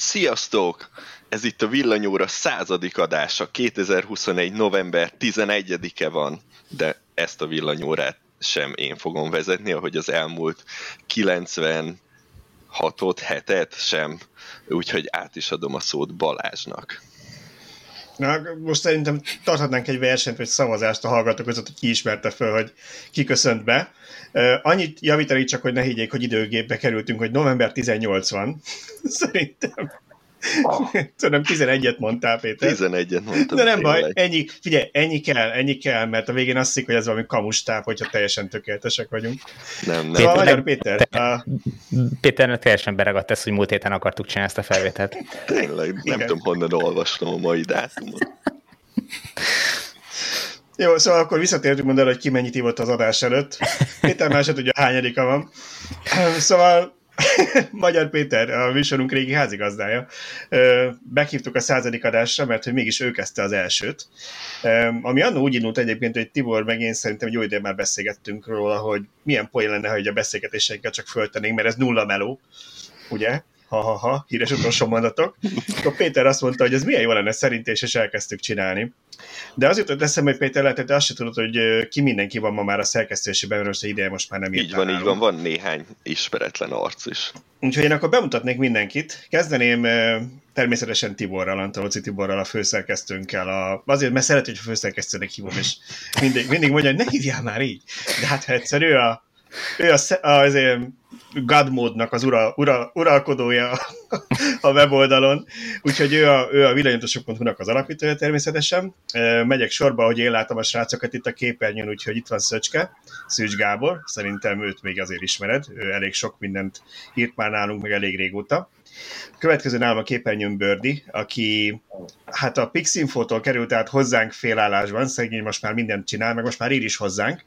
Sziasztok! Ez itt a Villanyóra századik adása. 2021. november 11-e van, de ezt a villanyórát sem én fogom vezetni, ahogy az elmúlt 96-ot, 7-et sem. Úgyhogy át is adom a szót Balázsnak. Na, most szerintem tarthatnánk egy versenyt, vagy szavazást a hallgatók között, hogy ki ismerte föl, hogy ki köszönt be. Annyit javítani csak, hogy ne higgyék, hogy időgépbe kerültünk, hogy november 18 van. Szerintem Tudom, 11-et mondtál, Péter. 11-et mondtam. De nem baj, ennyi, figyelj, ennyi kell, ennyi kell, mert a végén azt hiszik, hogy ez valami kamustáp, hogyha teljesen tökéletesek vagyunk. Nem, nem. Szóval Péter, Péter. Te, a... Péter teljesen beragadt ezt, hogy múlt héten akartuk csinálni ezt a felvételt. Tényleg, nem Igen. tudom honnan olvastam a mai dátumot. Jó, szóval akkor visszatértünk mondani, hogy ki mennyit ívott az adás előtt. Péter már se tudja, hányadika van. Szóval Magyar Péter, a műsorunk régi házigazdája. Meghívtuk a századik adásra, mert hogy mégis ő kezdte az elsőt. Ami annó úgy indult egyébként, hogy Tibor meg én szerintem jó ideje már beszélgettünk róla, hogy milyen poén lenne, hogy a beszélgetéseinket csak föltennénk, mert ez nulla meló, ugye? Ha-ha-ha, híres utolsó mondatok. Akkor Péter azt mondta, hogy ez milyen jó lenne szerint, és, elkezdtük csinálni. De az jutott eszembe, hogy Péter lehet, hogy azt se tudod, hogy ki mindenki van ma már a szerkesztésében, mert ideje most már nem Így van, így van, van néhány ismeretlen arc is. Úgyhogy én akkor bemutatnék mindenkit. Kezdeném természetesen Tiborral, Antolóci Tiborral, a főszerkesztőnkkel. A, azért, mert szeret, hogy a főszerkesztőnek hívom, és mindig, mindig mondja, hogy ne hívjál már így. De hát ha egyszerű a, ő a, azért Godmode-nak az ura, ura, uralkodója a weboldalon, úgyhogy ő a, ő a villanyotosok.hu-nak az alapítója természetesen. Megyek sorba, hogy én látom a srácokat itt a képernyőn, úgyhogy itt van Szöcske, Szűcs Gábor, szerintem őt még azért ismered, ő elég sok mindent írt már nálunk, meg elég régóta. Következő nálam a képernyőn Bördi, aki hát a Pixinfótól került át hozzánk félállásban, szegény most már mindent csinál, meg most már ír is hozzánk.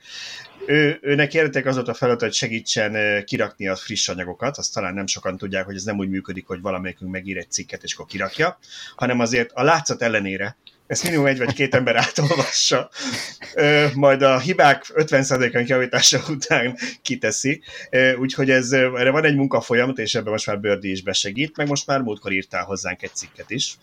Ő, őnek érdetek az a feladat, hogy segítsen kirakni a friss anyagokat, azt talán nem sokan tudják, hogy ez nem úgy működik, hogy valamelyikünk megír egy cikket, és akkor kirakja, hanem azért a látszat ellenére ezt minimum egy vagy két ember átolvassa, majd a hibák 50%-án javítása után kiteszi, úgyhogy ez, erre van egy munkafolyamat, és ebben most már Bördi is besegít, meg most már múltkor írtál hozzánk egy cikket is.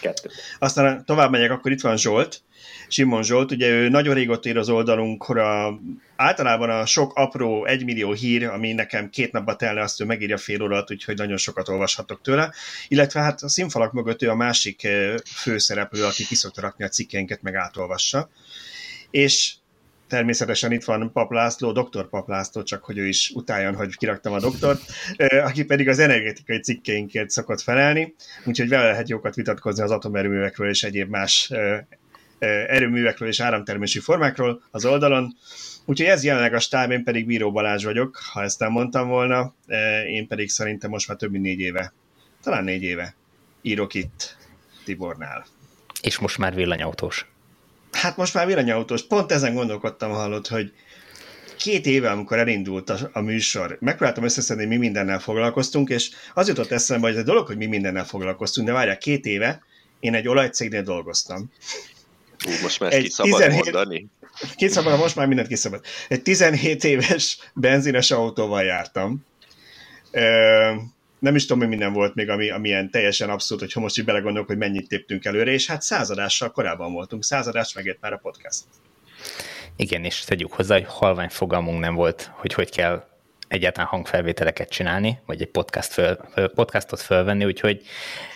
Kettő. Aztán tovább megyek, akkor itt van Zsolt, Simon Zsolt, ugye ő nagyon régóta ír az oldalunkra, általában a sok apró egymillió hír, ami nekem két napba telne, azt ő megírja fél órát, úgyhogy nagyon sokat olvashatok tőle, illetve hát a színfalak mögött ő a másik főszereplő, aki kiszokta rakni a cikkeinket, meg átolvassa. És természetesen itt van Pap László, doktor Pap László, csak hogy ő is utáljon, hogy kiraktam a doktort, aki pedig az energetikai cikkeinkért szokott felelni, úgyhogy vele lehet jókat vitatkozni az atomerőművekről és egyéb más erőművekről és áramtermési formákról az oldalon. Úgyhogy ez jelenleg a stáb, én pedig Bíró Balázs vagyok, ha ezt nem mondtam volna, én pedig szerintem most már több mint négy éve, talán négy éve írok itt Tibornál. És most már villanyautós. Hát most már villanyautós. Pont ezen gondolkodtam, hallott, hogy két éve, amikor elindult a, a műsor, megpróbáltam összeszedni, mi mindennel foglalkoztunk, és az jutott eszembe, hogy ez a dolog, hogy mi mindennel foglalkoztunk, de várják, két éve én egy olajcégnél dolgoztam. Hú, most már ki szabad 17, mondani. Ki szabad, most már mindent kiszabad. Egy 17 éves benzines autóval jártam. nem is tudom, hogy minden volt még, ami, ami ilyen teljesen abszurd, hogyha most így belegondolok, hogy mennyit téptünk előre, és hát századással korábban voltunk. Századás megért már a podcast. Igen, és tegyük hozzá, hogy halvány fogalmunk nem volt, hogy hogy kell egyáltalán hangfelvételeket csinálni, vagy egy podcast föl, podcastot fölvenni, úgyhogy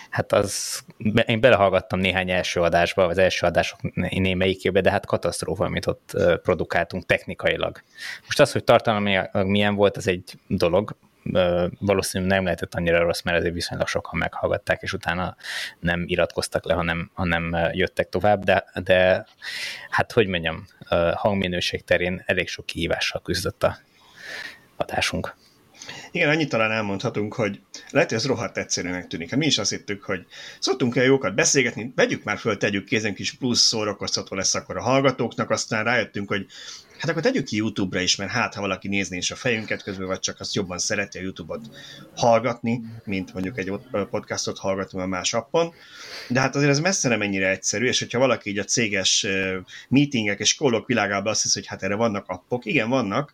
hát az, én belehallgattam néhány első adásba, az első adások némelyikébe, de hát katasztrófa, amit ott produkáltunk technikailag. Most az, hogy tartalmilag milyen volt, az egy dolog, valószínűleg nem lehetett annyira rossz, mert azért viszonylag sokan meghallgatták, és utána nem iratkoztak le, hanem, hanem jöttek tovább, de, de hát hogy mondjam, hangminőség terén elég sok kihívással küzdött a adásunk. Igen, annyit talán elmondhatunk, hogy lehet, hogy ez rohadt egyszerűnek tűnik. Hát mi is azt hittük, hogy szoktunk el jókat beszélgetni, vegyük már föl, tegyük ki, ezen kis plusz szórakoztató lesz akkor a hallgatóknak, aztán rájöttünk, hogy hát akkor tegyük ki YouTube-ra is, mert hát ha valaki nézni is a fejünket közben, vagy csak azt jobban szereti a YouTube-ot hallgatni, mint mondjuk egy podcastot hallgatni a más appon. De hát azért ez messze nem ennyire egyszerű, és hogyha valaki így a céges meetingek és kólok világában azt hisz, hogy hát erre vannak appok, igen, vannak,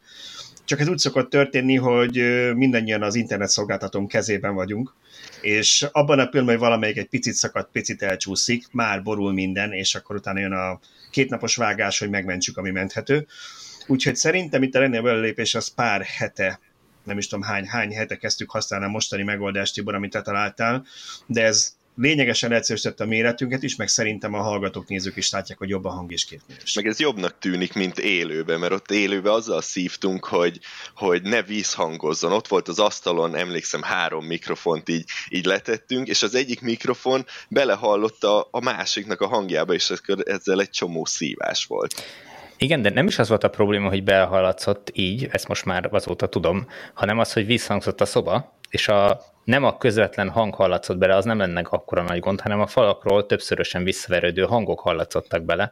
csak ez úgy szokott történni, hogy mindannyian az internet szolgáltatón kezében vagyunk, és abban a pillanatban, hogy valamelyik egy picit szakad, picit elcsúszik, már borul minden, és akkor utána jön a kétnapos vágás, hogy megmentsük, ami menthető. Úgyhogy szerintem itt a legnagyobb előlépés az pár hete, nem is tudom hány, hány hete kezdtük használni a mostani megoldást, Tibor, amit te találtál, de ez lényegesen egyszerűsítette a méretünket is, meg szerintem a hallgatók, nézők is látják, hogy jobb a hang és képminőség. Meg ez jobbnak tűnik, mint élőben, mert ott élőben azzal szívtunk, hogy, hogy ne vízhangozzon. Ott volt az asztalon, emlékszem, három mikrofont így, így letettünk, és az egyik mikrofon belehallotta a másiknak a hangjába, és ezzel egy csomó szívás volt. Igen, de nem is az volt a probléma, hogy belhallatszott így, ezt most már azóta tudom, hanem az, hogy visszhangzott a szoba, és a nem a közvetlen hang hallatszott bele, az nem lenne akkora nagy gond, hanem a falakról többszörösen visszaverődő hangok hallatszottak bele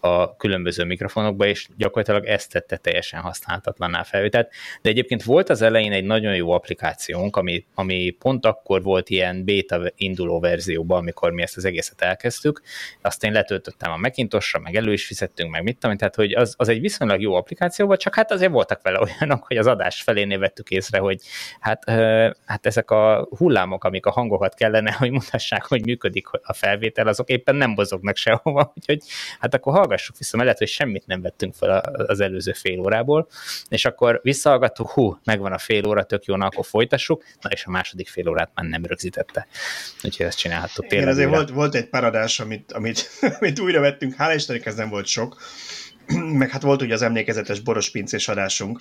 a különböző mikrofonokba, és gyakorlatilag ezt tette teljesen használhatatlanná felvételt. De egyébként volt az elején egy nagyon jó applikációnk, ami, ami pont akkor volt ilyen beta induló verzióban, amikor mi ezt az egészet elkezdtük. Azt én letöltöttem a Macintosra, meg elő is fizettünk, meg mit tudom, tehát hogy az, az egy viszonylag jó applikáció volt, csak hát azért voltak vele olyanok, hogy az adás felénél vettük észre, hogy hát, hát ezek a hullámok, amik a hangokat kellene, hogy mutassák, hogy működik a felvétel, azok éppen nem mozognak sehova, úgyhogy hát akkor hallgassuk vissza, mellett, hogy semmit nem vettünk fel az előző fél órából, és akkor visszahallgattuk, hú, megvan a fél óra, tök jó, na, akkor folytassuk, na és a második fél órát már nem rögzítette. Úgyhogy ezt csinálhattuk tényleg. Igen, azért volt, volt egy paradás, amit, amit, amit újra vettünk, hála Istennek ez nem volt sok, meg hát volt ugye az emlékezetes boros pincés adásunk,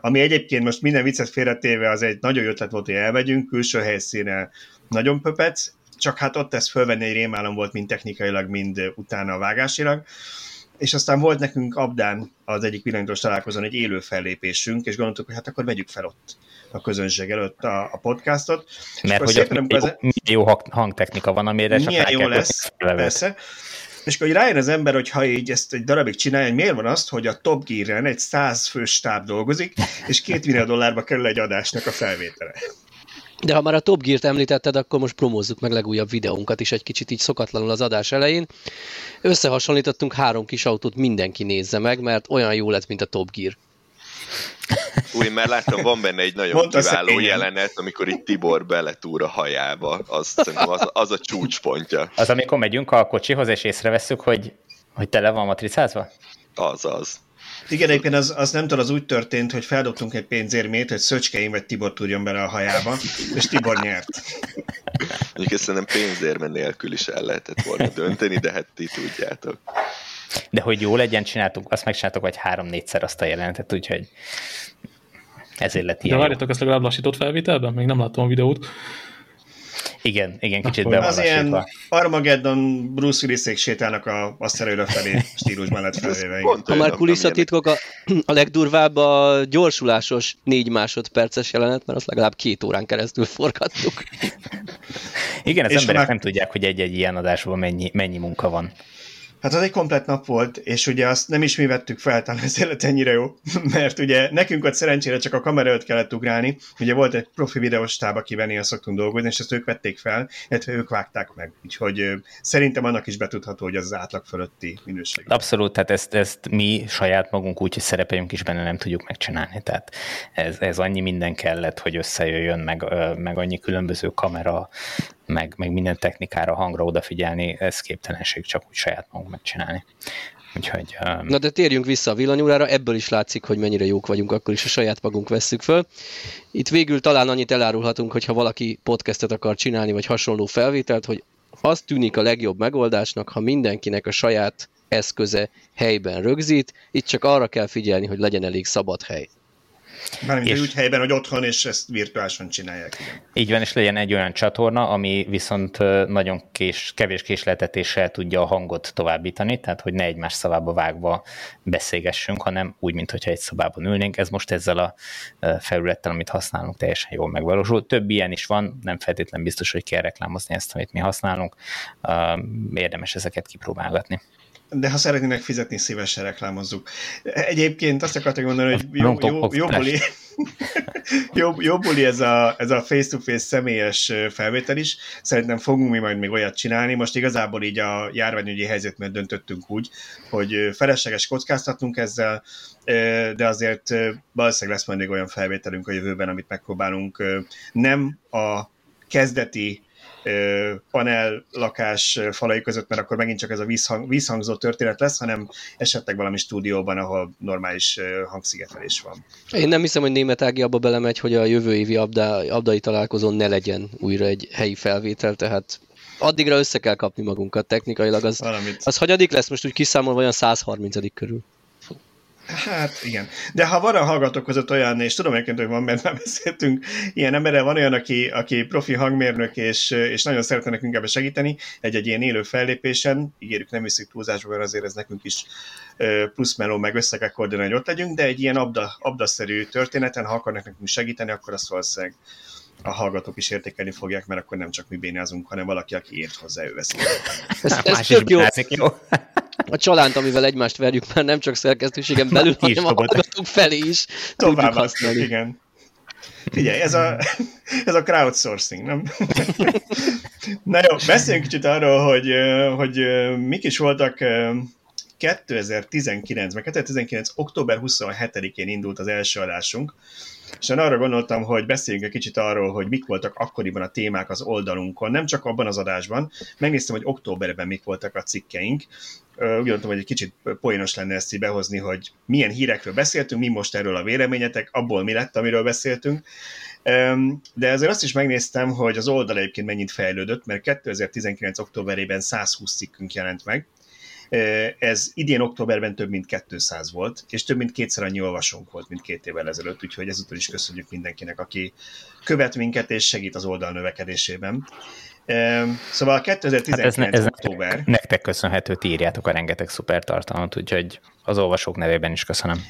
ami egyébként most minden viccet félretéve az egy nagyon ötlet volt, hogy elmegyünk, külső helyszíne nagyon pöpec, csak hát ott ezt fölvenni egy rémálom volt, mind technikailag, mind utána vágásilag, és aztán volt nekünk Abdán az egyik villanyítós találkozón egy élő fellépésünk, és gondoltuk, hogy hát akkor vegyük fel ott a közönség előtt a, a podcastot. Mert hogy ott jó, az... jó hangtechnika van, amire Milyen jó lesz, persze. És akkor rájön az ember, hogy ha így ezt egy darabig csinálja, hogy miért van azt, hogy a Top Gear-en egy 100 fős stáb dolgozik, és két millió dollárba kerül egy adásnak a felvétele. De ha már a Top Gear-t említetted, akkor most promózzuk meg legújabb videónkat is egy kicsit így szokatlanul az adás elején. Összehasonlítottunk három kis autót, mindenki nézze meg, mert olyan jó lett, mint a Top Gear. Új, mert láttam, van benne egy nagyon Mondta kiváló jelenet, amikor itt Tibor beletúr a hajába. Az, az, az a csúcspontja. Az, amikor megyünk a kocsihoz, és észreveszünk, hogy, hogy tele van matricázva? Az, az. Igen, egyébként az, az nem tudom, az úgy történt, hogy feldobtunk egy pénzérmét, hogy Szöcskeim vagy Tibor tudjon bele a hajába, és Tibor nyert. Mondjuk ezt szerintem pénzérme nélkül is el lehetett volna dönteni, de hát ti tudjátok. De hogy jó legyen, csináltuk, azt megcsináltuk, vagy három-négyszer azt a jelentet, úgyhogy ezért lett ilyen. De várjatok, ezt legalább lassított felvételben? Még nem láttam a videót. Igen, igen, kicsit be Az ilyen Armageddon Bruce Willis-ék sétálnak a, a szerőre felé stílusban lett felvéve. Ha már kulisszatitkok, a, a legdurvább a gyorsulásos négy másodperces jelenet, mert azt legalább két órán keresztül forgattuk. Igen, az és emberek már... nem tudják, hogy egy-egy ilyen adásban mennyi, mennyi munka van. Hát az egy komplet nap volt, és ugye azt nem is mi vettük fel, talán ez lett ennyire jó, mert ugye nekünk ott szerencsére csak a kamera előtt kellett ugrálni, ugye volt egy profi videóstáb, akivel ilyen szoktunk dolgozni, és ezt ők vették fel, illetve ők vágták meg. Úgyhogy szerintem annak is betudható, hogy az, az átlag fölötti minőség. Abszolút, tehát ezt, ezt mi saját magunk úgy, hogy szerepeljünk is benne nem tudjuk megcsinálni. Tehát ez, ez annyi minden kellett, hogy összejöjjön, meg, meg annyi különböző kamera, meg, meg minden technikára, hangra odafigyelni, ez képtelenség csak úgy saját magunk megcsinálni. Úgyhogy, um... Na de térjünk vissza a villanyórára, ebből is látszik, hogy mennyire jók vagyunk, akkor is a saját magunk vesszük föl. Itt végül talán annyit elárulhatunk, hogy ha valaki podcastet akar csinálni, vagy hasonló felvételt, hogy az tűnik a legjobb megoldásnak, ha mindenkinek a saját eszköze helyben rögzít, itt csak arra kell figyelni, hogy legyen elég szabad hely. Mármint és, úgy helyben, hogy otthon, és ezt virtuálisan csinálják. Igen. Így van, és legyen egy olyan csatorna, ami viszont nagyon kés, kevés késletetéssel tudja a hangot továbbítani, tehát hogy ne egymás szavába vágva beszélgessünk, hanem úgy, mintha egy szobában ülnénk. Ez most ezzel a felülettel, amit használunk, teljesen jól megvalósul. Több ilyen is van, nem feltétlenül biztos, hogy kell reklámozni ezt, amit mi használunk. Érdemes ezeket kipróbálgatni. De ha szeretnének fizetni, szívesen reklámozzuk. Egyébként azt akartam mondani, hogy jó, jó, jó, buli, jó, jó buli ez a, ez a face-to-face személyes felvétel is. Szerintem fogunk mi majd még olyat csinálni. Most igazából így a járványügyi helyzet mert döntöttünk úgy, hogy felesleges kockáztatunk ezzel, de azért valószínűleg lesz majd még olyan felvételünk a jövőben, amit megpróbálunk nem a kezdeti panel lakás falai között, mert akkor megint csak ez a vízhang, vízhangzó történet lesz, hanem esetleg valami stúdióban, ahol normális hangszigetelés van. Én nem hiszem, hogy német Ági abba belemegy, hogy a jövő évi abda, abdai találkozón ne legyen újra egy helyi felvétel, tehát addigra össze kell kapni magunkat technikailag. Az, Valamit. az hagyadik lesz most úgy kiszámolva olyan 130 körül. Hát igen. De ha van a hallgatók között olyan, és tudom egyébként, hogy van, mert már beszéltünk ilyen emberre, van olyan, aki, aki profi hangmérnök, és, és nagyon szeretne nekünk ebbe segíteni, egy-egy ilyen élő fellépésen, ígérjük, nem viszik túlzásba, mert azért ez nekünk is plusz meló, meg össze kell koordinálni, hogy ott legyünk, de egy ilyen abda, abdaszerű történeten, ha akarnak nekünk segíteni, akkor azt valószínűleg a hallgatók is értékelni fogják, mert akkor nem csak mi bénázunk, hanem valaki, aki ért hozzá, ő veszi. Ez, ez tök jó. jó a csalánt, amivel egymást verjük, már nem csak szerkesztőségen belül, hanem a hallgatók felé is. Tovább használni. Igen. Figyelj, ez a, ez a crowdsourcing, nem? Na jó, beszéljünk kicsit arról, hogy, hogy mik is voltak 2019-ben, 2019. október 27-én indult az első adásunk, és én arra gondoltam, hogy beszéljünk egy kicsit arról, hogy mik voltak akkoriban a témák az oldalunkon, nem csak abban az adásban. Megnéztem, hogy októberben mik voltak a cikkeink. Úgy gondoltam, hogy egy kicsit poénos lenne ezt így behozni, hogy milyen hírekről beszéltünk, mi most erről a véleményetek, abból mi lett, amiről beszéltünk. De azért azt is megnéztem, hogy az oldal egyébként mennyit fejlődött, mert 2019. októberében 120 cikkünk jelent meg, ez idén októberben több mint 200 volt, és több mint kétszer annyi olvasónk volt, mint két évvel ezelőtt, úgyhogy ezúttal is köszönjük mindenkinek, aki követ minket és segít az oldal növekedésében. Szóval 2019 hát ez, ez október. Nektek köszönhető, ti írjátok a rengeteg szuper tartalmat, úgyhogy az olvasók nevében is köszönöm.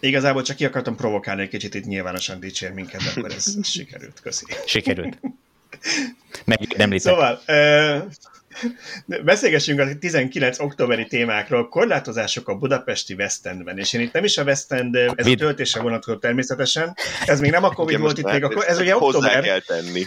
Igazából csak ki akartam provokálni egy kicsit itt nyilvánosan dicsér minket, de akkor ez sikerült. Köszi. Sikerült. Meg nem Szóval, Beszélgessünk a 19 októberi témákról, korlátozások a budapesti West Endben, és én itt nem is a West End, ez a töltésre vonatkozó természetesen, ez még nem a Covid volt itt még, a, ez ugye október. kell tenni.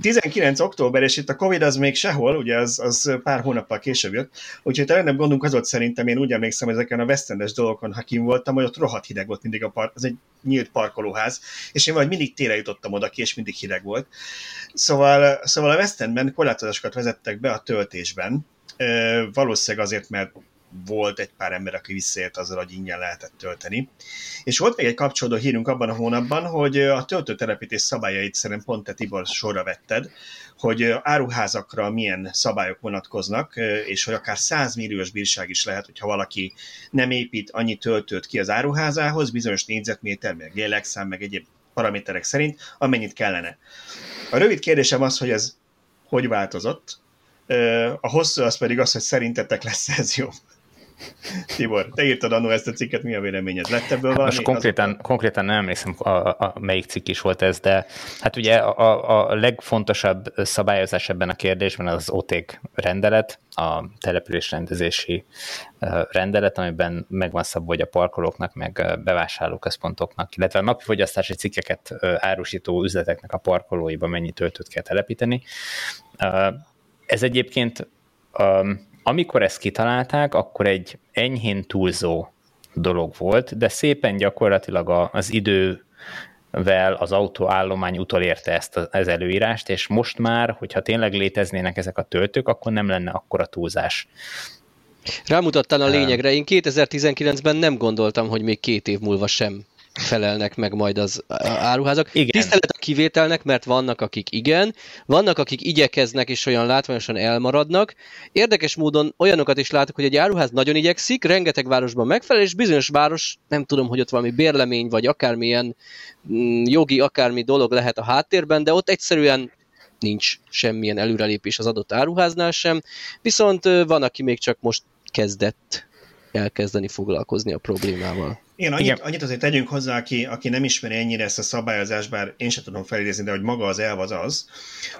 19 október, és itt a Covid az még sehol, ugye az, az pár hónappal később jött, úgyhogy talán nem gondunk az ott szerintem, én úgy emlékszem ezeken a West Endes dolgokon, ha kim voltam, hogy ott rohadt hideg volt mindig a park, az egy nyílt parkolóház, és én majd mindig télen jutottam oda ki, és mindig hideg volt. Szóval, szóval a West Endben korlátozásokat vezettek be a töltésben, valószínűleg azért, mert volt egy pár ember, aki visszaért azzal, hogy ingyen lehetett tölteni. És volt még egy kapcsolódó hírünk abban a hónapban, hogy a töltőtelepítés szabályait szerintem pont te Tibor sorra vetted, hogy áruházakra milyen szabályok vonatkoznak, és hogy akár 100 milliós bírság is lehet, hogyha valaki nem épít annyi töltőt ki az áruházához, bizonyos négyzetméter, meg lélekszám, meg egyéb paraméterek szerint, amennyit kellene. A rövid kérdésem az, hogy ez hogy változott, a hosszú az pedig az, hogy szerintetek lesz ez jó. Tibor, te írtad annó ezt a cikket, mi a véleményed? Lett ebből valami? Most konkrétan, azok... konkrétan nem emlékszem, a, a, melyik cikk is volt ez, de hát ugye a, a legfontosabb szabályozás ebben a kérdésben az OTÉK rendelet, a településrendezési rendelet, amiben megvan szabva, hogy a parkolóknak, meg bevásárlóközpontoknak, illetve a napi fogyasztási cikkeket árusító üzleteknek a parkolóiba mennyi töltőt kell telepíteni. Ez egyébként amikor ezt kitalálták, akkor egy enyhén túlzó dolog volt, de szépen gyakorlatilag az idővel az autóállomány utolérte ezt az előírást, és most már, hogyha tényleg léteznének ezek a töltők, akkor nem lenne akkora túlzás. Rámutattál a lényegre, én 2019-ben nem gondoltam, hogy még két év múlva sem felelnek meg majd az áruházak. Igen. Tisztelet a kivételnek, mert vannak, akik igen, vannak, akik igyekeznek és olyan látványosan elmaradnak. Érdekes módon olyanokat is látok, hogy egy áruház nagyon igyekszik, rengeteg városban megfelel, és bizonyos város, nem tudom, hogy ott valami bérlemény, vagy akármilyen mm, jogi, akármi dolog lehet a háttérben, de ott egyszerűen nincs semmilyen előrelépés az adott áruháznál sem, viszont van, aki még csak most kezdett elkezdeni foglalkozni a problémával. Igen, annyit, Igen. annyit azért tegyünk hozzá, aki, aki nem ismeri ennyire ezt a szabályozást, bár én sem tudom felidézni, de hogy maga az elv az az,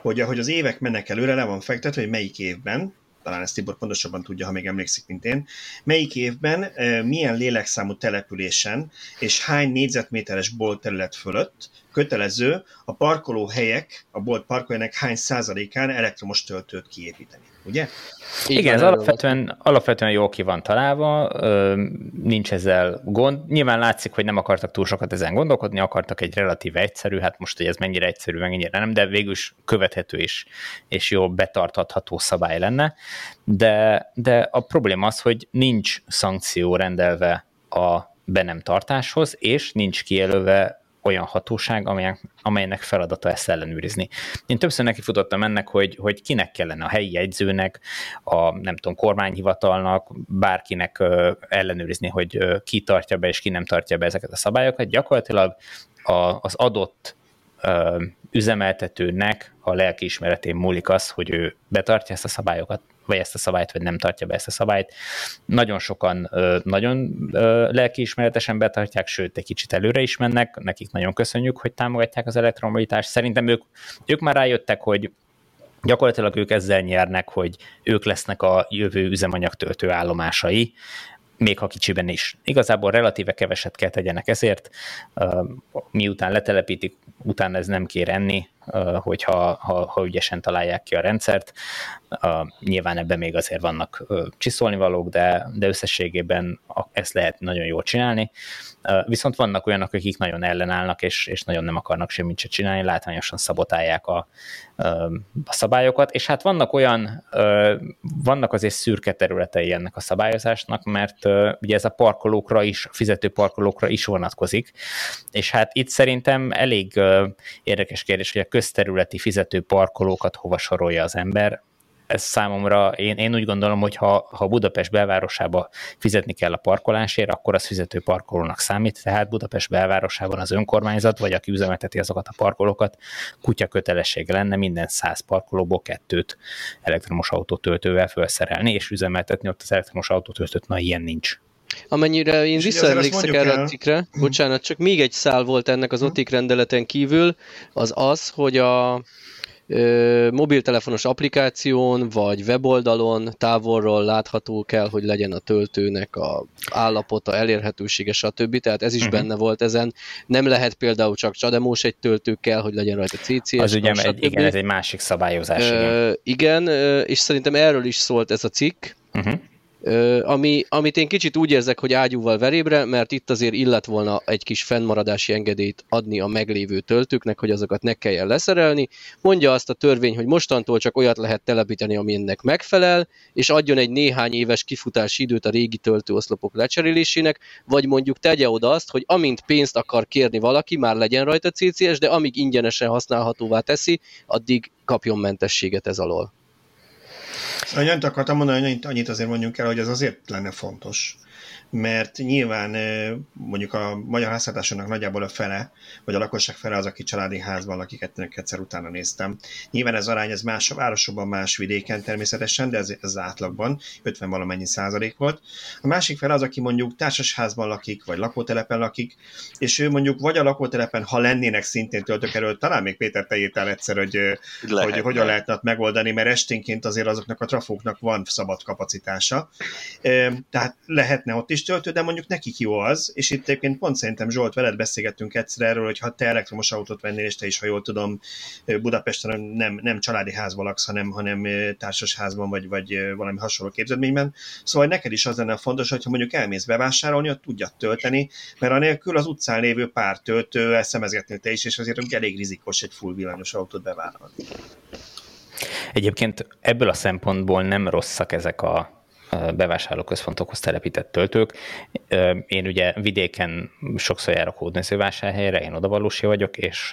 hogy ahogy az évek mennek előre, le van fektetve, hogy melyik évben talán ezt Tibor pontosabban tudja, ha még emlékszik, mint én. Melyik évben, milyen lélekszámú településen és hány négyzetméteres bolt terület fölött kötelező a parkolóhelyek, a bolt parkolóhelyek hány százalékán elektromos töltőt kiépíteni, ugye? Így Igen, ez alapvetően, alapvetően jól ki van találva, nincs ezzel gond. Nyilván látszik, hogy nem akartak túl sokat ezen gondolkodni, akartak egy relatív egyszerű, hát most, hogy ez mennyire egyszerű, mennyire nem, de végül is követhető és, és jó betartatható szabály lenne. De, de a probléma az, hogy nincs szankció rendelve a be nem tartáshoz, és nincs kijelölve olyan hatóság, amelynek, amelynek feladata ezt ellenőrizni. Én többször neki futottam ennek, hogy, hogy kinek kellene a helyi jegyzőnek, a nem tudom, kormányhivatalnak, bárkinek ellenőrizni, hogy ki tartja be és ki nem tartja be ezeket a szabályokat. Gyakorlatilag a, az adott üzemeltetőnek a lelkiismeretén múlik az, hogy ő betartja ezt a szabályokat, vagy ezt a szabályt, vagy nem tartja be ezt a szabályt. Nagyon sokan nagyon lelkiismeretesen betartják, sőt, egy kicsit előre is mennek, nekik nagyon köszönjük, hogy támogatják az elektromobilitást. Szerintem ők, ők már rájöttek, hogy gyakorlatilag ők ezzel nyernek, hogy ők lesznek a jövő üzemanyagtöltő állomásai, még ha kicsiben is. Igazából relatíve keveset kell tegyenek ezért, miután letelepítik, utána ez nem kér enni, hogyha ha, ha ügyesen találják ki a rendszert. Nyilván ebben még azért vannak csiszolnivalók, de, de összességében ezt lehet nagyon jól csinálni. Viszont vannak olyanok, akik nagyon ellenállnak, és, és nagyon nem akarnak semmit se csinálni, látványosan szabotálják a, a szabályokat, és hát vannak olyan, vannak azért szürke területei ennek a szabályozásnak, mert ugye ez a parkolókra is, fizető parkolókra is vonatkozik, és hát itt szerintem elég érdekes kérdés, hogy a közterületi fizető parkolókat hova sorolja az ember, ez számomra, én, én úgy gondolom, hogy ha, ha Budapest belvárosába fizetni kell a parkolásért, akkor az fizető parkolónak számít, tehát Budapest belvárosában az önkormányzat, vagy aki üzemelteti azokat a parkolókat, kutya kötelessége lenne minden száz parkolóból kettőt elektromos autótöltővel felszerelni, és üzemeltetni ott az elektromos autótöltőt, na ilyen nincs. Amennyire én visszaemlékszek erre a cikkre, bocsánat, csak még egy szál volt ennek az OTIK rendeleten kívül, az az, hogy a mobiltelefonos applikáción vagy weboldalon távolról látható kell, hogy legyen a töltőnek a állapota, elérhetősége, stb. Tehát ez is uh-huh. benne volt ezen. Nem lehet például csak csademós egy töltő kell, hogy legyen rajta CCS. Az ugye, egy, igen, ez egy másik szabályozás. Uh, igen. igen, és szerintem erről is szólt ez a cikk. Uh-huh ami, amit én kicsit úgy érzek, hogy ágyúval verébre, mert itt azért illet volna egy kis fennmaradási engedélyt adni a meglévő töltőknek, hogy azokat ne kelljen leszerelni. Mondja azt a törvény, hogy mostantól csak olyat lehet telepíteni, ami ennek megfelel, és adjon egy néhány éves kifutási időt a régi töltőoszlopok lecserélésének, vagy mondjuk tegye oda azt, hogy amint pénzt akar kérni valaki, már legyen rajta CCS, de amíg ingyenesen használhatóvá teszi, addig kapjon mentességet ez alól. Annyit akartam mondani, hogy annyit azért mondjunk el, hogy ez azért lenne fontos, mert nyilván mondjuk a magyar háztartásoknak nagyjából a fele, vagy a lakosság fele az, aki családi házban lakik, egyszer utána néztem. Nyilván ez arány, ez más városokban, más vidéken természetesen, de ez, ez átlagban 50 valamennyi százalék volt. A másik fele az, aki mondjuk társasházban lakik, vagy lakótelepen lakik, és ő mondjuk vagy a lakótelepen, ha lennének szintén töltök erről, talán még Péter tejétel egyszer, hogy, Lehet, hogy hogyan lehetne megoldani, mert esténként azért azoknak a trafóknak van szabad kapacitása. Tehát lehetne ott is is töltő, de mondjuk nekik jó az, és itt egyébként pont szerintem Zsolt, veled beszélgettünk egyszer erről, hogy ha te elektromos autót vennél, és te is, ha jól tudom, Budapesten nem, nem családi házban laksz, hanem, hanem társasházban, vagy, vagy valami hasonló képződményben. Szóval neked is az lenne fontos, hogyha mondjuk elmész bevásárolni, ott tudja tölteni, mert anélkül az utcán lévő pár töltő szemezgetnél te is, és azért elég rizikos egy full villanyos autót bevállalni. Egyébként ebből a szempontból nem rosszak ezek a bevásárlóközpontokhoz telepített töltők. Én ugye vidéken sokszor járok hódmezővásárhelyre, én odavalósi vagyok, és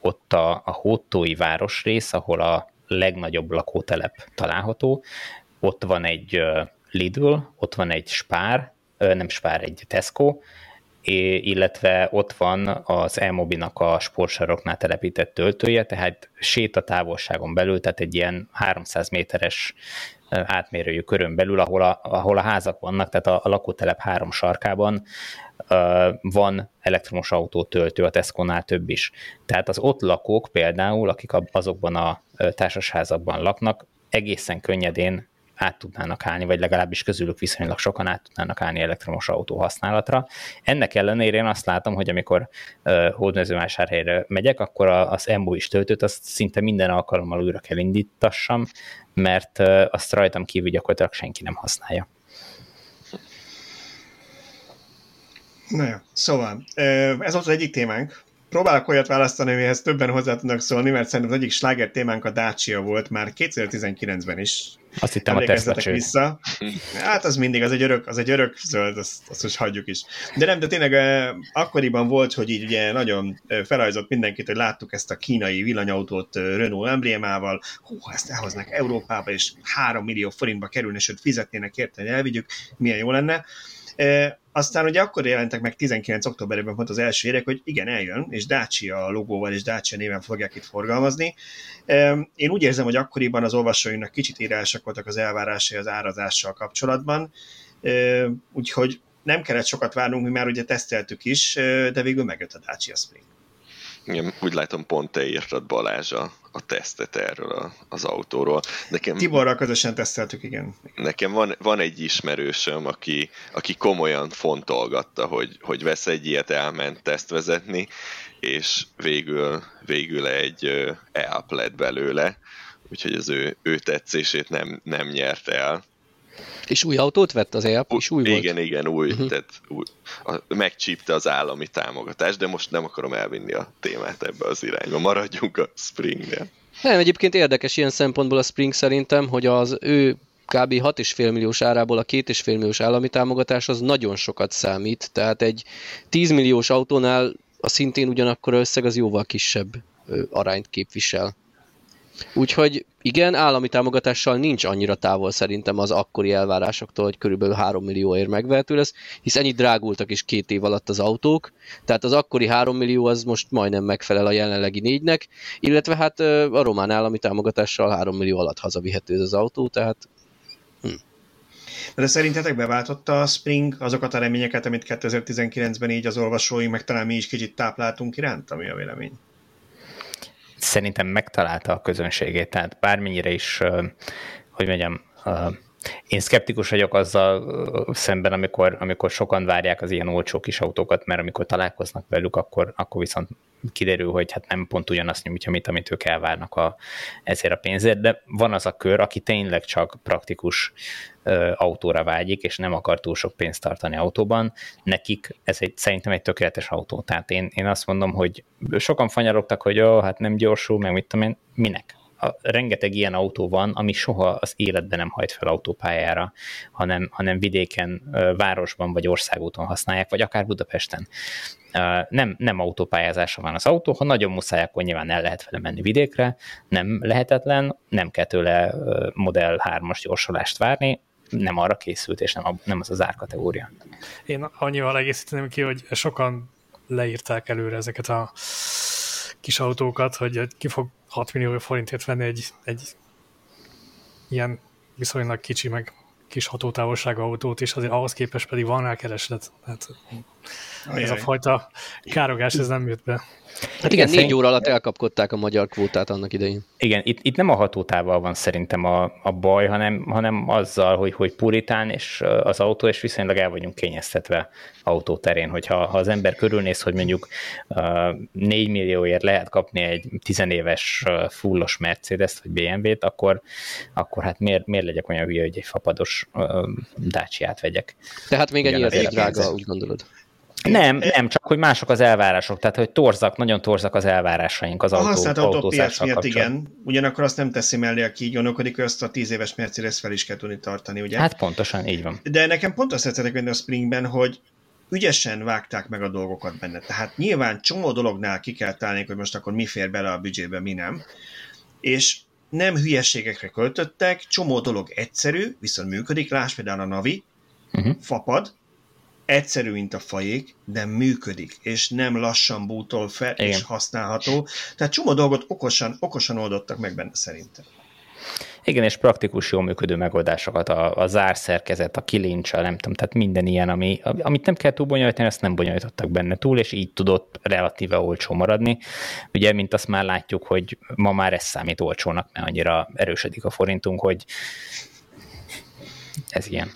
ott a, a hótói városrész, ahol a legnagyobb lakótelep található, ott van egy Lidl, ott van egy Spár, nem Spár, egy Tesco, illetve ott van az Elmobinak a sportsaroknál telepített töltője, tehát sétatávolságon belül, tehát egy ilyen 300 méteres átmérőjű körön belül, ahol a, ahol a házak vannak, tehát a, a lakótelep három sarkában van elektromos autótöltő, a Tesco-nál több is. Tehát az ott lakók például, akik azokban a társasházakban laknak, egészen könnyedén át tudnának állni, vagy legalábbis közülük viszonylag sokan át tudnának állni elektromos autó használatra. Ennek ellenére én azt látom, hogy amikor uh, hódmezővásárhelyre megyek, akkor az MOI-s töltőt azt szinte minden alkalommal újra kell indítassam, mert uh, azt rajtam kívül gyakorlatilag senki nem használja. Na jó, szóval ez az egyik témánk. Próbálok olyat választani, amihez többen hozzá tudnak szólni, mert szerintem az egyik sláger témánk a Dacia volt már 2019-ben is. Azt hittem a vissza. Hát az mindig, az egy örök, az egy örök zöld, azt, azt most hagyjuk is. De nem, de tényleg akkoriban volt, hogy így ugye nagyon felajzott mindenkit, hogy láttuk ezt a kínai villanyautót Renault emblémával, hú, ezt elhoznak Európába, és 3 millió forintba kerülne, sőt fizetnének érte, hogy elvigyük, milyen jó lenne. Aztán ugye akkor jelentek meg 19. októberében pont az első érek, hogy igen, eljön, és Dacia logóval és Dacia néven fogják itt forgalmazni. Én úgy érzem, hogy akkoriban az olvasóinak kicsit írásak voltak az elvárásai az árazással kapcsolatban, úgyhogy nem kellett sokat várnunk, mi már ugye teszteltük is, de végül megjött a Dacia Spring. Igen, úgy látom, pont te írtad Balázs a, a tesztet erről a, az autóról. Nekem, Tiborral közösen teszteltük, igen. Nekem van, van egy ismerősöm, aki, aki komolyan fontolgatta, hogy, hogy vesz egy ilyet, elment tesztvezetni, és végül, végül egy elp lett belőle, úgyhogy az ő, ő tetszését nem, nem nyert el és új autót vett az EAP, és új igen, volt? Igen, igen, új, uh-huh. tehát új, a, megcsípte az állami támogatást, de most nem akarom elvinni a témát ebbe az irányba, maradjunk a Springnél. Nem, egyébként érdekes ilyen szempontból a Spring szerintem, hogy az ő kb. 6,5 milliós árából a 2,5 milliós állami támogatás az nagyon sokat számít, tehát egy 10 milliós autónál a szintén ugyanakkor összeg az jóval kisebb arányt képvisel. Úgyhogy igen, állami támogatással nincs annyira távol szerintem az akkori elvárásoktól, hogy körülbelül 3 millióért megvehető lesz, hisz ennyit drágultak is két év alatt az autók, tehát az akkori 3 millió az most majdnem megfelel a jelenlegi négynek, illetve hát a román állami támogatással 3 millió alatt hazavihető ez az autó, tehát hm. De szerintetek beváltotta a Spring azokat a reményeket, amit 2019-ben így az olvasói, meg talán mi is kicsit tápláltunk iránt, ami a vélemény? Szerintem megtalálta a közönségét, tehát bármennyire is, hogy mondjam, én szkeptikus vagyok azzal szemben, amikor, amikor sokan várják az ilyen olcsó kis autókat, mert amikor találkoznak velük, akkor, akkor viszont kiderül, hogy hát nem pont ugyanazt nyújtja, mint amit ők elvárnak a, ezért a pénzért, de van az a kör, aki tényleg csak praktikus autóra vágyik, és nem akar túl sok pénzt tartani autóban, nekik ez egy, szerintem egy tökéletes autó. Tehát én, én azt mondom, hogy sokan fanyarogtak, hogy ó, hát nem gyorsul, meg mit tudom én, minek? a, rengeteg ilyen autó van, ami soha az életben nem hajt fel autópályára, hanem, hanem vidéken, városban vagy országúton használják, vagy akár Budapesten. Nem, nem autópályázása van az autó, ha nagyon muszáj, akkor nyilván el lehet vele menni vidékre, nem lehetetlen, nem kell tőle Model 3-as gyorsulást várni, nem arra készült, és nem, nem az az árkategória. Én annyival egészíteném ki, hogy sokan leírták előre ezeket a kis autókat, hogy ki fog 6 millió forintért venni egy, egy ilyen viszonylag kicsi, meg kis hatótávolságú autót, és azért ahhoz képest pedig van rá kereslet. Hát, ez a fajta károgás, ez nem jött be. Hát igen, négy óra alatt elkapkodták a magyar kvótát annak idején. Igen, itt, itt nem a hatótával van szerintem a, a baj, hanem, hanem azzal, hogy, hogy puritán és az autó, és viszonylag el vagyunk kényeztetve autóterén, hogyha ha az ember körülnéz, hogy mondjuk uh, 4 millióért lehet kapni egy tizenéves uh, fullos Mercedes-t vagy BMW-t, akkor, akkor hát miért, miért legyek olyan hülye, hogy egy fapados uh, Dacia-t vegyek? Tehát még egy drága, úgy gondolod? Nem, nem, csak hogy mások az elvárások, tehát hogy torzak, nagyon torzak az elvárásaink az a autó, használt autópiac miatt igen, ugyanakkor azt nem teszi mellé, aki így gondolkodik, hogy azt a tíz éves Mercedes fel is kell tudni tartani, ugye? Hát pontosan, így van. De nekem pont azt tetszettek a Springben, hogy ügyesen vágták meg a dolgokat benne. Tehát nyilván csomó dolognál ki kell találni, hogy most akkor mi fér bele a büdzsébe, mi nem. És nem hülyeségekre költöttek, csomó dolog egyszerű, viszont működik, láss például a Navi, uh-huh. fapad, egyszerű, mint a fajék, de működik, és nem lassan bútol fel, Igen. és használható. Tehát csomó dolgot okosan, okosan oldottak meg benne szerintem. Igen, és praktikus, jól működő megoldásokat, a, a zárszerkezet, a kilincs, nem tudom, tehát minden ilyen, ami, amit nem kell túl bonyolítani, ezt nem bonyolítottak benne túl, és így tudott relatíve olcsó maradni. Ugye, mint azt már látjuk, hogy ma már ez számít olcsónak, mert annyira erősödik a forintunk, hogy ez ilyen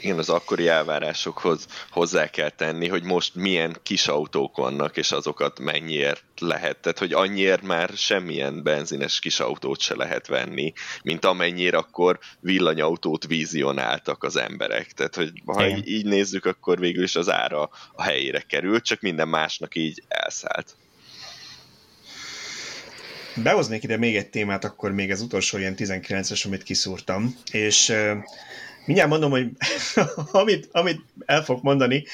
igen, az akkori elvárásokhoz hozzá kell tenni, hogy most milyen kis autók vannak, és azokat mennyiért lehet. Tehát, hogy annyiért már semmilyen benzines kis autót se lehet venni, mint amennyire akkor villanyautót vizionáltak az emberek. Tehát, hogy ha Igen. így nézzük, akkor végül is az ára a helyére került, csak minden másnak így elszállt. Behoznék ide még egy témát, akkor még az utolsó ilyen 19-es, amit kiszúrtam, és Mindjárt mondom, hogy amit, amit el fog mondani,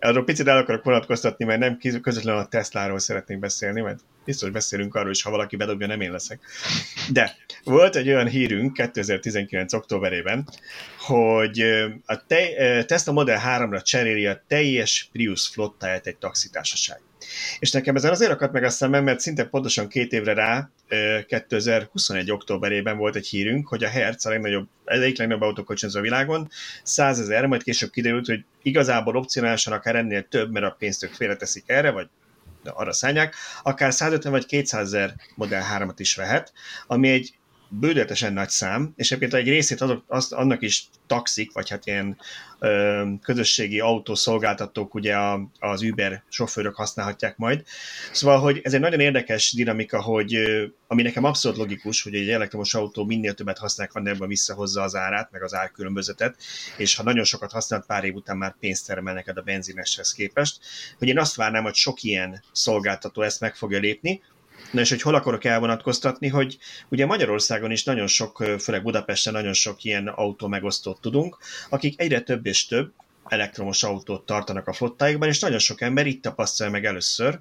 arról picit el akarok vonatkoztatni, mert nem közvetlenül a Tesláról szeretnék beszélni, mert biztos beszélünk arról is, ha valaki bedobja, nem én leszek. De volt egy olyan hírünk 2019. októberében, hogy a Tesla Model 3-ra cseréli a teljes Prius flottáját egy taxitársaság. És nekem ezen azért akadt meg a szemem, mert szinte pontosan két évre rá, 2021. októberében volt egy hírünk, hogy a Hertz a legnagyobb, egyik legnagyobb autókocsinzó a világon, 100 ezer, majd később kiderült, hogy igazából opcionálisan akár ennél több, mert a pénzt ők félreteszik erre, vagy arra szállják, akár 150 vagy 200 ezer Model 3-at is vehet, ami egy bődetesen nagy szám, és egyébként egy részét azok, azt, annak is taxik, vagy hát ilyen ö, közösségi autószolgáltatók, ugye a, az Uber sofőrök használhatják majd. Szóval, hogy ez egy nagyon érdekes dinamika, hogy ami nekem abszolút logikus, hogy egy elektromos autó minél többet használják, van ebben visszahozza az árát, meg az árkülönbözetet, és ha nagyon sokat használt, pár év után már pénzt termel neked a benzineshez képest, hogy én azt várnám, hogy sok ilyen szolgáltató ezt meg fogja lépni, Na és hogy hol akarok elvonatkoztatni, hogy ugye Magyarországon is nagyon sok, főleg Budapesten nagyon sok ilyen autó megosztót tudunk, akik egyre több és több elektromos autót tartanak a flottáikban, és nagyon sok ember itt tapasztalja meg először,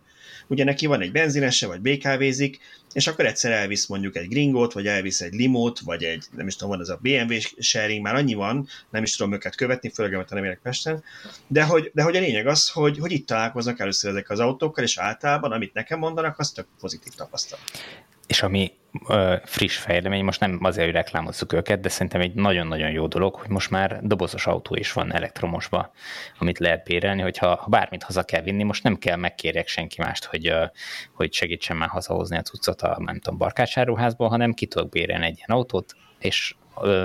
ugye neki van egy benzinese, vagy BKV-zik, és akkor egyszer elvisz mondjuk egy gringót, vagy elvisz egy limót, vagy egy, nem is tudom, van ez a BMW sharing, már annyi van, nem is tudom őket követni, főleg, mert nem élek Pesten, de hogy, de hogy a lényeg az, hogy, hogy itt találkoznak először ezek az autókkal, és általában, amit nekem mondanak, az tök pozitív tapasztalat és ami friss fejlemény, most nem azért, hogy reklámozzuk őket, de szerintem egy nagyon-nagyon jó dolog, hogy most már dobozos autó is van elektromosba, amit lehet bérelni, hogyha ha bármit haza kell vinni, most nem kell megkérjek senki mást, hogy, hogy segítsen már hazahozni a cuccot a, nem tudom, barkácsáruházból, hanem ki tudok bérelni egy ilyen autót, és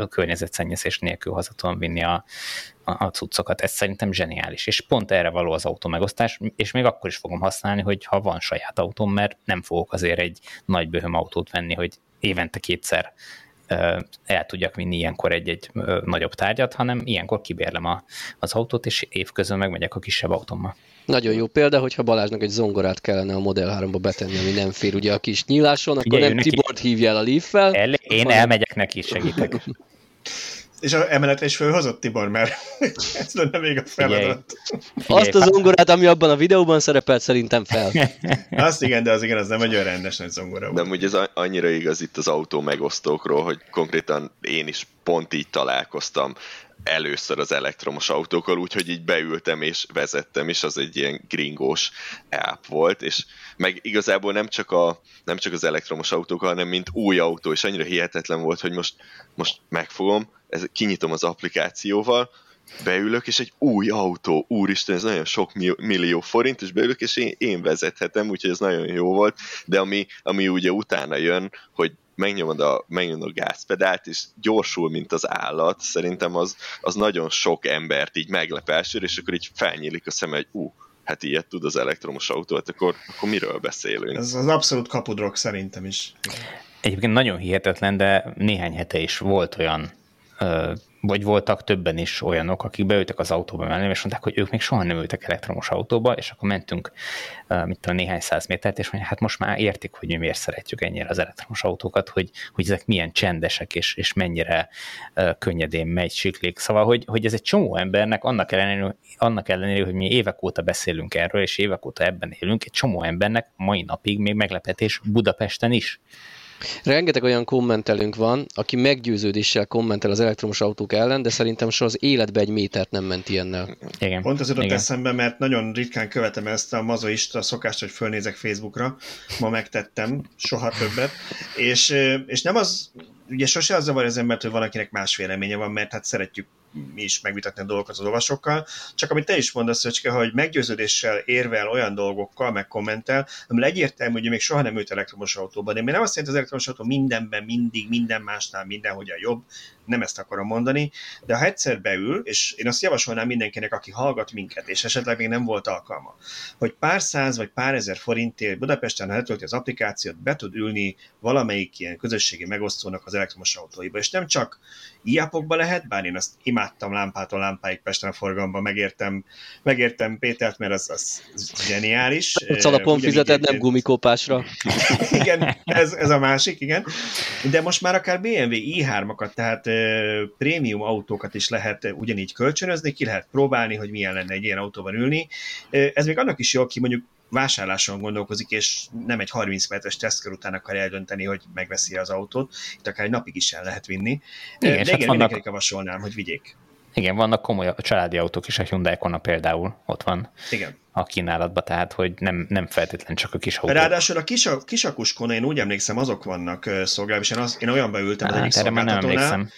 környezetszennyezés nélkül haza tudom vinni a, a, cuccokat. Ez szerintem zseniális, és pont erre való az autómegosztás, és még akkor is fogom használni, hogy ha van saját autóm, mert nem fogok azért egy nagy böhöm autót venni, hogy évente kétszer el tudjak vinni ilyenkor egy-egy nagyobb tárgyat, hanem ilyenkor kibérlem a, az autót, és évközben megmegyek a kisebb autómmal. Nagyon jó példa, hogyha Balázsnak egy zongorát kellene a Model 3-ba betenni, ami nem fér ugye a kis nyíláson, akkor Ugye, nem Tibort hívja el a. El, én hanem... elmegyek neki, segítek. És a emeletre is fölhozott Tibor, mert ez lenne még a feladat. Azt az zongorát, ami abban a videóban szerepelt, szerintem fel. Azt igen, de az igen, az nem egy olyan rendes nagy zongora De ugye ez annyira igaz itt az autó megosztókról, hogy konkrétan én is pont így találkoztam először az elektromos autókkal, úgyhogy így beültem és vezettem, és az egy ilyen gringós app volt, és meg igazából nem csak, a, nem csak az elektromos autókkal, hanem mint új autó, és annyira hihetetlen volt, hogy most, most megfogom, ez, kinyitom az applikációval, beülök, és egy új autó, úristen, ez nagyon sok millió forint, és beülök, és én, én vezethetem, úgyhogy ez nagyon jó volt, de ami, ami ugye utána jön, hogy megnyomod a, megnyomod a gázpedált, és gyorsul, mint az állat, szerintem az, az nagyon sok embert így meglep elsőre, és akkor így felnyílik a szeme, hogy ú, uh, hát ilyet tud az elektromos autó, hát akkor, akkor miről beszélünk? Ez az abszolút kapudrok szerintem is. Egyébként nagyon hihetetlen, de néhány hete is volt olyan vagy voltak többen is olyanok, akik beültek az autóba mellé, és mondták, hogy ők még soha nem ültek elektromos autóba, és akkor mentünk mit tudom, néhány száz métert, és mondják, hát most már értik, hogy mi miért szeretjük ennyire az elektromos autókat, hogy, hogy ezek milyen csendesek, és, és mennyire könnyedén megy, siklik. Szóval, hogy, hogy ez egy csomó embernek, annak ellenére, annak ellenére, hogy mi évek óta beszélünk erről, és évek óta ebben élünk, egy csomó embernek mai napig még meglepetés Budapesten is. Rengeteg olyan kommentelünk van, aki meggyőződéssel kommentel az elektromos autók ellen, de szerintem soha az életbe egy métert nem ment ilyennel. Igen. Pont az jutott eszembe, mert nagyon ritkán követem ezt a mazoista szokást, hogy fölnézek Facebookra. Ma megtettem, soha többet. És, és nem az, ugye sose az zavar az embert, hogy valakinek más véleménye van, mert hát szeretjük mi is megvitatni a dolgokat az olvasókkal, csak amit te is mondasz, Szöcske, hogy meggyőződéssel érvel olyan dolgokkal, meg kommentel, ami egyértelmű, hogy még soha nem ült elektromos autóban. De még nem azt jelenti, az elektromos autó mindenben, mindig, minden másnál, mindenhogy a jobb. nem ezt akarom mondani, de ha egyszer beül, és én azt javasolnám mindenkinek, aki hallgat minket, és esetleg még nem volt alkalma, hogy pár száz vagy pár ezer forintért Budapesten, ha letölti az applikációt, be tud ülni valamelyik ilyen közösségi megosztónak az elektromos autóiba, és nem csak iapokba lehet, bár én azt imádtam lámpától lámpáig Pesten a forgalomban, megértem, megértem Pétert, mert az, az, az zseniális. Alapon fizeted, nem gumikópásra. igen, ez, ez a másik, igen. De most már akár BMW i3-akat, tehát uh, prémium autókat is lehet ugyanígy kölcsönözni, ki lehet próbálni, hogy milyen lenne egy ilyen autóban ülni. Ez még annak is jó, aki mondjuk vásárláson gondolkozik, és nem egy 30 perces tesztkör után akar eldönteni, hogy megveszi az autót. Itt akár egy napig is el lehet vinni. Igen, De igen, hát vannak... javasolnám, hogy vigyék. Igen, vannak komoly családi autók is, a Hyundai Kona például ott van. Igen a kínálatba, tehát hogy nem, nem feltétlen csak a kis autók. Ráadásul a kis, kisakuskon, én úgy emlékszem, azok vannak szolgálva, és én, az, én olyanba ültem hát, az egyik szolgáltatónál,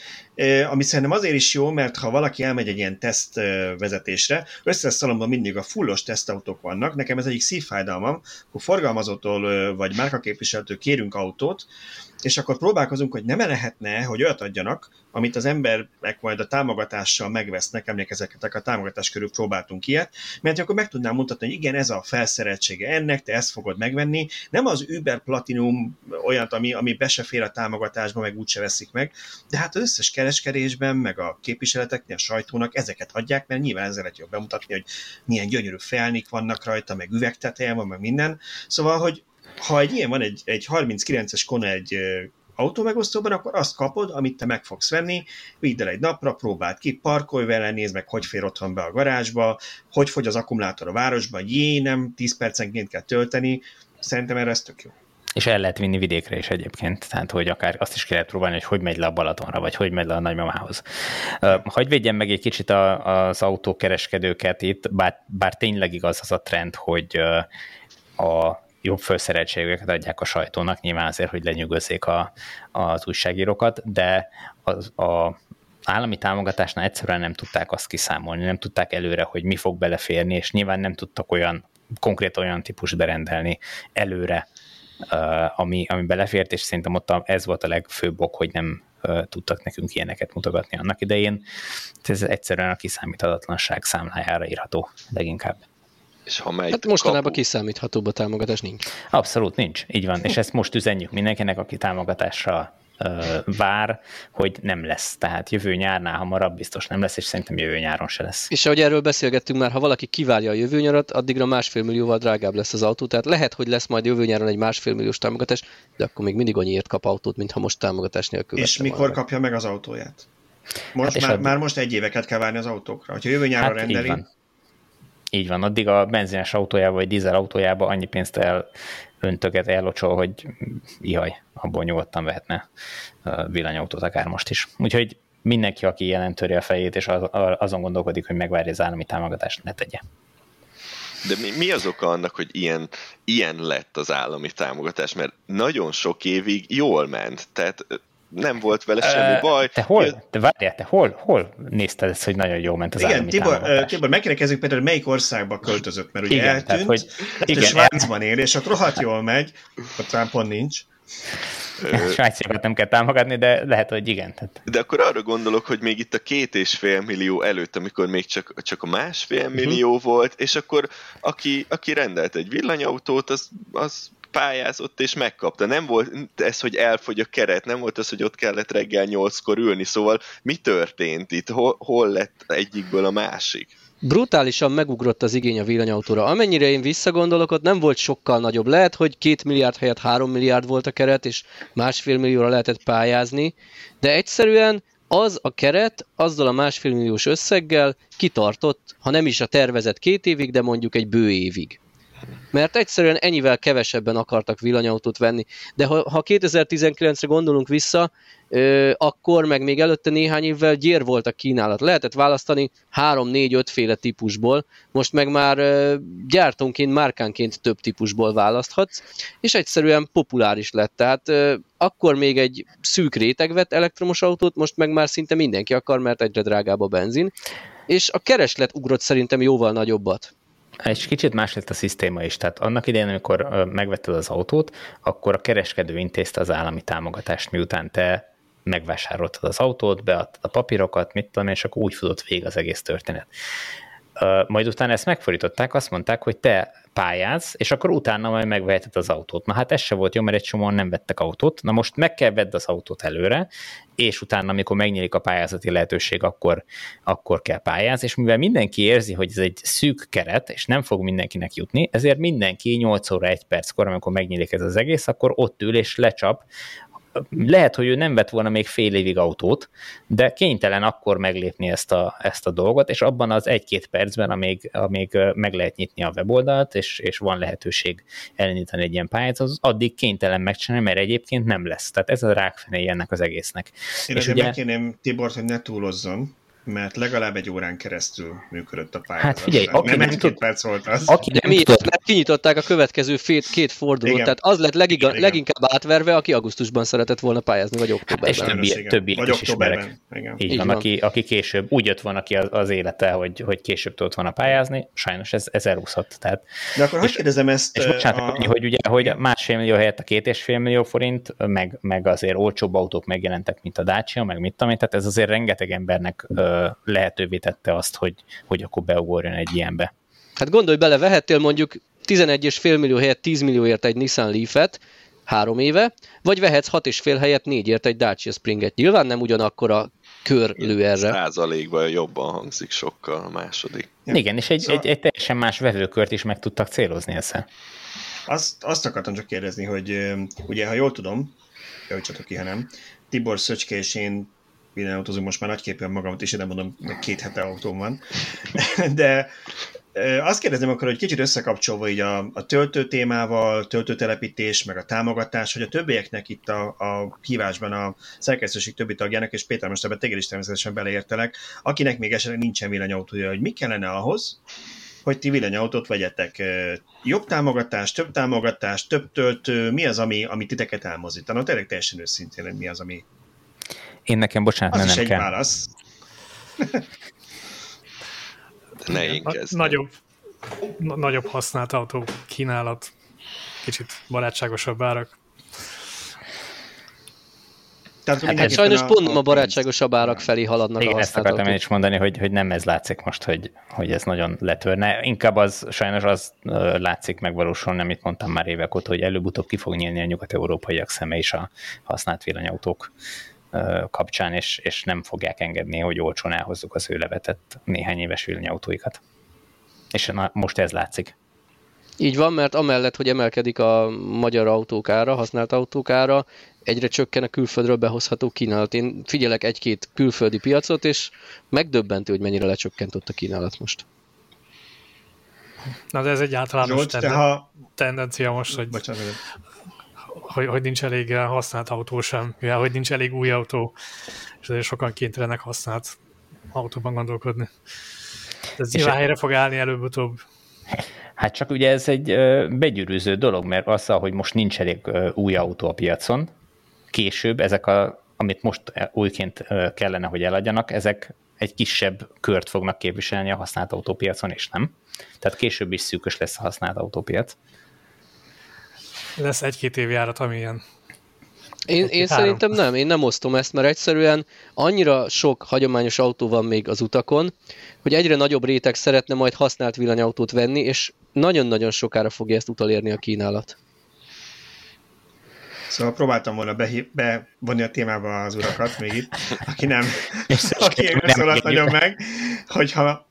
ami szerintem azért is jó, mert ha valaki elmegy egy ilyen teszt vezetésre, összes szalomban mindig a fullos tesztautók vannak, nekem ez egyik szívfájdalmam, hogy forgalmazótól vagy márkaképviselőtől kérünk autót, és akkor próbálkozunk, hogy nem lehetne, hogy olyat adjanak, amit az emberek majd a támogatással megvesznek, emlékezetek, a támogatás körül próbáltunk ilyet, mert akkor meg tudnám mutatni, hogy igen, ez a felszereltsége ennek, te ezt fogod megvenni, nem az Uber Platinum olyat, ami, ami be se fér a támogatásba, meg úgyse veszik meg, de hát az összes kereskedésben, meg a képviseleteknél, a sajtónak ezeket adják, mert nyilván ezzel lehet jobb bemutatni, hogy milyen gyönyörű felnik vannak rajta, meg üvegteteje van, meg minden. Szóval, hogy ha egy ilyen van, egy, egy 39-es Kona egy autómegosztóban, akkor azt kapod, amit te meg fogsz venni, vidd el egy napra, próbáld ki, parkolj vele, nézd meg, hogy fér otthon be a garázsba, hogy fogy az akkumulátor a városban, jé, nem 10 percenként kell tölteni, szerintem erre ez tök jó. És el lehet vinni vidékre is egyébként, tehát hogy akár azt is ki próbálni, hogy hogy megy le a Balatonra, vagy hogy megy le a nagymamához. Hogy védjem meg egy kicsit a, az autókereskedőket itt, bár, bár tényleg igaz az a trend, hogy a jobb felszereltségeket adják a sajtónak, nyilván azért, hogy lenyűgözzék a, az újságírókat, de az, a állami támogatásnál egyszerűen nem tudták azt kiszámolni, nem tudták előre, hogy mi fog beleférni, és nyilván nem tudtak olyan, konkrét olyan típus berendelni előre, ami, ami belefért, és szerintem ott ez volt a legfőbb ok, hogy nem tudtak nekünk ilyeneket mutogatni annak idején. Ez egyszerűen a kiszámíthatatlanság számlájára írható leginkább. És ha megy hát mostanában kapu... kiszámíthatóbb a támogatás nincs. Abszolút nincs, így van. És ezt most üzenjük mindenkinek, aki támogatásra vár, hogy nem lesz. Tehát jövő nyárnál hamarabb biztos nem lesz, és szerintem jövő nyáron se lesz. És ahogy erről beszélgettünk már, ha valaki kivárja a jövő nyarat, addigra másfél millióval drágább lesz az autó. Tehát lehet, hogy lesz majd jövő nyáron egy másfél milliós támogatás, de akkor még mindig annyiért kap autót, mint ha most támogatás nélkül. És mikor volna. kapja meg az autóját? Most hát már, a... már most egy éveket kell várni az autókra. Ha jövő nyáron hát rendeli, így van, addig a benzines autójába vagy dízel autójába annyi pénzt el öntöket ellocsol, hogy ihaj, abból nyugodtan vehetne villanyautót akár most is. Úgyhogy mindenki, aki jelentöri a fejét, és azon gondolkodik, hogy megvárja az állami támogatást, ne tegye. De mi, mi az oka annak, hogy ilyen, ilyen lett az állami támogatás? Mert nagyon sok évig jól ment. Tehát nem volt vele semmi baj. Te hol, te várjál, te hol, hol nézted ezt, hogy nagyon jó ment az Igen, Tibor, Tibor, megkérdekezzük például, melyik országba költözött, mert ugye igen, eltűnt, tehát, hogy, igen, Svájcban él, és ott rohadt jól megy, ott talán pont nincs. Svájciakat nem kell támogatni, de lehet, hogy igen. Tehát. De akkor arra gondolok, hogy még itt a két és fél millió előtt, amikor még csak, csak a másfél uh-huh. millió volt, és akkor aki, aki rendelt egy villanyautót, az, az pályázott és megkapta. Nem volt ez, hogy elfogy a keret, nem volt az, hogy ott kellett reggel nyolckor ülni, szóval mi történt itt? Hol, hol lett egyikből a másik? brutálisan megugrott az igény a villanyautóra. Amennyire én visszagondolok, ott nem volt sokkal nagyobb. Lehet, hogy két milliárd helyett három milliárd volt a keret, és másfél millióra lehetett pályázni, de egyszerűen az a keret azzal a másfél milliós összeggel kitartott, ha nem is a tervezett két évig, de mondjuk egy bő évig mert egyszerűen ennyivel kevesebben akartak villanyautót venni. De ha, ha 2019-re gondolunk vissza, ö, akkor meg még előtte néhány évvel gyér volt a kínálat. Lehetett választani 3-4-5 féle típusból, most meg már ö, gyártónként, márkánként több típusból választhatsz, és egyszerűen populáris lett. Tehát ö, akkor még egy szűk réteg vett elektromos autót, most meg már szinte mindenki akar, mert egyre drágább a benzin, és a kereslet ugrott szerintem jóval nagyobbat. Egy kicsit más lett a szisztéma is, tehát annak idején, amikor megvetted az autót, akkor a kereskedő intézte az állami támogatást, miután te megvásároltad az autót, beadtad a papírokat, mit tudom, és akkor úgy futott végig az egész történet. Majd utána ezt megfordították, azt mondták, hogy te pályáz, és akkor utána majd megveheted az autót. Na hát ez se volt jó, mert egy csomóan nem vettek autót. Na most meg kell vedd az autót előre, és utána, amikor megnyílik a pályázati lehetőség, akkor, akkor kell pályázni, és mivel mindenki érzi, hogy ez egy szűk keret, és nem fog mindenkinek jutni, ezért mindenki 8 óra 1 perckor, amikor megnyílik ez az egész, akkor ott ül és lecsap lehet, hogy ő nem vett volna még fél évig autót, de kénytelen akkor meglépni ezt a, ezt a dolgot, és abban az egy-két percben, amíg, amíg meg lehet nyitni a weboldalt, és, és van lehetőség elindítani egy ilyen pályázatot, addig kénytelen megcsinálni, mert egyébként nem lesz. Tehát ez a rákfené ennek az egésznek. Én és ugye... megkérném Tibort, hogy ne túlozzon, mert legalább egy órán keresztül működött a pályázat. Hát figyelj, aki nem, nem egy két perc volt az. Aki nem miért, mert kinyitották a következő fél, két fordulót, Igen. tehát az lett legiga, Igen. leginkább átverve, aki augusztusban szeretett volna pályázni, vagy októberben. Hát, és többi, többi vagy is ismerek. Igen. Így, Így van, van. Aki, aki később úgy jött volna ki az, az élete, hogy, hogy később tudott volna pályázni, sajnos ez, ez elúszott. Tehát, De akkor hogy kérdezem ezt? És bocsánat, a... hogy ugye, hogy másfél millió helyett a két és fél millió forint, meg, meg azért olcsóbb autók megjelentek, mint a Dacia, meg mit tudom én, tehát ez azért rengeteg embernek ö, lehetővé tette azt, hogy, hogy akkor beugorjon egy ilyenbe. Hát gondolj bele, vehettél mondjuk 11,5 millió helyett 10 millióért egy Nissan Leaf-et, három éve, vagy vehetsz 6,5 helyett négyért egy Dacia Springet. Nyilván nem ugyanakkor a kör lő erre. Százalékban jobban hangzik sokkal a második. Igen, és egy, szóval... egy, egy teljesen más vevőkört is meg tudtak célozni ezzel. Azt, azt akartam csak kérdezni, hogy ugye, ha jól tudom, javítsatok ki, ha nem, Tibor Szöcske és én minden autózom, most már nagyképpen magamat is, de mondom, két hete autóm van. De azt kérdezem akkor, hogy kicsit összekapcsolva így a, a töltő témával, töltőtelepítés, meg a támogatás, hogy a többieknek itt a, a hívásban a szerkesztőség többi tagjának, és Péter most ebben téged is természetesen beleértelek, akinek még esetleg nincsen villanyautója, hogy mi kellene ahhoz, hogy ti villanyautót vegyetek. Jobb támogatás, több támogatás, több töltő, mi az, ami, ami titeket elmozítanak? Tényleg teljesen őszintén, mi az, ami, én nekem, bocsánat, Az nem, is nem egy kell. válasz. ne én kezdem. Nagyobb, nagyobb használt autó kínálat, kicsit barátságosabb árak. Tehát hát, hát sajnos pont nem a barátságosabb árak felé haladnak Igen, a ezt akartam én is mondani, hogy, hogy nem ez látszik most, hogy, hogy ez nagyon letörne. Inkább az sajnos az látszik megvalósulni, amit mondtam már évek óta, hogy előbb-utóbb ki fog nyílni a nyugat-európaiak szeme is a használt villanyautók kapcsán, és, és nem fogják engedni, hogy olcsón elhozzuk az ő levetett néhány éves villanyautóikat. És na, most ez látszik. Így van, mert amellett, hogy emelkedik a magyar autók ára, használt autók ára, egyre csökken a külföldről behozható kínálat. Én figyelek egy-két külföldi piacot, és megdöbbentő, hogy mennyire lecsökkent ott a kínálat most. Na de ez egy általános Zsolt, tenden- ha... tendencia most, hogy Bocsánat hogy, hogy nincs elég használt autó sem, mivel hogy nincs elég új autó, és azért sokan kénytelenek használt autóban gondolkodni. Ez nyilván helyre fog állni előbb-utóbb. Hát csak ugye ez egy begyűrűző dolog, mert az, hogy most nincs elég új autó a piacon, később ezek, a, amit most újként kellene, hogy eladjanak, ezek egy kisebb kört fognak képviselni a használt autópiacon, és nem. Tehát később is szűkös lesz a használt autópiac. Lesz egy-két év járat, ami ilyen. Én, én szerintem nem, én nem osztom ezt, mert egyszerűen annyira sok hagyományos autó van még az utakon, hogy egyre nagyobb réteg szeretne majd használt villanyautót venni, és nagyon-nagyon sokára fogja ezt utolérni a kínálat. Szóval próbáltam volna bevonni a témába az urakat még itt, aki nem, aki nem szólalt nagyon meg, hogyha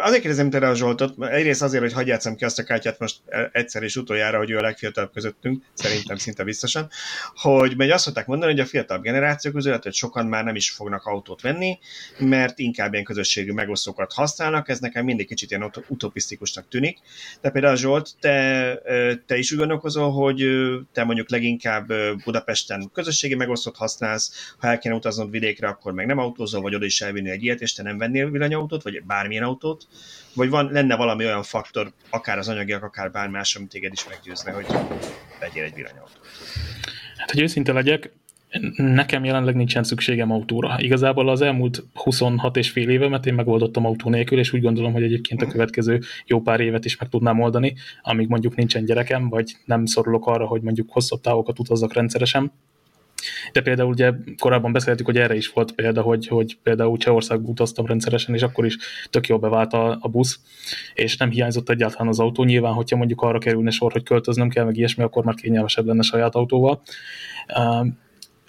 azért kérdezem tőle a Zsoltot, egyrészt azért, hogy hagyjátszom ki azt a kártyát most egyszer és utoljára, hogy ő a legfiatalabb közöttünk, szerintem szinte biztosan, hogy meg azt szokták mondani, hogy a fiatalabb generációk közül, hogy sokan már nem is fognak autót venni, mert inkább ilyen közösségű megosztókat használnak, ez nekem mindig kicsit ilyen utopisztikusnak tűnik. De például Zsolt, te, te is úgy gondolkozol, hogy te mondjuk leginkább inkább Budapesten közösségi megosztott használsz, ha el kéne utaznod vidékre, akkor meg nem autózol, vagy oda is elvinni egy ilyet, és te nem vennél villanyautót, vagy bármilyen autót, vagy van, lenne valami olyan faktor, akár az anyagiak, akár bármi más, amit téged is meggyőzne, hogy vegyél egy villanyautót. Hát, hogy őszinte legyek, nekem jelenleg nincsen szükségem autóra. Igazából az elmúlt 26 és fél évemet én megoldottam autó nélkül, és úgy gondolom, hogy egyébként a mhm. következő jó pár évet is meg tudnám oldani, amíg mondjuk nincsen gyerekem, vagy nem szorulok arra, hogy mondjuk hosszabb távokat utazzak rendszeresen. De például ugye korábban beszéltük, hogy erre is volt példa, hogy, hogy például Csehországba utaztam rendszeresen, és akkor is tök jól bevált a, a busz, és nem hiányzott egyáltalán az autó. Nyilván, hogyha mondjuk arra kerülne sor, hogy költöznöm kell, meg ilyesmi, akkor már kényelmesebb lenne saját autóval.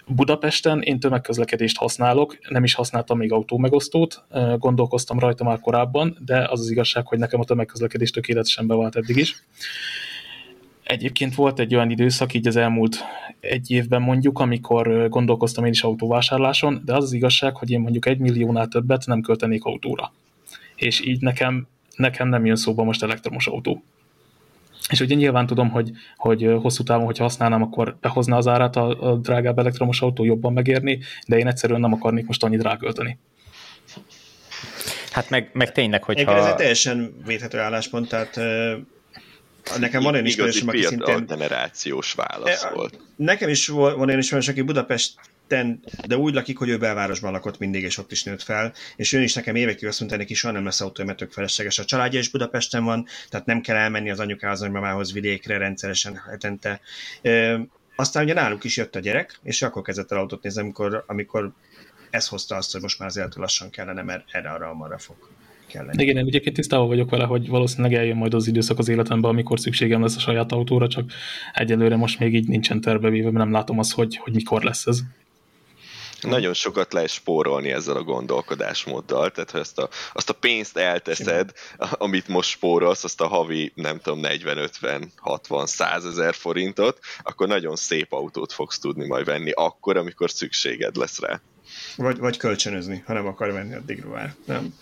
Budapesten én tömegközlekedést használok, nem is használtam még autómegosztót, gondolkoztam rajta már korábban, de az az igazság, hogy nekem a tömegközlekedés tökéletesen bevált eddig is. Egyébként volt egy olyan időszak, így az elmúlt egy évben mondjuk, amikor gondolkoztam én is autóvásárláson, de az az igazság, hogy én mondjuk egy milliónál többet nem költenék autóra. És így nekem, nekem nem jön szóba most elektromos autó. És ugye nyilván tudom, hogy, hogy hosszú távon, hogyha használnám, akkor behozná az árát a, a drágább elektromos autó jobban megérni, de én egyszerűen nem akarnék most annyit rákölteni. Hát meg, meg tényleg, hogyha... Ez egy teljesen védhető álláspont, tehát Nekem van olyan ismerősöm, aki szintén... generációs válasz e, volt. Nekem is van olyan ismerős, aki Budapesten, de úgy lakik, hogy ő belvárosban lakott mindig, és ott is nőtt fel, és ő is nekem évekig azt mondta, hogy neki soha nem lesz autó, mert tök felesleges. A családja is Budapesten van, tehát nem kell elmenni az anyukához, nagymamához vidékre rendszeresen hetente. E, aztán ugye náluk is jött a gyerek, és akkor kezdett el autót nézni, amikor, amikor ez hozta azt, hogy most már azért lassan kellene, mert erre arra marra fog kellene. Igen, én egyébként tisztában vagyok vele, hogy valószínűleg eljön majd az időszak az életemben, amikor szükségem lesz a saját autóra, csak egyelőre most még így nincsen tervevéve, mert nem látom azt, hogy, hogy mikor lesz ez. Nagyon sokat lehet spórolni ezzel a gondolkodásmóddal, tehát ha ezt a, azt a pénzt elteszed, amit most spórolsz, azt a havi, nem tudom, 40-50-60-100 ezer forintot, akkor nagyon szép autót fogsz tudni majd venni akkor, amikor szükséged lesz rá. Vagy, vagy kölcsönözni, ha nem akar venni addig már, nem?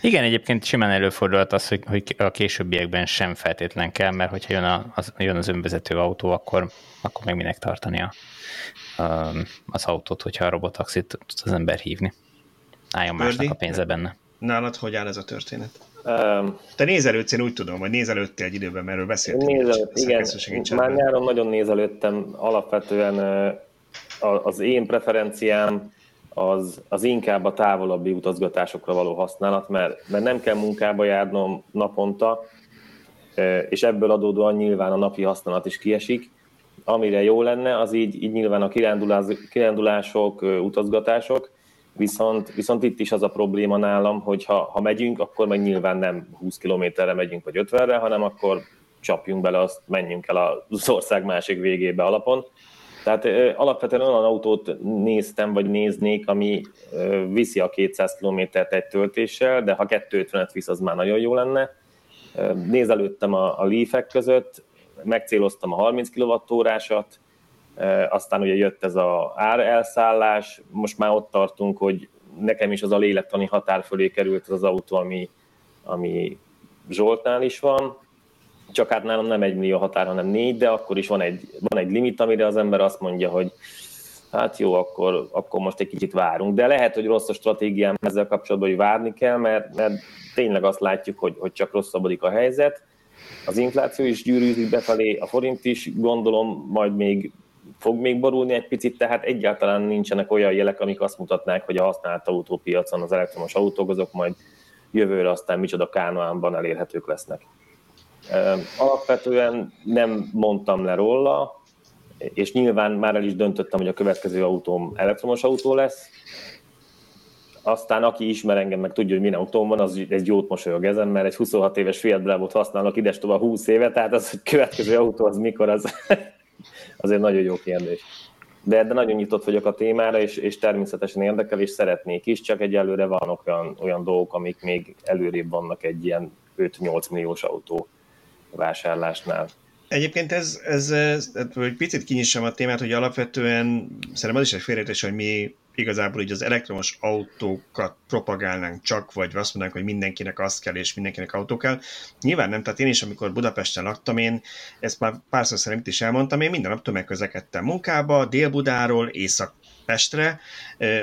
Igen, egyébként simán előfordulhat az, hogy, hogy a későbbiekben sem feltétlen kell, mert hogyha jön, a, az, jön az önvezető autó, akkor, akkor meg minek tartani a, a, az autót, hogyha a robotaxit tud az ember hívni. Álljon Bördi, másnak a pénze benne. Nálad hogy áll ez a történet? Um, Te nézelődsz, én úgy tudom, vagy nézelődtél egy időben, mert erről beszéltünk. Nézelőtt, igen. Már nyáron nagyon nézelődtem. Alapvetően az én preferenciám az, az inkább a távolabbi utazgatásokra való használat, mert, mert nem kell munkába járnom naponta, és ebből adódóan nyilván a napi használat is kiesik. Amire jó lenne, az így, így nyilván a kirándulás, kirándulások, utazgatások, viszont, viszont itt is az a probléma nálam, hogy ha, ha megyünk, akkor meg nyilván nem 20 kilométerre megyünk, vagy 50-re, hanem akkor csapjunk bele, azt menjünk el az ország másik végébe alapon tehát ö, alapvetően olyan autót néztem, vagy néznék, ami ö, viszi a 200 km-t egy töltéssel, de ha 250-et visz, az már nagyon jó lenne. Nézelődtem a, a Leaf-ek között, megcéloztam a 30 kWh-ásat, aztán ugye jött ez a ár elszállás, most már ott tartunk, hogy nekem is az a lélektani határ fölé került az az autó, ami, ami Zsoltnál is van, csak hát nálam nem egy millió határ, hanem négy, de akkor is van egy, van egy limit, amire az ember azt mondja, hogy hát jó, akkor, akkor most egy kicsit várunk. De lehet, hogy rossz a stratégiám ezzel kapcsolatban, hogy várni kell, mert, mert tényleg azt látjuk, hogy, hogy csak rosszabbodik a helyzet. Az infláció is gyűrűzik befelé, a forint is gondolom majd még fog még borulni egy picit, tehát egyáltalán nincsenek olyan jelek, amik azt mutatnák, hogy a használt autópiacon az elektromos autók azok majd jövőre aztán micsoda kánoánban elérhetők lesznek. Alapvetően nem mondtam le róla, és nyilván már el is döntöttem, hogy a következő autóm elektromos autó lesz. Aztán aki ismer engem, meg tudja, hogy milyen autóm van, az egy jót mosolyog ezen, mert egy 26 éves Fiat Bravo-t használok ides tovább 20 éve, tehát az, hogy következő autó az mikor, az, az egy nagyon jó kérdés. De, de nagyon nyitott vagyok a témára, és, és természetesen érdekel, és szeretnék is, csak egyelőre vannak olyan, olyan dolgok, amik még előrébb vannak egy ilyen 5-8 milliós autó vásárlásnál. Egyébként ez, ez, ez hogy picit kinyissam a témát, hogy alapvetően szerintem az is egy félreértés, hogy mi igazából így az elektromos autókat propagálnánk csak, vagy azt mondanánk, hogy mindenkinek azt kell, és mindenkinek autó kell. Nyilván nem, tehát én is, amikor Budapesten laktam, én ezt már párszor szerint is elmondtam, én minden nap tömegközlekedtem munkába, Dél-Budáról, Észak Pestre,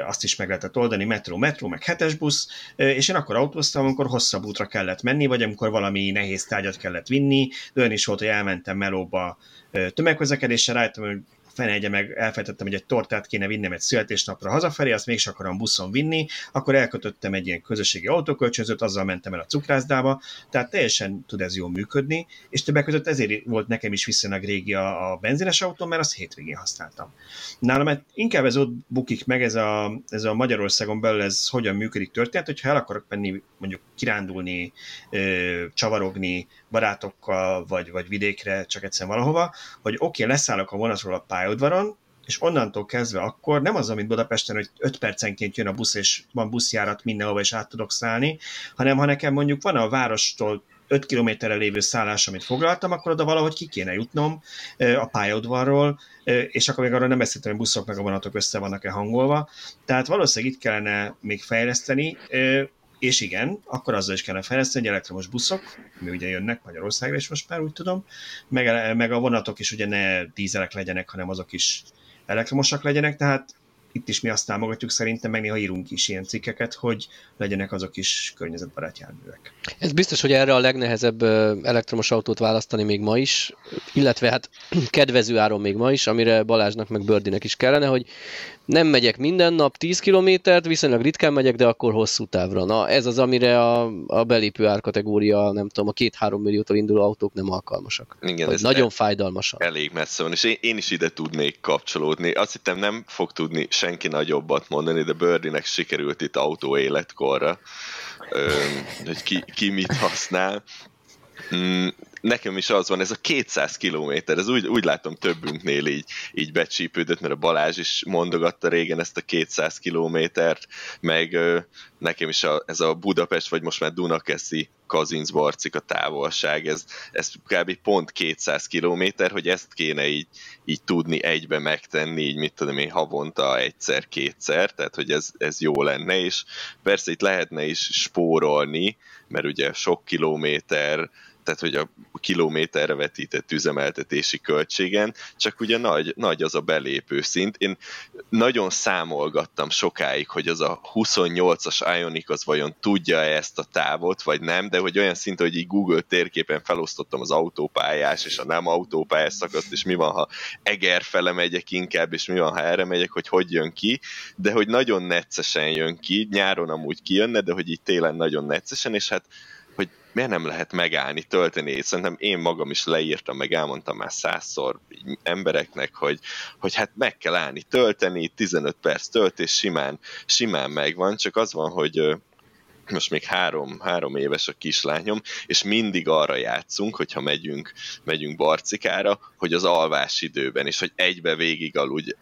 azt is meg lehetett oldani, metró, metró, meg hetes busz, és én akkor autóztam, amikor hosszabb útra kellett menni, vagy amikor valami nehéz tárgyat kellett vinni, de olyan is volt, hogy elmentem melóba tömegközlekedéssel, rájöttem, hogy fenegye meg, elfejtettem, hogy egy tortát kéne vinnem egy születésnapra hazafelé, azt mégsem akarom buszon vinni, akkor elkötöttem egy ilyen közösségi autókölcsönzőt, azzal mentem el a cukrászdába, tehát teljesen tud ez jól működni, és többek között ezért volt nekem is viszonylag régi a, a benzines autó, mert azt hétvégén használtam. Nálam mert inkább ez ott bukik meg, ez a, ez a Magyarországon belül ez hogyan működik történet, hogyha el akarok menni mondjuk kirándulni, csavarogni barátokkal, vagy, vagy vidékre, csak egyszer valahova, hogy oké, okay, leszállok a vonatról a pályaudvaron, és onnantól kezdve akkor nem az, mint Budapesten, hogy 5 percenként jön a busz, és van buszjárat mindenhova, és át tudok szállni, hanem ha nekem mondjuk van a várostól 5 kilométerre lévő szállás, amit foglaltam, akkor oda valahogy ki kéne jutnom a pályaudvarról, és akkor még arra nem beszéltem, hogy buszok meg a vonatok össze vannak-e hangolva. Tehát valószínűleg itt kellene még fejleszteni, és igen, akkor azzal is kellene fejleszteni, hogy elektromos buszok, mi ugye jönnek Magyarországra is most már úgy tudom, meg, meg a vonatok is ugye ne dízelek legyenek, hanem azok is elektromosak legyenek, tehát itt is mi azt támogatjuk szerintem, meg néha írunk is ilyen cikkeket, hogy legyenek azok is környezetbarát járművek. Ez biztos, hogy erre a legnehezebb elektromos autót választani még ma is, illetve hát kedvező áron még ma is, amire Balázsnak meg Bördinek is kellene, hogy nem megyek minden nap 10 kilométert, viszonylag ritkán megyek, de akkor hosszú távra. Na, ez az, amire a, a belépő árkategória, nem tudom, a két-három milliótól induló autók nem alkalmasak. Igen, ez nagyon el, fájdalmasan. Elég messze van, és én, én is ide tudnék kapcsolódni. Azt hittem nem fog tudni senki nagyobbat mondani, de Birdinek sikerült itt autó életkorra, hogy ki, ki mit használ. Nekem is az van, ez a 200 kilométer, ez úgy, úgy látom többünknél így, így becsípődött, mert a Balázs is mondogatta régen ezt a 200 kilométert, meg nekem is a, ez a Budapest, vagy most már Dunakeszi Kazincbarcik a távolság, ez, ez kb. pont 200 kilométer, hogy ezt kéne így, így tudni egybe megtenni, így mit tudom én, havonta egyszer-kétszer, tehát hogy ez, ez jó lenne, és persze itt lehetne is spórolni, mert ugye sok kilométer, tehát hogy a kilométerre vetített üzemeltetési költségen, csak ugye nagy, nagy az a belépő szint. Én nagyon számolgattam sokáig, hogy az a 28-as Ioniq az vajon tudja-e ezt a távot, vagy nem, de hogy olyan szint, hogy így Google térképen felosztottam az autópályás és a nem autópályás szakaszt, és mi van, ha Eger fele megyek inkább, és mi van, ha erre megyek, hogy hogy jön ki, de hogy nagyon neccesen jön ki, nyáron amúgy kijönne, de hogy így télen nagyon neccesen, és hát miért nem lehet megállni, tölteni, és szerintem én magam is leírtam, meg elmondtam már százszor embereknek, hogy, hogy hát meg kell állni, tölteni, 15 perc töltés simán, simán megvan, csak az van, hogy most még három, három éves a kislányom, és mindig arra játszunk, hogyha megyünk, megyünk barcikára, hogy az alvás időben, és hogy egybe végig aludja,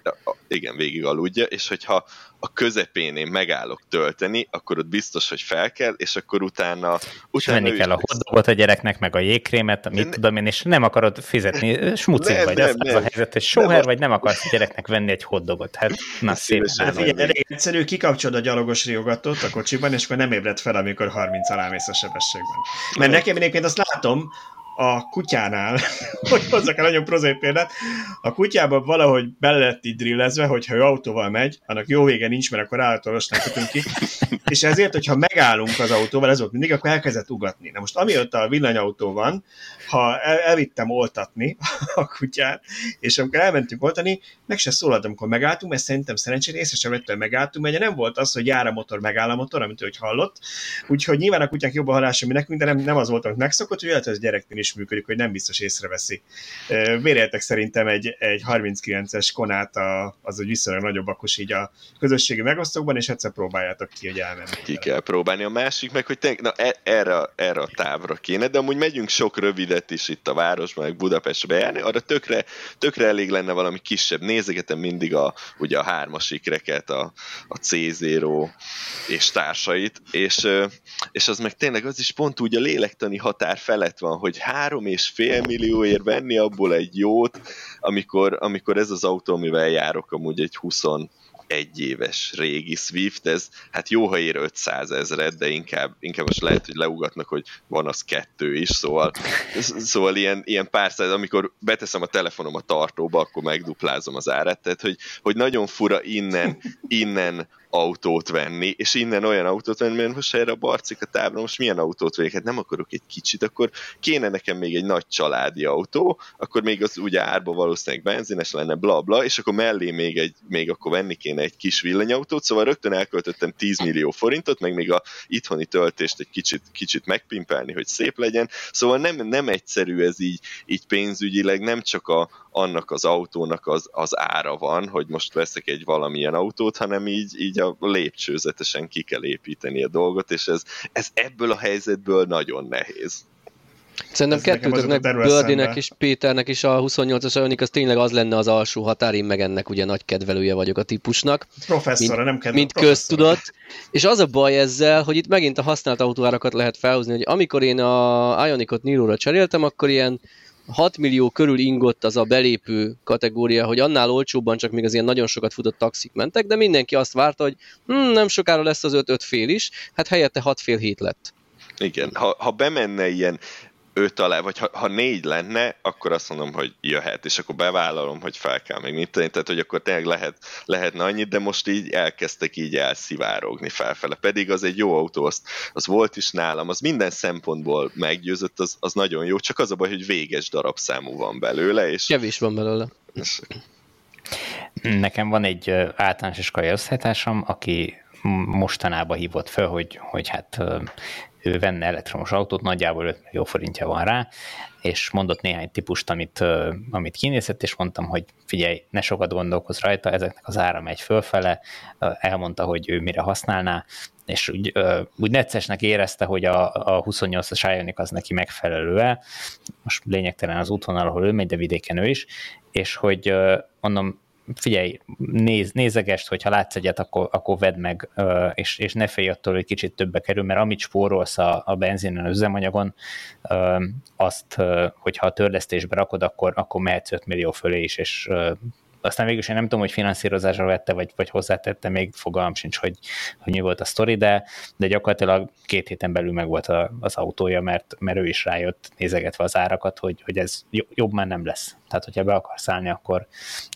igen, végig aludja, és hogyha a közepén én megállok tölteni, akkor ott biztos, hogy fel kell, és akkor utána... utána venni kell a hoddogot a gyereknek, meg a jégkrémet, mit ne, tudom én, és nem akarod fizetni, smucik nem, vagy, nem, az, nem. az a helyzet, hogy sóher vagy nem akarsz a gyereknek venni egy hoddogot. Hát, na szép. Hát figyelj, elég egyszerű, kikapcsolod a gyalogos riogatót a kocsiban, és akkor nem ébred fel, amikor 30 alá mész a sebességben. Mert nekem egyébként azt látom, a kutyánál, hogy hozzak el nagyon prozai példát, a kutyában valahogy bele lett így drillezve, hogyha ő autóval megy, annak jó vége nincs, mert akkor állatolosnak kötünk ki, és ezért, hogyha megállunk az autóval, ez volt mindig, akkor elkezdett ugatni. Na most amióta a villanyautó van, ha el, elvittem oltatni a kutyát, és amikor elmentünk oltani, meg se szólalt, amikor megálltunk, mert szerintem szerencsére észre sem vettem, megálltunk, mert nem volt az, hogy jár a motor, megáll a motor, amit ő hallott. Úgyhogy nyilván a kutyák jobb a halása, mint nekünk, de nem, nem az volt, amit megszokott, hogy lehet, hogy ez gyereknél is működik, hogy nem biztos észreveszi. Vérjeltek szerintem egy, egy 39-es konát, a, az, hogy viszonylag nagyobb akkor így a közösségi megosztókban, és egyszer próbáljátok ki, hogy elmenni. Ki kell próbálni. A másik meg, hogy te, na, e, erre, erre a távra kéne, de amúgy megyünk sok rövidet is itt a városban, meg Budapestre járni, arra tökre, tökre elég lenne valami kisebb. Nézegetem mindig a, ugye a hármas a, a C0 és társait, és, és az meg tényleg az is pont úgy a lélektani határ felett van, hogy három és fél millióért venni abból egy jót, amikor, amikor ez az autó, amivel járok, amúgy egy 20 egy éves régi Swift, ez hát jó, ha ér 500 ezeret, de inkább, inkább most lehet, hogy leugatnak, hogy van az kettő is, szóval, szóval ilyen, ilyen pár száz, amikor beteszem a telefonom a tartóba, akkor megduplázom az árát, tehát hogy, hogy nagyon fura innen, innen autót venni, és innen olyan autót venni, mert most erre a barcik a tábra, most milyen autót vegyek, hát nem akarok egy kicsit, akkor kéne nekem még egy nagy családi autó, akkor még az ugye árba valószínűleg benzines lenne, bla bla, és akkor mellé még, egy, még akkor venni kéne egy kis villanyautót, szóval rögtön elköltöttem 10 millió forintot, meg még a itthoni töltést egy kicsit, kicsit megpimpelni, hogy szép legyen, szóval nem, nem egyszerű ez így, így pénzügyileg, nem csak a, annak az autónak az, az ára van, hogy most veszek egy valamilyen autót, hanem így, így a lépcsőzetesen ki kell építeni a dolgot, és ez, ez ebből a helyzetből nagyon nehéz. Szerintem kettőtöknek, Bördinek és Péternek is a 28-as Ioniq az tényleg az lenne az alsó határ, én meg ennek ugye nagy kedvelője vagyok a típusnak. Professzora, mint, nem kedvel, Mint köztudott. És az a baj ezzel, hogy itt megint a használt autóárakat lehet felhozni, hogy amikor én a Ioniqot Niro-ra cseréltem, akkor ilyen 6 millió körül ingott az a belépő kategória, hogy annál olcsóbban csak még az ilyen nagyon sokat futott taxik mentek, de mindenki azt várta, hogy hm, nem sokára lesz az 5-5 fél is, hát helyette 6 fél hét lett. Igen, ha, ha bemenne ilyen öt alá, vagy ha, ha négy lenne, akkor azt mondom, hogy jöhet, és akkor bevállalom, hogy fel kell még mit tenni, tehát hogy akkor tényleg lehet, lehetne annyit, de most így elkezdtek így elszivárogni felfele. Pedig az egy jó autó, az, az volt is nálam, az minden szempontból meggyőzött, az, az nagyon jó, csak az a baj, hogy véges darabszámú van belőle. És, Kevés van belőle. És... Nekem van egy általános iskolai osztálytársam, aki mostanában hívott fel, hogy, hogy hát ő venne elektromos autót, nagyjából 5 millió forintja van rá, és mondott néhány típust, amit, amit kinézett, és mondtam, hogy figyelj, ne sokat gondolkoz rajta, ezeknek az ára megy fölfele, elmondta, hogy ő mire használná, és úgy, úgy neccesnek érezte, hogy a, a 28-as Ioniq az neki megfelelő most lényegtelen az útvonal, ahol ő megy, de vidéken ő is, és hogy mondom, figyelj, néz, nézegest, hogyha látsz egyet, akkor, akkor vedd meg, és, és ne félj attól, hogy kicsit többe kerül, mert amit spórolsz a, a benzinen, az üzemanyagon, azt, hogyha a törlesztésbe rakod, akkor, akkor mehetsz 5 millió fölé is, és aztán végül én nem tudom, hogy finanszírozásra vette, vagy, vagy hozzátette, még fogalmam sincs, hogy, hogy mi volt a sztori, de, de gyakorlatilag két héten belül meg volt a, az autója, mert, mert ő is rájött nézegetve az árakat, hogy, hogy ez jobb már nem lesz. Tehát, hogyha be akarsz szállni, akkor,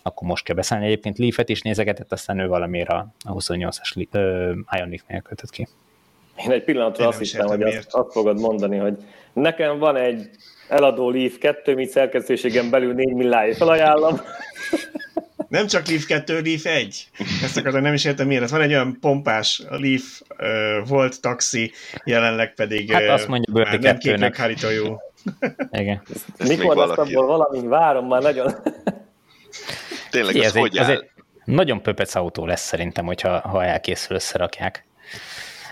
akkor most kell beszállni. Egyébként Leaf-et is nézegetett, aztán ő valamiért a, a 28-as Ioniq-nél kötött ki. Én egy pillanatra azt hittem, hogy azt, azt fogod mondani, hogy nekem van egy eladó Leaf 2, mit szerkesztőségen belül 4 milliárd felajánlom. Nem csak Leaf 2, Leaf 1. Ezt akartam, nem is értem miért. Van egy olyan pompás Leaf uh, volt taxi, jelenleg pedig hát azt mondja, már nem két meghárítójú. Igen. Mikor lesz abból valami? Várom már nagyon. Tényleg, ez, ez, hogy ez egy nagyon pöpec autó lesz szerintem, hogyha ha elkészül, összerakják.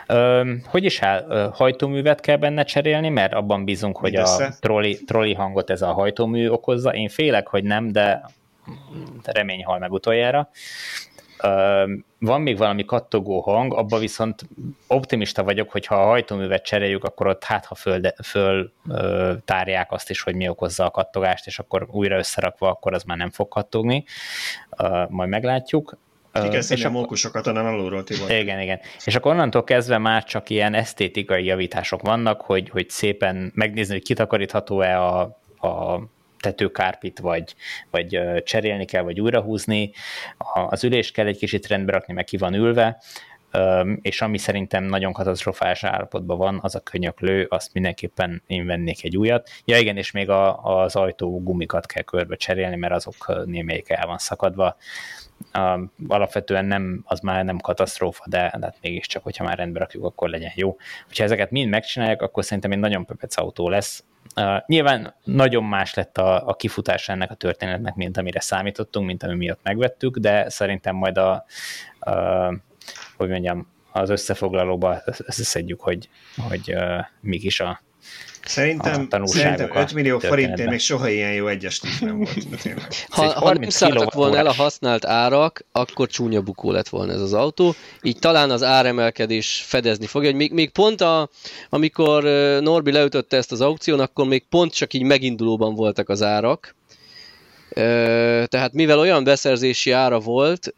Ö, hogy is áll? Hajtóművet kell benne cserélni, mert abban bízunk, hogy Mindössze. a trolli, trolli hangot ez a hajtómű okozza. Én félek, hogy nem, de remény hal meg utoljára. Van még valami kattogó hang, abban viszont optimista vagyok, hogy ha a hajtóművet cseréljük, akkor ott hát ha föl, föl tárják azt is, hogy mi okozza a kattogást, és akkor újra összerakva, akkor az már nem fog kattogni. Majd meglátjuk. Igen, és a mókusokat onnan alulról, Tibor. Igen, igen. És akkor onnantól kezdve már csak ilyen esztétikai javítások vannak, hogy, hogy szépen megnézni, hogy kitakarítható-e a, a tetőkárpit, vagy, vagy cserélni kell, vagy újrahúzni. Az ülés kell egy kicsit rendbe rakni, meg ki van ülve, és ami szerintem nagyon katasztrofális állapotban van, az a könyöklő, azt mindenképpen én vennék egy újat. Ja igen, és még a, az ajtó gumikat kell körbe cserélni, mert azok némelyik el van szakadva. Alapvetően nem, az már nem katasztrófa, de, de hát mégiscsak, hogyha már rendbe rakjuk, akkor legyen jó. Ha ezeket mind megcsinálják, akkor szerintem egy nagyon pöpec autó lesz, Uh, nyilván nagyon más lett a, a kifutás ennek a történetnek, mint amire számítottunk, mint ami miatt megvettük, de szerintem majd a hogy mondjam, az összefoglalóba összeszedjük, hogy, hogy uh, mik is a, Szerintem, szerintem 5 millió forintért még soha ilyen jó egyes nem volt. Ha, ha nem szálltak volna el a használt árak, akkor csúnya bukó lett volna ez az autó. Így talán az áremelkedés fedezni fogja, hogy még, még pont a, amikor Norbi leütötte ezt az aukción, akkor még pont csak így megindulóban voltak az árak, Tehát mivel olyan beszerzési ára volt,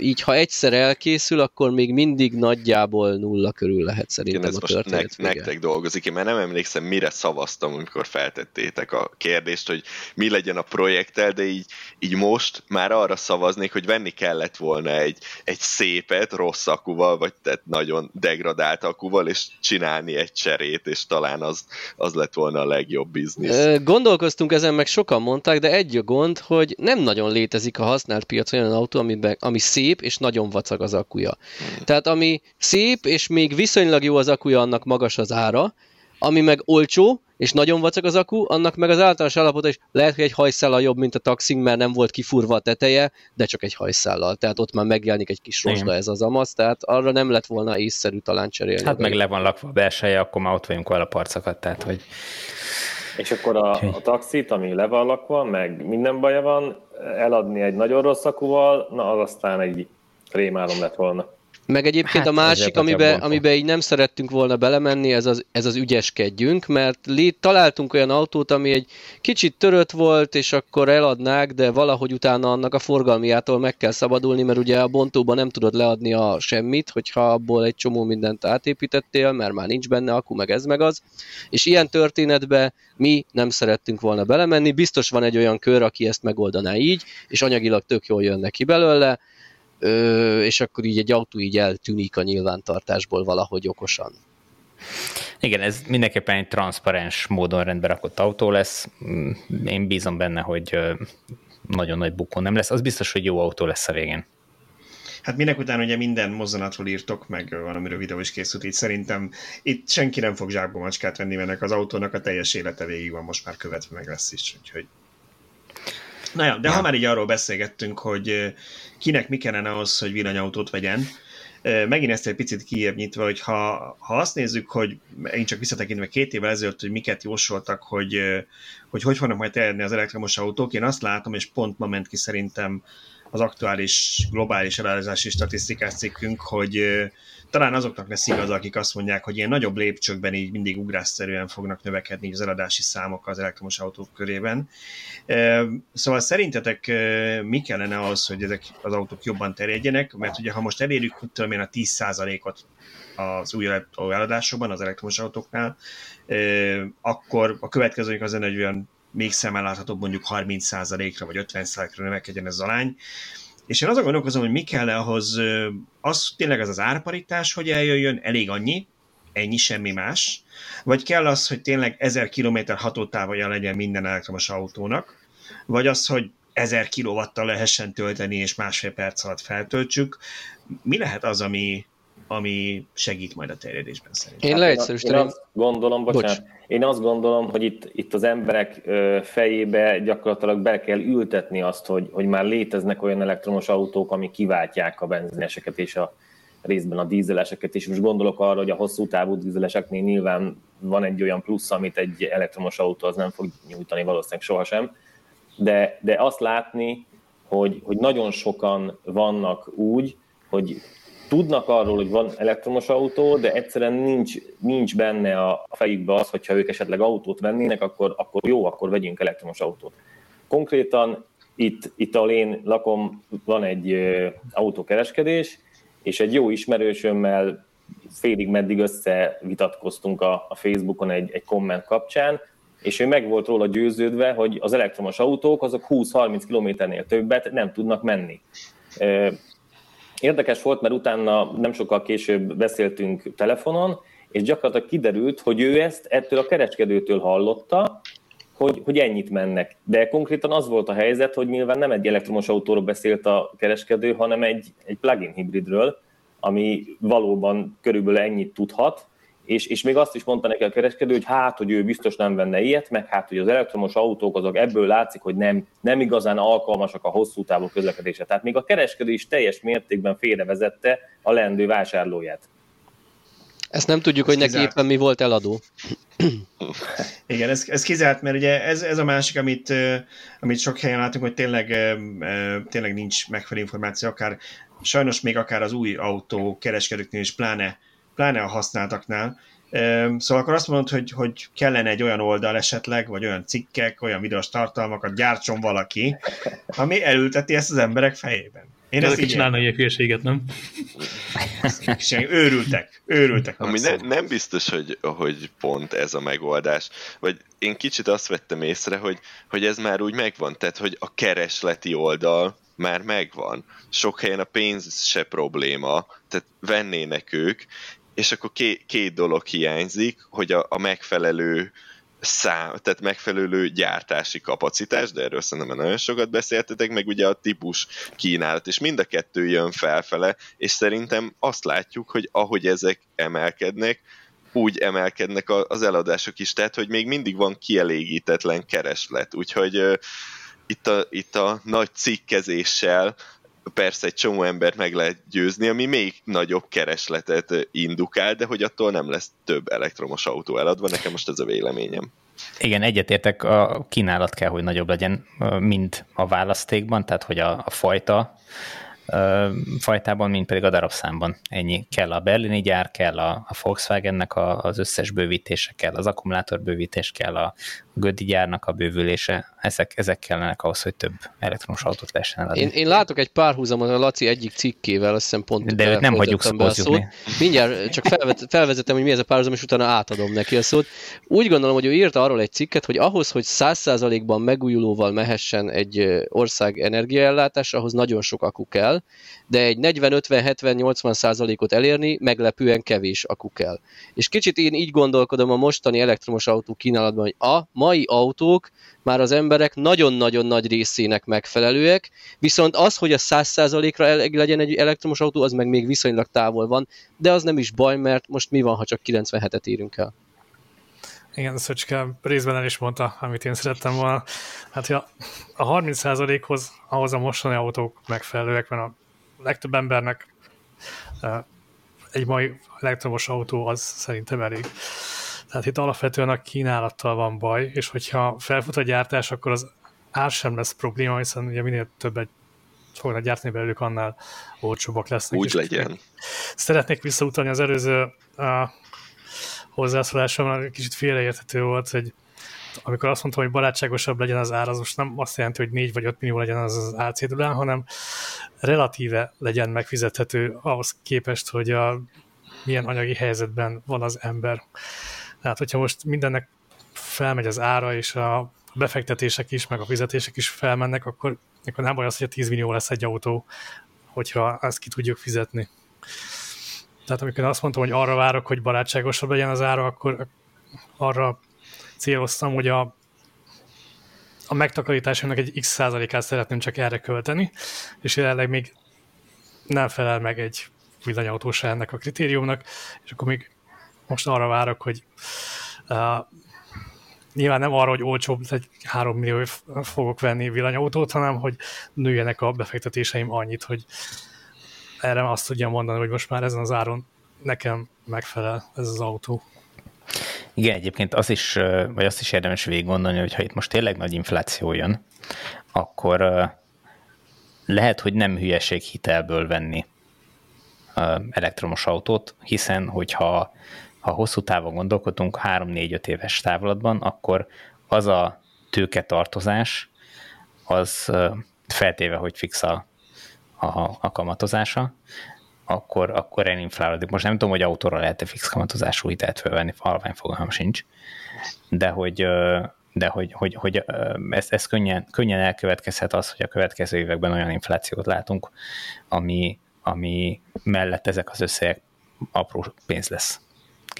így ha egyszer elkészül, akkor még mindig nagyjából nulla körül lehet szerintem Igen, ez a most nek, nektek dolgozik, én már nem emlékszem, mire szavaztam, amikor feltettétek a kérdést, hogy mi legyen a projekttel, de így, így most már arra szavaznék, hogy venni kellett volna egy, egy szépet rossz akuval, vagy tehát nagyon degradált akuval, és csinálni egy cserét, és talán az, az lett volna a legjobb biznisz. Gondolkoztunk ezen, meg sokan mondták, de egy a gond, hogy nem nagyon létezik a használt piac olyan autó, amiben, ami szép és nagyon vacag az akuja. Tehát ami szép és még viszonylag jó az akuja, annak magas az ára, ami meg olcsó, és nagyon vacak az akku, annak meg az általános állapota is lehet, hogy egy hajszállal jobb, mint a taxing, mert nem volt kifurva a teteje, de csak egy hajszállal. Tehát ott már megjelenik egy kis rozsda ez az amasz, tehát arra nem lett volna észszerű talán cserélni. Hát meg le van lakva a belseje, akkor már ott vagyunk a parcakat, tehát hogy... És akkor a, a taxit, ami le van lakva, meg minden baja van, eladni egy nagyon rossz akuval, na az aztán egy rémálom lett volna. Meg egyébként hát, a másik, amiben, amiben így nem szerettünk volna belemenni, ez az, ez az ügyeskedjünk, mert lé, találtunk olyan autót, ami egy kicsit törött volt, és akkor eladnák, de valahogy utána annak a forgalmiától meg kell szabadulni, mert ugye a bontóban nem tudod leadni a semmit, hogyha abból egy csomó mindent átépítettél, mert már nincs benne akku, meg ez meg az. És ilyen történetbe mi nem szerettünk volna belemenni, biztos van egy olyan kör, aki ezt megoldaná így, és anyagilag tök jól jön neki belőle, és akkor így egy autó így eltűnik a nyilvántartásból valahogy okosan. Igen, ez mindenképpen egy transzparens módon rendbe rakott autó lesz. Mm, én bízom benne, hogy nagyon nagy bukó nem lesz. Az biztos, hogy jó autó lesz a végén. Hát minek után ugye minden mozzanatról írtok, meg valamiről videó is készült, így szerintem itt senki nem fog zsákba macskát venni, mert az autónak a teljes élete végig van most már követve meg lesz is, úgyhogy Na jó, de ja. ha már így arról beszélgettünk, hogy kinek mi kellene ahhoz, hogy villanyautót vegyen, megint ezt egy picit kiebb nyitva, hogy ha, ha azt nézzük, hogy én csak visszatekintve két évvel ezelőtt, hogy miket jósoltak, hogy, hogy hogy fognak majd terjedni az elektromos autók, én azt látom, és pont ma ment ki szerintem az aktuális globális elárazási statisztikás cikkünk, hogy talán azoknak lesz igaz, akik azt mondják, hogy ilyen nagyobb lépcsőkben így mindig ugrásszerűen fognak növekedni az eladási számok az elektromos autók körében. Szóval szerintetek mi kellene az, hogy ezek az autók jobban terjedjenek? Mert ugye ha most elérjük, tudom én, a 10%-ot az új eladásokban, az elektromos autóknál, akkor a következő az hogy olyan még szemmel láthatóbb mondjuk 30%-ra vagy 50%-ra növekedjen ez az alány. És én azon gondolkozom, hogy mi kell ahhoz, az tényleg az az árparitás, hogy eljöjjön, elég annyi, ennyi, semmi más, vagy kell az, hogy tényleg 1000 km hatótávolja legyen minden elektromos autónak, vagy az, hogy 1000 kilovattal lehessen tölteni, és másfél perc alatt feltöltsük. Mi lehet az, ami, ami segít majd a terjedésben szerintem. Én leegyszerűsíteném. Én azt gondolom, bocsánat, Bocs. én azt gondolom, hogy itt, itt az emberek fejébe gyakorlatilag be kell ültetni azt, hogy, hogy már léteznek olyan elektromos autók, ami kiváltják a benzineseket és a részben a dízeleseket, és most gondolok arra, hogy a hosszú távú dízeleseknél nyilván van egy olyan plusz, amit egy elektromos autó az nem fog nyújtani valószínűleg sohasem, de, de azt látni, hogy, hogy nagyon sokan vannak úgy, hogy tudnak arról, hogy van elektromos autó, de egyszerűen nincs, nincs benne a fejükbe az, hogyha ők esetleg autót vennének, akkor, akkor jó, akkor vegyünk elektromos autót. Konkrétan itt, itt ahol én lakom, van egy ö, autókereskedés, és egy jó ismerősömmel félig meddig összevitatkoztunk a, a Facebookon egy, egy komment kapcsán, és ő meg volt róla győződve, hogy az elektromos autók azok 20-30 kilométernél többet nem tudnak menni. Érdekes volt, mert utána nem sokkal később beszéltünk telefonon, és gyakorlatilag kiderült, hogy ő ezt ettől a kereskedőtől hallotta, hogy, hogy ennyit mennek. De konkrétan az volt a helyzet, hogy nyilván nem egy elektromos autóról beszélt a kereskedő, hanem egy, egy plug-in hibridről, ami valóban körülbelül ennyit tudhat, és, és még azt is mondta neki a kereskedő, hogy hát, hogy ő biztos nem venne ilyet, meg hát, hogy az elektromos autók azok ebből látszik, hogy nem, nem igazán alkalmasak a hosszú távú közlekedésre. Tehát még a kereskedő is teljes mértékben félrevezette a lendő vásárlóját. Ezt nem tudjuk, hogy neki éppen mi volt eladó. Igen, ez, ez kizárt, mert ugye ez, ez a másik, amit, amit sok helyen látunk, hogy tényleg, tényleg nincs megfelelő információ, akár sajnos még akár az új autó kereskedőknél is, pláne pláne a használtaknál, Szóval akkor azt mondod, hogy, hogy kellene egy olyan oldal esetleg, vagy olyan cikkek, olyan videós tartalmakat gyártson valaki, ami elülteti ezt az emberek fejében. Én ezt így csinálna ilyen hülyeséget, nem? őrültek, őrültek. Ami ne, nem biztos, hogy, hogy pont ez a megoldás. Vagy én kicsit azt vettem észre, hogy, hogy ez már úgy megvan, tehát hogy a keresleti oldal már megvan. Sok helyen a pénz se probléma, tehát vennének ők, és akkor két, két dolog hiányzik, hogy a, a megfelelő szám, tehát megfelelő gyártási kapacitás, de erről szerintem nagyon sokat beszéltetek, meg ugye a típus kínálat, és mind a kettő jön felfele, és szerintem azt látjuk, hogy ahogy ezek emelkednek, úgy emelkednek az eladások is, tehát hogy még mindig van kielégítetlen kereslet, úgyhogy uh, itt, a, itt a nagy cikkezéssel persze egy csomó embert meg lehet győzni, ami még nagyobb keresletet indukál, de hogy attól nem lesz több elektromos autó eladva, nekem most ez a véleményem. Igen, egyetértek, a kínálat kell, hogy nagyobb legyen, mint a választékban, tehát hogy a, a fajta fajtában, mint pedig a darabszámban. Ennyi. Kell a berlini gyár, kell a, a Volkswagennek a, az összes bővítése, kell az akkumulátorbővítés, kell a Gödi gyárnak a bővülése. Ezek, ezek kellenek ahhoz, hogy több elektromos autót lehessen eladni. Én, én látok egy párhuzamot a Laci egyik cikkével, azt hiszem pont De őt nem hagyjuk szót. Mindjárt csak felvet, felvezetem, hogy mi ez a párhuzam, és utána átadom neki a szót. Úgy gondolom, hogy ő írta arról egy cikket, hogy ahhoz, hogy 100%-ban megújulóval mehessen egy ország energiaellátás, ahhoz nagyon sok akku kell, de egy 40-50-70-80 százalékot elérni meglepően kevés akku kell. És kicsit én így gondolkodom a mostani elektromos autó kínálatban, hogy a mai autók már az emberek nagyon-nagyon nagy részének megfelelőek, viszont az, hogy a 100 százalékra legyen egy elektromos autó, az meg még viszonylag távol van, de az nem is baj, mert most mi van, ha csak 97-et érünk el? Igen, Szöcske részben el is mondta, amit én szerettem volna. Hát ja, a 30%-hoz ahhoz a mostani autók megfelelőek, mert a legtöbb embernek egy mai elektromos autó az szerintem elég. Tehát itt alapvetően a kínálattal van baj, és hogyha felfut a gyártás, akkor az ár sem lesz probléma, hiszen ugye minél többet fognak gyártani belőlük, annál olcsóbbak lesznek. Úgy legyen. Szeretnék visszautalni az előző uh, hozzászólásomra, kicsit félreérthető volt, hogy amikor azt mondtam, hogy barátságosabb legyen az ár, az most nem azt jelenti, hogy 4 vagy 5 millió legyen az az árcédulán, hanem relatíve legyen megfizethető ahhoz képest, hogy a, milyen anyagi helyzetben van az ember. Tehát, hogyha most mindennek felmegy az ára, és a befektetések is, meg a fizetések is felmennek, akkor, akkor nem baj az, hogy a 10 millió lesz egy autó, hogyha ezt ki tudjuk fizetni. Tehát amikor azt mondtam, hogy arra várok, hogy barátságosabb legyen az ára, akkor arra céloztam, hogy a, a megtakarításomnak egy x százalékát szeretném csak erre költeni, és jelenleg még nem felel meg egy villanyautó se ennek a kritériumnak, és akkor még most arra várok, hogy uh, nyilván nem arra, hogy olcsóbb, egy 3 millió fogok venni villanyautót, hanem hogy nőjenek a befektetéseim annyit, hogy erre azt tudjam mondani, hogy most már ezen az áron nekem megfelel ez az autó. Igen, egyébként az is, vagy azt is érdemes végig gondolni, hogy ha itt most tényleg nagy infláció jön, akkor lehet, hogy nem hülyeség hitelből venni elektromos autót, hiszen hogyha ha hosszú távon gondolkodunk, 3-4-5 éves távlatban, akkor az a tőketartozás, az feltéve, hogy fix a, a, a kamatozása, akkor, akkor elinflálódik. Most nem tudom, hogy autóra lehet-e fix kamatozású hitelt fölvenni, halvány fogalmam sincs, de hogy, de hogy, hogy, hogy ez, ez könnyen, könnyen elkövetkezhet az, hogy a következő években olyan inflációt látunk, ami, ami mellett ezek az összegek apró pénz lesz.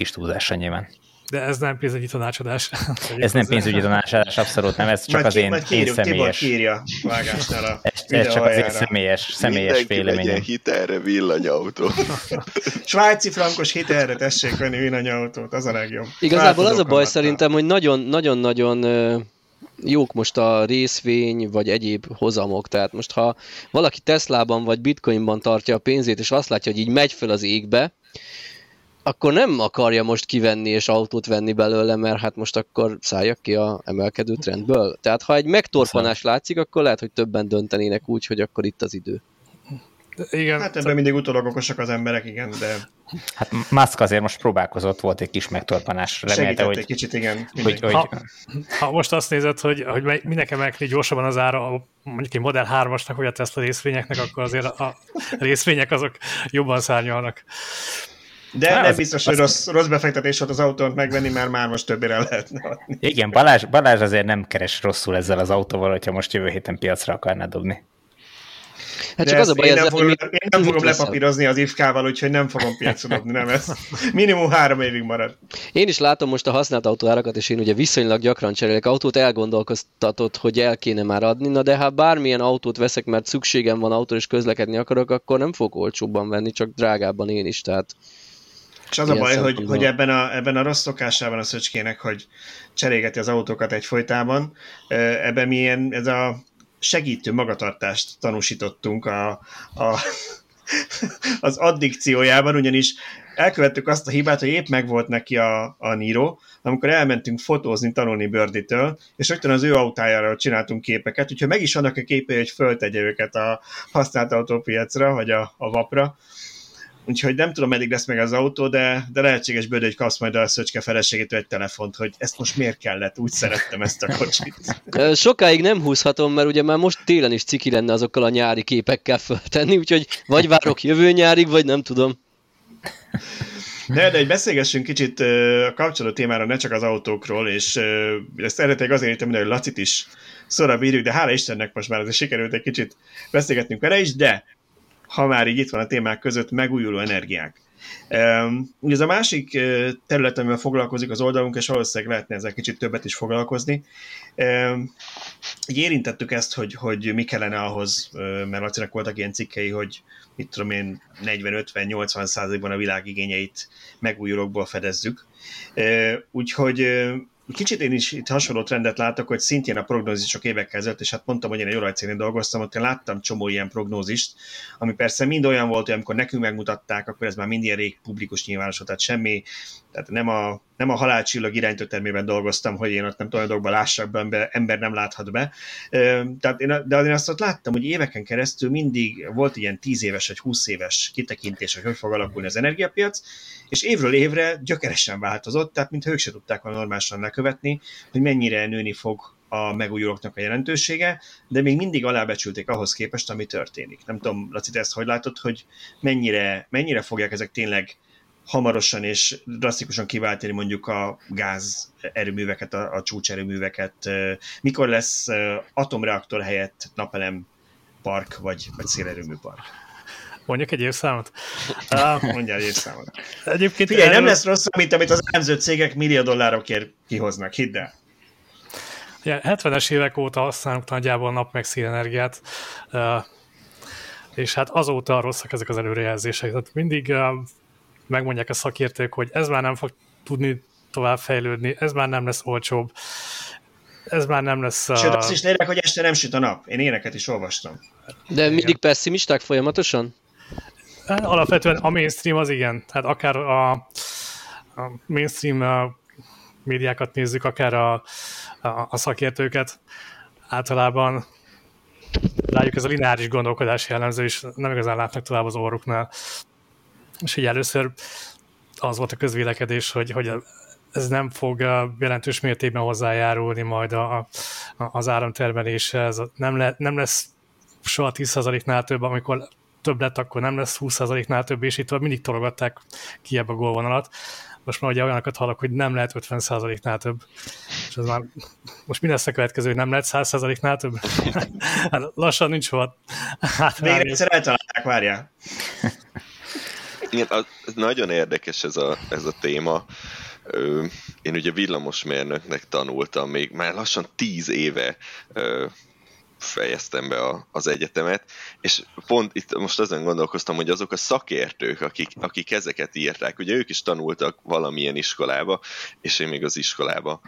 Kis túlzásra nyilván. De ez nem pénzügyi tanácsadás. ez nem pénzügyi tanácsadás, abszolút nem, ez csak majd, az én, majd kérjük, én személyes... kírja vágásnál a ez, ez csak az én személyes, személyes véleményem. Mindenki hitelre villanyautó. Svájci frankos hitelre tessék venni villanyautót, az a legjobb. Igazából az a baj szerintem, hogy nagyon-nagyon jók most a részvény, vagy egyéb hozamok. Tehát most, ha valaki Teslában vagy Bitcoinban tartja a pénzét, és azt látja, hogy így megy fel az égbe, akkor nem akarja most kivenni és autót venni belőle, mert hát most akkor szálljak ki a emelkedő trendből. Tehát ha egy megtorpanás látszik, akkor lehet, hogy többen döntenének úgy, hogy akkor itt az idő. Igen. Hát ebben mindig utólag okosak az emberek, igen, de... Hát Musk azért most próbálkozott, volt egy kis megtorpanás. Remélte, hogy, egy kicsit, igen. Hogy, hogy... Ha, ha, most azt nézed, hogy, hogy mindenki emelkedni gyorsabban az ára, mondjuk egy Model 3-asnak, vagy a Tesla részvényeknek, akkor azért a részvények azok jobban szárnyalnak. De nem az, biztos, hogy az... rossz, rossz befektetés volt az autót megvenni, mert már most többére lehetne adni. Igen, Balázs, Balázs azért nem keres rosszul ezzel az autóval, hogyha most jövő héten piacra akarná dobni. Hát csak az a baj, én nem, ezzel, fogom, mi, én nem fogom lepapírozni az ifkával, úgyhogy nem fogom piacra dobni, nem ez. Minimum három évig marad. Én is látom most a használt autóárakat, és én ugye viszonylag gyakran cserélek autót, elgondolkoztatott, hogy el kéne már adni, na de ha bármilyen autót veszek, mert szükségem van autó és közlekedni akarok, akkor nem fog olcsóbban venni, csak drágábban én is, tehát és az a baj, hogy, hogy ebben, a, ebben a rossz szokásában a szöcskének, hogy cserégeti az autókat egyfolytában, ebben milyen ez a segítő magatartást tanúsítottunk a, a, az addikciójában, ugyanis elkövettük azt a hibát, hogy épp megvolt neki a, a Niro, amikor elmentünk fotózni, tanulni Birditől, és rögtön az ő autájára csináltunk képeket, úgyhogy meg is vannak a képei, hogy föltegye őket a használt autópiacra, vagy a, a vapra, Úgyhogy nem tudom, meddig lesz meg az autó, de, de lehetséges bőd, hogy kapsz majd a szöcske feleségétől egy telefont, hogy ezt most miért kellett, úgy szerettem ezt a kocsit. Sokáig nem húzhatom, mert ugye már most télen is ciki lenne azokkal a nyári képekkel föltenni, úgyhogy vagy várok jövő nyárig, vagy nem tudom. De, de egy beszélgessünk kicsit a kapcsoló témára, ne csak az autókról, és ezt eredetileg azért írtam, hogy Lacit is szóra bírjuk, de hála Istennek most már azért sikerült egy kicsit beszélgetnünk vele is, de ha már így itt van a témák között, megújuló energiák. Ugye ez a másik terület, amivel foglalkozik az oldalunk, és valószínűleg lehetne ezzel kicsit többet is foglalkozni. Így érintettük ezt, hogy, hogy mi kellene ahhoz, mert Lacinak voltak ilyen cikkei, hogy mit tudom én, 40-50-80 százalékban a világ igényeit megújulókból fedezzük. Úgyhogy Kicsit én is itt hasonló trendet látok, hogy szintén a prognózisok évekkel ezelőtt, és hát mondtam, hogy én egy olajcégnél dolgoztam, ott én láttam csomó ilyen prognózist, ami persze mind olyan volt, hogy amikor nekünk megmutatták, akkor ez már mind ilyen rég publikus nyilvános tehát semmi, tehát nem a, nem a halálcsillag iránytőtermében dolgoztam, hogy én ott nem tudom, dolgokban lássak be, ember, nem láthat be. Tehát én, de én azt ott láttam, hogy éveken keresztül mindig volt ilyen 10 éves vagy 20 éves kitekintés, hogy hogy fog alakulni az energiapiac, és évről évre gyökeresen változott, tehát mintha ők se tudták volna normálisan lekövetni, hogy mennyire nőni fog a megújulóknak a jelentősége, de még mindig alábecsülték ahhoz képest, ami történik. Nem tudom, Laci, te ezt hogy látod, hogy mennyire, mennyire fogják ezek tényleg hamarosan és drasztikusan kiváltani mondjuk a gáz erőműveket, a, a csúcserőműveket, mikor lesz atomreaktor helyett napelem park, vagy, vagy szélerőmű park? Mondjak egy évszámot? Uh, Mondjál egy évszámot. Egyébként Figyelj, erről... nem lesz rossz, mint amit az elemző cégek millió dollárokért kihoznak, hidd el. Ja, 70-es évek óta használunk nagyjából nap meg szélenergiát, uh, és hát azóta rosszak ezek az előrejelzések. Tehát mindig uh, megmondják a szakértők, hogy ez már nem fog tudni tovább fejlődni, ez már nem lesz olcsóbb, ez már nem lesz... A... Sőt, azt is lérek, hogy este nem süt a nap. Én éneket is olvastam. De mindig pessimisták folyamatosan? Hát, alapvetően a mainstream az igen. Tehát akár a, a mainstream a médiákat nézzük, akár a, a, a szakértőket, általában rájuk ez a lineáris gondolkodás jellemző, és nem igazán látnak tovább az orruknál. És hogy először az volt a közvélekedés, hogy, hogy ez nem fog jelentős mértékben hozzájárulni majd a, a, az áramtermeléshez. Nem, le, nem lesz soha 10%-nál több, amikor több lett, akkor nem lesz 20%-nál több, és itt mindig tologatták ki ebbe a gólvonalat. Most már ugye olyanokat hallok, hogy nem lehet 50%-nál több. És ez már, most mi lesz a következő, hogy nem lehet 100%-nál több? hát lassan nincs hova. Hát, Végre egyszer eltalálták, várjál. Igen, az, nagyon érdekes ez a, ez a téma. Én ugye villamosmérnöknek tanultam, még már lassan tíz éve fejeztem be a, az egyetemet, és pont itt most azon gondolkoztam, hogy azok a szakértők, akik, akik ezeket írták, ugye ők is tanultak valamilyen iskolába, és én még az iskolába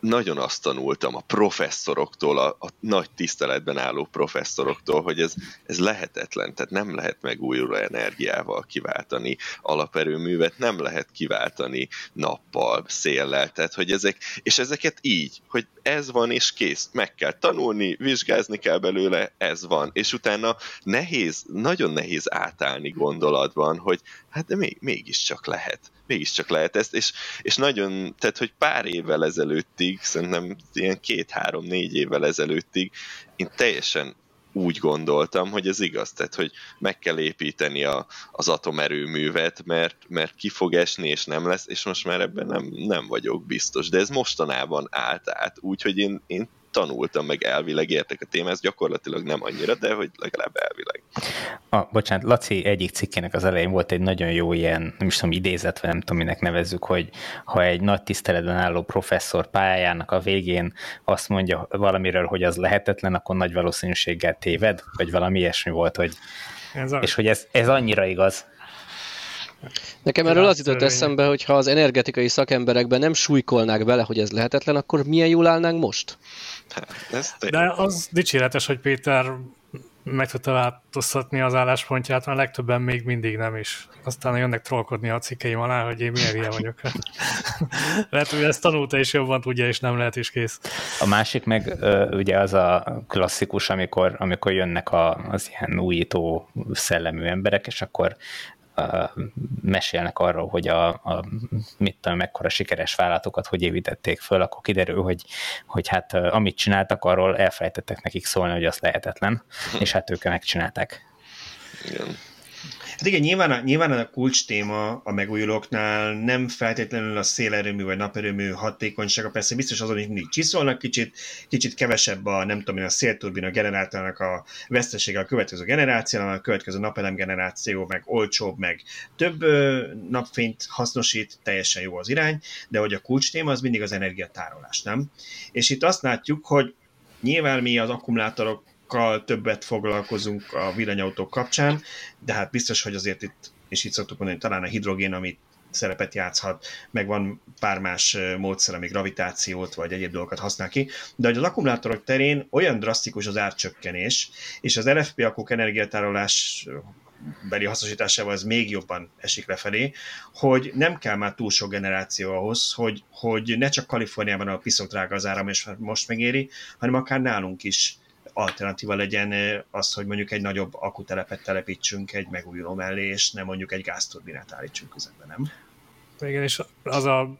nagyon azt tanultam a professzoroktól, a, a nagy tiszteletben álló professzoroktól, hogy ez, ez lehetetlen, tehát nem lehet megújuló energiával kiváltani alaperőművet, nem lehet kiváltani nappal, széllel, tehát hogy ezek, és ezeket így, hogy ez van és kész, meg kell tanulni, vizsgázni kell belőle, ez van, és utána nehéz, nagyon nehéz átállni gondolatban, hogy hát de még, mégiscsak lehet mégiscsak lehet ezt, és, és nagyon, tehát hogy pár évvel ezelőttig, szerintem ilyen két-három-négy évvel ezelőttig én teljesen úgy gondoltam, hogy ez igaz, tehát hogy meg kell építeni a, az atomerőművet, mert, mert ki fog esni, és nem lesz, és most már ebben nem, nem vagyok biztos. De ez mostanában állt át, úgyhogy én, én tanultam, meg elvileg értek a témához, gyakorlatilag nem annyira, de hogy legalább elvileg. A, bocsánat, Laci egyik cikkének az elején volt egy nagyon jó ilyen, nem is tudom, idézet, vagy nem tudom, minek nevezzük, hogy ha egy nagy tiszteletben álló professzor pályájának a végén azt mondja valamiről, hogy az lehetetlen, akkor nagy valószínűséggel téved, vagy valami ilyesmi volt, hogy ez és hogy ez, ez annyira igaz. Nekem erről az jutott eszembe, hogy ha az energetikai szakemberekben nem súlykolnák bele, hogy ez lehetetlen, akkor milyen jól állnánk most? De az dicséretes, hogy Péter meg tudta változtatni az álláspontját, mert legtöbben még mindig nem is. Aztán jönnek trollkodni a cikkeim alá, hogy én milyen hülye vagyok. lehet, hogy ezt tanulta és jobban tudja, és nem lehet is kész. A másik meg ugye az a klasszikus, amikor, amikor jönnek a, az ilyen újító szellemű emberek, és akkor mesélnek arról, hogy a, a mit tudom, mekkora sikeres vállalatokat hogy építették föl, akkor kiderül, hogy, hogy hát amit csináltak, arról elfelejtettek nekik szólni, hogy az lehetetlen, és hát ők megcsinálták. Igen. Hát igen, nyilván nyilván a kulcs téma a megújulóknál nem feltétlenül a szélerőmű vagy naperőmű hatékonysága, persze biztos azon, hogy mindig csiszolnak kicsit, kicsit kevesebb a, nem tudom a szélturbina generátornak a vesztesége a következő generációnál, a következő napelem generáció meg olcsóbb, meg több napfényt hasznosít, teljesen jó az irány, de hogy a kulcs téma az mindig az energiatárolás, nem? És itt azt látjuk, hogy nyilván mi az akkumulátorok sokkal többet foglalkozunk a villanyautók kapcsán, de hát biztos, hogy azért itt, és itt szoktuk mondani, talán a hidrogén, amit szerepet játszhat, meg van pár más módszer, ami gravitációt vagy egyéb dolgokat használ ki, de hogy az akkumulátorok terén olyan drasztikus az árcsökkenés, és az LFP akkuk energiatárolás beli hasznosításával ez még jobban esik lefelé, hogy nem kell már túl sok generáció ahhoz, hogy, hogy ne csak Kaliforniában a piszok drága az áram, és most megéri, hanem akár nálunk is alternatíva legyen az, hogy mondjuk egy nagyobb akutelepet telepítsünk egy megújuló mellé, és nem mondjuk egy gázturbinát állítsunk közben, nem? Igen, és az a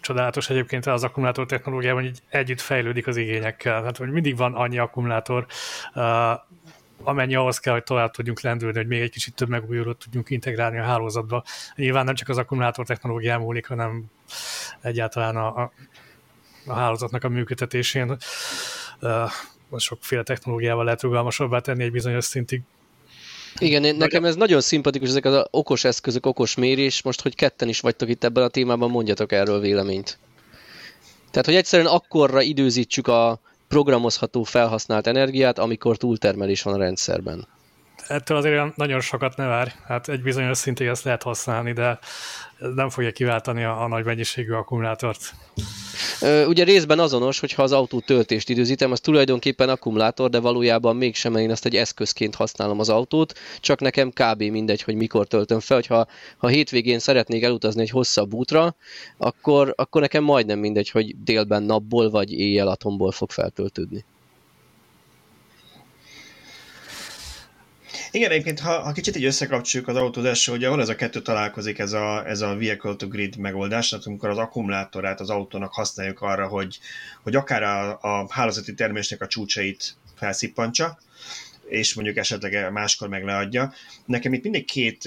csodálatos egyébként az akkumulátor technológiában, hogy együtt fejlődik az igényekkel. Hát, hogy mindig van annyi akkumulátor, amennyi ahhoz kell, hogy tovább tudjunk lendülni, hogy még egy kicsit több megújulót tudjunk integrálni a hálózatba. Nyilván nem csak az akkumulátor technológián múlik, hanem egyáltalán a, a, a hálózatnak a működtetésén. Sokféle technológiával lehet rugalmasabbá tenni egy bizonyos szintig. Igen, én, nekem ez nagyon szimpatikus, ezek az okos eszközök, okos mérés. Most, hogy ketten is vagytok itt ebben a témában, mondjatok erről véleményt. Tehát, hogy egyszerűen akkorra időzítsük a programozható felhasznált energiát, amikor túltermelés van a rendszerben. Ettől azért nagyon sokat ne várj. Hát egy bizonyos szintig ezt lehet használni, de nem fogja kiváltani a, a nagy mennyiségű akkumulátort. Ugye részben azonos, hogyha az autó töltést időzítem, az tulajdonképpen akkumulátor, de valójában mégsem én ezt egy eszközként használom az autót, csak nekem kb. mindegy, hogy mikor töltöm fel, hogyha ha hétvégén szeretnék elutazni egy hosszabb útra, akkor, akkor nekem majdnem mindegy, hogy délben napból vagy éjjel atomból fog feltöltődni. Igen, egyébként, ha, ha kicsit így összekapcsoljuk az autózással, hogy ahol ez a kettő találkozik, ez a, ez a vehicle to grid megoldás, tehát amikor az akkumulátorát az autónak használjuk arra, hogy, hogy akár a, a hálózati termésnek a csúcsait felszippantsa, és mondjuk esetleg máskor meg leadja. Nekem itt mindig két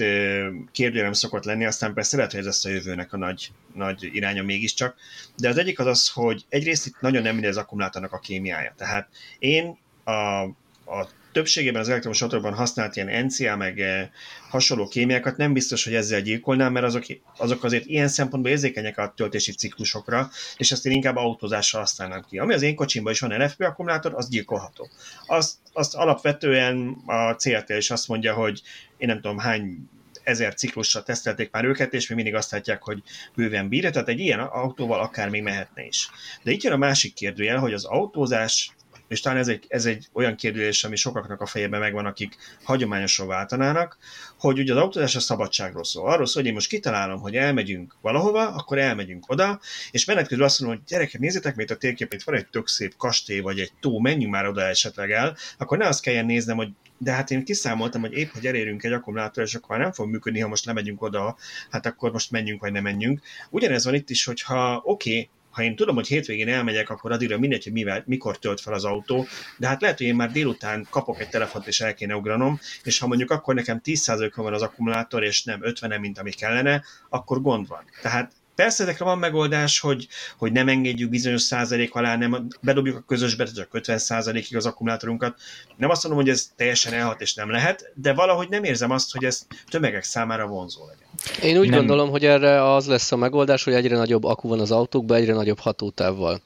kérdőjelem szokott lenni, aztán persze lehet, hogy ez lesz a jövőnek a nagy, nagy iránya mégiscsak, de az egyik az az, hogy egyrészt itt nagyon nem mindegy az akkumulátornak a kémiája. Tehát én a, a többségében az elektromos autókban használt ilyen NCA meg eh, hasonló kémiákat nem biztos, hogy ezzel gyilkolnám, mert azok, azok azért ilyen szempontból érzékenyek a töltési ciklusokra, és ezt én inkább autózással használnám ki. Ami az én kocsimban is van LFP akkumulátor, az gyilkolható. Azt, azt alapvetően a CLT is azt mondja, hogy én nem tudom hány ezer ciklusra tesztelték már őket, és még mindig azt látják, hogy bőven bírja, tehát egy ilyen autóval akár még mehetne is. De itt jön a másik kérdőjel, hogy az autózás és talán ez egy, ez egy olyan kérdés, ami sokaknak a fejében megvan, akik hagyományosan váltanának, hogy ugye az autózás a szabadságról szól. Arról szól, hogy én most kitalálom, hogy elmegyünk valahova, akkor elmegyünk oda, és menet közben azt mondom, hogy gyerekek, nézzétek még a térképét, van egy tök szép kastély, vagy egy tó, menjünk már oda esetleg el, akkor ne azt kelljen néznem, hogy de hát én kiszámoltam, hogy épp, hogy elérünk egy akkumulátor, és akkor nem fog működni, ha most lemegyünk oda, hát akkor most menjünk, vagy nem menjünk. Ugyanez van itt is, hogyha oké, okay, ha én tudom, hogy hétvégén elmegyek, akkor addigra mindegy, hogy mivel, mikor tölt fel az autó, de hát lehet, hogy én már délután kapok egy telefont, és el kéne ugranom, és ha mondjuk akkor nekem 10%-on van az akkumulátor, és nem 50 mint ami kellene, akkor gond van. Tehát Persze ezekre van megoldás, hogy, hogy nem engedjük bizonyos százalék alá, nem bedobjuk a közösbe, csak 50 százalékig az akkumulátorunkat. Nem azt mondom, hogy ez teljesen elhat és nem lehet, de valahogy nem érzem azt, hogy ez tömegek számára vonzó legyen. Én úgy nem. gondolom, hogy erre az lesz a megoldás, hogy egyre nagyobb akku van az autókban, egyre nagyobb hatótávval.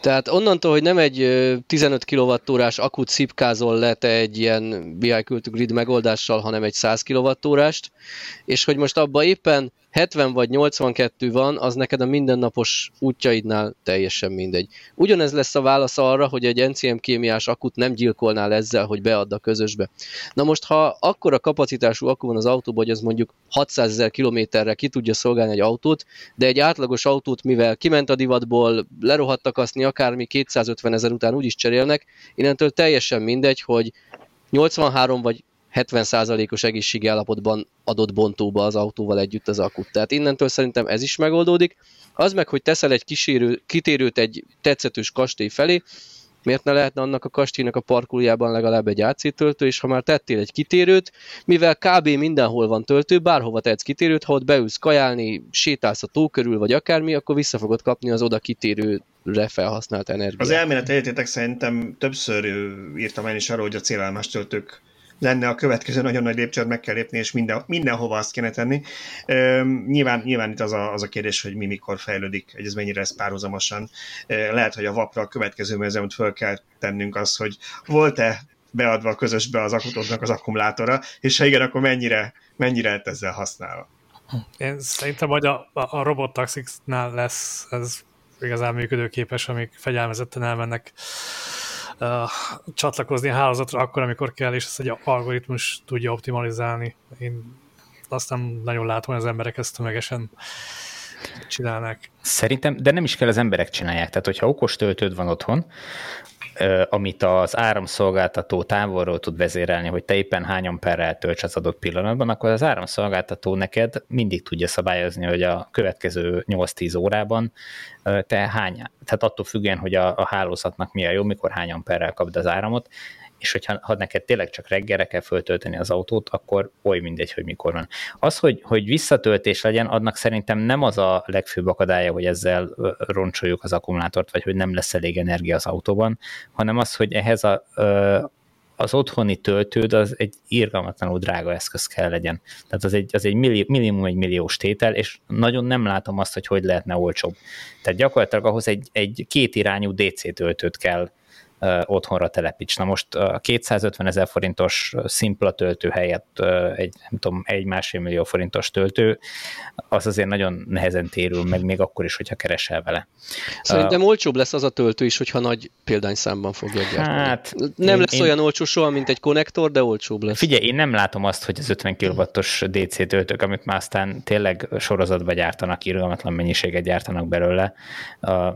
Tehát onnantól, hogy nem egy 15 kWh-s akut szipkázol le te egy ilyen BI Grid megoldással, hanem egy 100 kWh-st, és hogy most abban éppen 70 vagy 82 van, az neked a mindennapos útjaidnál teljesen mindegy. Ugyanez lesz a válasz arra, hogy egy NCM kémiás akut nem gyilkolnál ezzel, hogy beadd a közösbe. Na most, ha akkora kapacitású akku van az autóban, hogy az mondjuk 600 ezer kilométerre ki tudja szolgálni egy autót, de egy átlagos autót, mivel kiment a divatból, lerohadtak aszni, akármi 250 ezer után úgyis cserélnek, innentől teljesen mindegy, hogy 83 vagy 70%-os egészségi állapotban adott bontóba az autóval együtt az akut. Tehát innentől szerintem ez is megoldódik. Az meg, hogy teszel egy kísérő, kitérőt egy tetszetős kastély felé, miért ne lehetne annak a kastélynak a parkolójában legalább egy AC töltő, és ha már tettél egy kitérőt, mivel kb. mindenhol van töltő, bárhova tetsz kitérőt, ha ott beülsz kajálni, sétálsz a tó körül, vagy akármi, akkor vissza fogod kapni az oda kitérőre felhasznált energiát. Az elmélet egyetétek szerintem többször írtam én is arról, hogy a célállomás töltők lenne a következő nagyon nagy lépcsőt meg kell lépni, és minden, mindenhova azt kéne tenni. Nyilván, nyilván itt az a, az a kérdés, hogy mi mikor fejlődik, hogy ez mennyire ez párhuzamosan. Lehet, hogy a VAP-ra a következő mezőt föl kell tennünk az, hogy volt-e beadva a közösbe az akutódnak az akkumulátora, és ha igen, akkor mennyire, mennyire lett ezzel használva. Én szerintem, hogy a, a robottaxiknál lesz ez igazán működőképes, amik fegyelmezetten elmennek csatlakozni a hálózatra akkor, amikor kell, és ezt egy algoritmus tudja optimalizálni. Én azt nem nagyon látom, hogy az emberek ezt tömegesen csinálnák. Szerintem, de nem is kell az emberek csinálják. Tehát, hogyha okos töltőd van otthon, amit az áramszolgáltató távolról tud vezérelni, hogy te éppen hány amperrel tölts az adott pillanatban, akkor az áramszolgáltató neked mindig tudja szabályozni, hogy a következő 8-10 órában te hány, tehát attól függően, hogy a, a hálózatnak mi a jó, mikor hány amperrel kapd az áramot, és hogyha ha neked tényleg csak reggelre kell föltölteni az autót, akkor oly mindegy, hogy mikor van. Az, hogy, hogy visszatöltés legyen, annak szerintem nem az a legfőbb akadálya, hogy ezzel roncsoljuk az akkumulátort, vagy hogy nem lesz elég energia az autóban, hanem az, hogy ehhez a, az otthoni töltőd az egy irgalmatlanul drága eszköz kell legyen. Tehát az egy, az egy milli, minimum egy milliós tétel, és nagyon nem látom azt, hogy hogy lehetne olcsóbb. Tehát gyakorlatilag ahhoz egy, egy kétirányú DC töltőt kell otthonra telepíts. Na most a 250 ezer forintos szimpla töltő helyett egy, nem tudom, egy másfél millió forintos töltő, az azért nagyon nehezen térül meg, még akkor is, hogyha keresel vele. Szerintem uh, olcsóbb lesz az a töltő is, hogyha nagy példányszámban fogja gyártani. Hát, nem lesz én, olyan olcsó soha, mint egy konnektor, de olcsóbb lesz. Figyelj, én nem látom azt, hogy az 50 kW-os DC töltők, amit már aztán tényleg sorozatba gyártanak, irgalmatlan mennyiséget gyártanak belőle,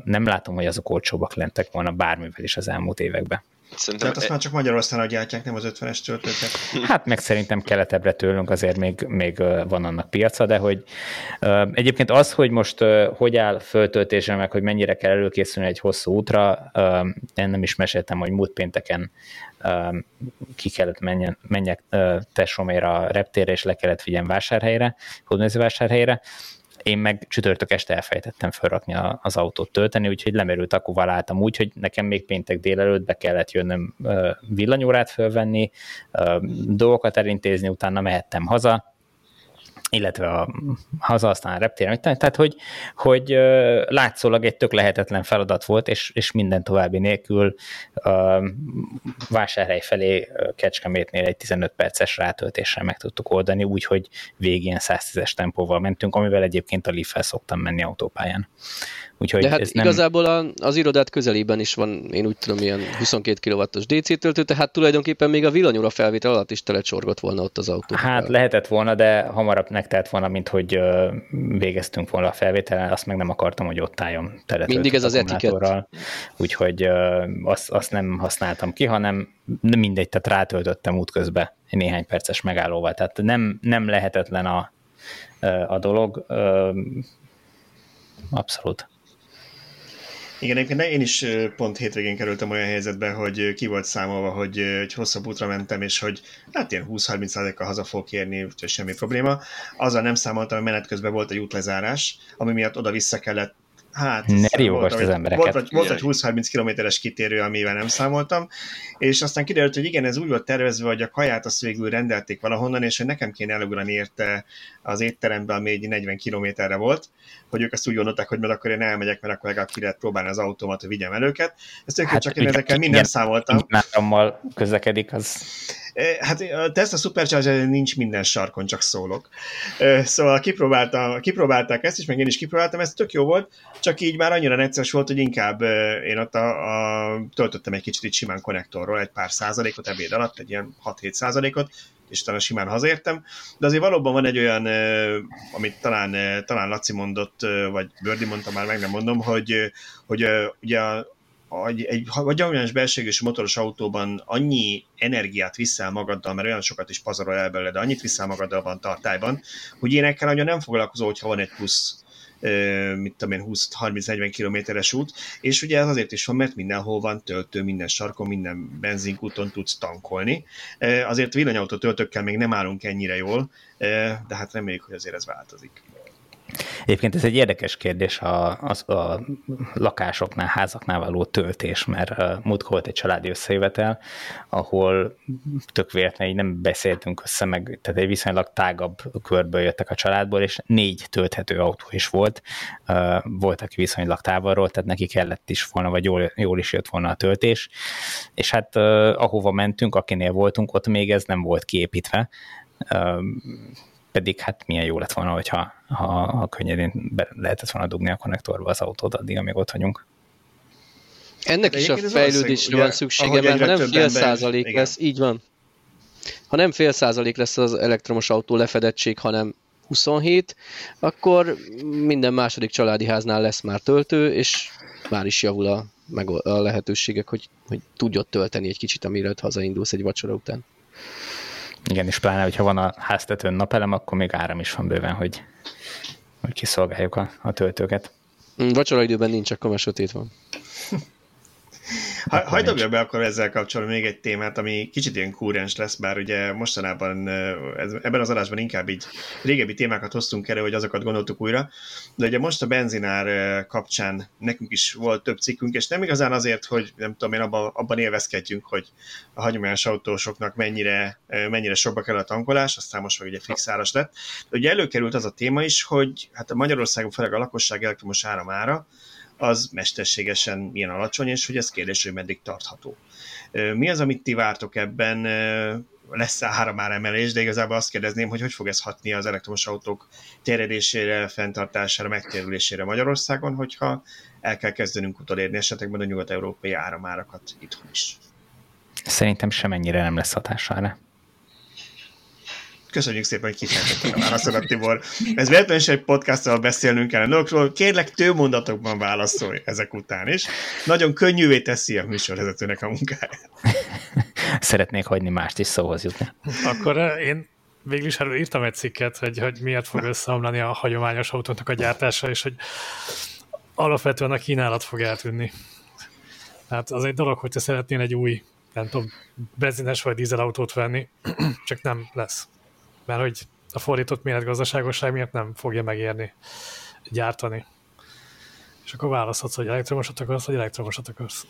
nem látom, hogy azok olcsóbbak lentek volna bármivel is az elmúlt elmúlt években. Szerintem Tehát azt e... már csak Magyarországon gyártják, nem az 50-es töltőket. Hát meg szerintem keletebbre tőlünk azért még, még van annak piaca, de hogy egyébként az, hogy most hogy áll föltöltésre, meg hogy mennyire kell előkészülni egy hosszú útra, én nem is meséltem, hogy múlt pénteken ki kellett menjen, menjek Tessomér a reptérre, és le kellett vigyen vásárhelyre, vásárhelyre, én meg csütörtök este elfejtettem felrakni az autót tölteni, úgyhogy lemerült akkuval álltam úgy, hogy nekem még péntek délelőtt be kellett jönnöm villanyórát fölvenni, dolgokat elintézni, utána mehettem haza, illetve a haza, aztán a reptéren, tehát hogy, hogy látszólag egy tök lehetetlen feladat volt, és, és minden további nélkül uh, vásárhely felé Kecskemétnél egy 15 perces rátöltéssel meg tudtuk oldani, úgyhogy végén 110-es tempóval mentünk, amivel egyébként a Leaf-fel szoktam menni autópályán. Úgyhogy De hát ez nem... igazából a, az irodát közelében is van, én úgy tudom, ilyen 22 kW-os DC töltő, tehát tulajdonképpen még a villanyóra felvétel alatt is telecsorgott volna ott az autó. Hát lehetett volna, de hamarabb megtelt volna, mint hogy végeztünk volna a felvételen, azt meg nem akartam, hogy ott álljon Mindig ez az etikett. Úgyhogy azt, azt nem használtam ki, hanem mindegy, tehát rátöltöttem útközben néhány perces megállóval. Tehát nem, nem lehetetlen a, a dolog. Abszolút. Igen, egyébként én is pont hétvégén kerültem olyan helyzetbe, hogy ki volt számolva, hogy egy hosszabb útra mentem, és hogy hát ilyen 20-30%-kal haza fogok érni, úgyhogy semmi probléma. Azzal nem számoltam, hogy menet közben volt egy útlezárás, ami miatt oda-vissza kellett Hát, ne riogasd az embereket. Volt, volt egy 20-30 kilométeres kitérő, amivel nem számoltam, és aztán kiderült, hogy igen, ez úgy volt tervezve, hogy a kaját azt végül rendelték valahonnan, és hogy nekem kéne elugrani érte az étterembe, ami egy 40 kilométerre volt, hogy ők azt úgy gondolták, hogy mert akkor én elmegyek, mert akkor legalább ki lehet próbálni az autómat, hogy vigyem el őket. Ezt hát, csak én ezekkel minden számoltam. Nárammal közlekedik, az Hát a Tesla Supercharger nincs minden sarkon, csak szólok. Szóval kipróbáltam, kipróbálták ezt is, meg én is kipróbáltam, ez tök jó volt, csak így már annyira necces volt, hogy inkább én ott a, a, töltöttem egy kicsit itt simán konnektorról, egy pár százalékot ebéd alatt, egy ilyen 6-7 százalékot, és utána simán hazértem, de azért valóban van egy olyan, amit talán, talán Laci mondott, vagy Bördi mondta, már meg nem mondom, hogy, hogy ugye egy, egy hagyományos belségős motoros autóban annyi energiát viszel magaddal, mert olyan sokat is pazarol el belőle, de annyit viszel magaddal van tartályban, hogy énekkel nagyon nem foglalkozó, hogyha van egy plusz mit tudom én, 20-30-40 kilométeres út, és ugye ez azért is van, mert mindenhol van töltő, minden sarkon, minden benzinkúton tudsz tankolni. Azért villanyautó töltőkkel még nem állunk ennyire jól, de hát reméljük, hogy azért ez változik. Egyébként ez egy érdekes kérdés a, a, a lakásoknál, házaknál való töltés, mert múltkor volt egy családi összejövetel, ahol tök véletlenül nem beszéltünk össze, meg, tehát egy viszonylag tágabb körből jöttek a családból, és négy tölthető autó is volt. Volt, aki viszonylag távolról, tehát neki kellett is volna, vagy jól, jól is jött volna a töltés. És hát ahova mentünk, akinél voltunk, ott még ez nem volt kiépítve pedig hát milyen jó lett volna, hogyha ha, ha könnyedén be lehetett volna dugni a konnektorba az autót addig, amíg ott vagyunk. Ennek is a fejlődésre van szüksége, mert ha nem fél százalék lesz, így van. Ha nem fél százalék lesz az elektromos autó lefedettség, hanem 27, akkor minden második családi háznál lesz már töltő, és már is javul a, meg a lehetőségek, hogy, hogy tudjod tölteni egy kicsit, amire hazaindulsz egy vacsora után. Igen, és pláne, hogyha van a háztetőn napelem, akkor még áram is van bőven, hogy, hogy kiszolgáljuk a, a töltőket. Vacsora időben nincs, akkor már sötét van. Ha, hagyd dobja be akkor ezzel kapcsolatban még egy témát, ami kicsit ilyen kúrens lesz, bár ugye mostanában ez, ebben az adásban inkább így régebbi témákat hoztunk elő, hogy azokat gondoltuk újra, de ugye most a benzinár kapcsán nekünk is volt több cikkünk, és nem igazán azért, hogy nem tudom én abban, abban élvezkedjünk, hogy a hagyományos autósoknak mennyire, mennyire sokba kell a tankolás, aztán most meg ugye fixáras lett. De ugye előkerült az a téma is, hogy hát a Magyarországon főleg a lakosság elektromos áramára, az mesterségesen milyen alacsony, és hogy ez kérdés, hogy meddig tartható. Mi az, amit ti vártok ebben? Lesz-e emelés, de igazából azt kérdezném, hogy hogy fog ez hatni az elektromos autók terjedésére, fenntartására, megtérülésére Magyarországon, hogyha el kell kezdenünk utolérni esetekben a nyugat-európai áramárakat itthon is. Szerintem semennyire nem lesz hatására. Köszönjük szépen, hogy kifejtetted a válaszodat, Tibor. Ez véletlenül is egy podcasttal beszélnünk kell dolgokról. Kérlek, több mondatokban válaszolj ezek után is. Nagyon könnyűvé teszi a műsorvezetőnek a munkáját. Szeretnék hagyni mást is szóhoz jutni. Akkor eh, én végül is erről írtam egy cikket, hogy, hogy miért fog összeomlani a hagyományos autónak a gyártása, és hogy alapvetően a kínálat fog eltűnni. Tehát az egy dolog, hogy te szeretnél egy új, nem tudom, benzines vagy dízelautót venni, csak nem lesz mert hogy a fordított méretgazdaságosság miatt nem fogja megérni gyártani. És akkor választhatsz, hogy elektromosat akarsz, vagy elektromosat akarsz.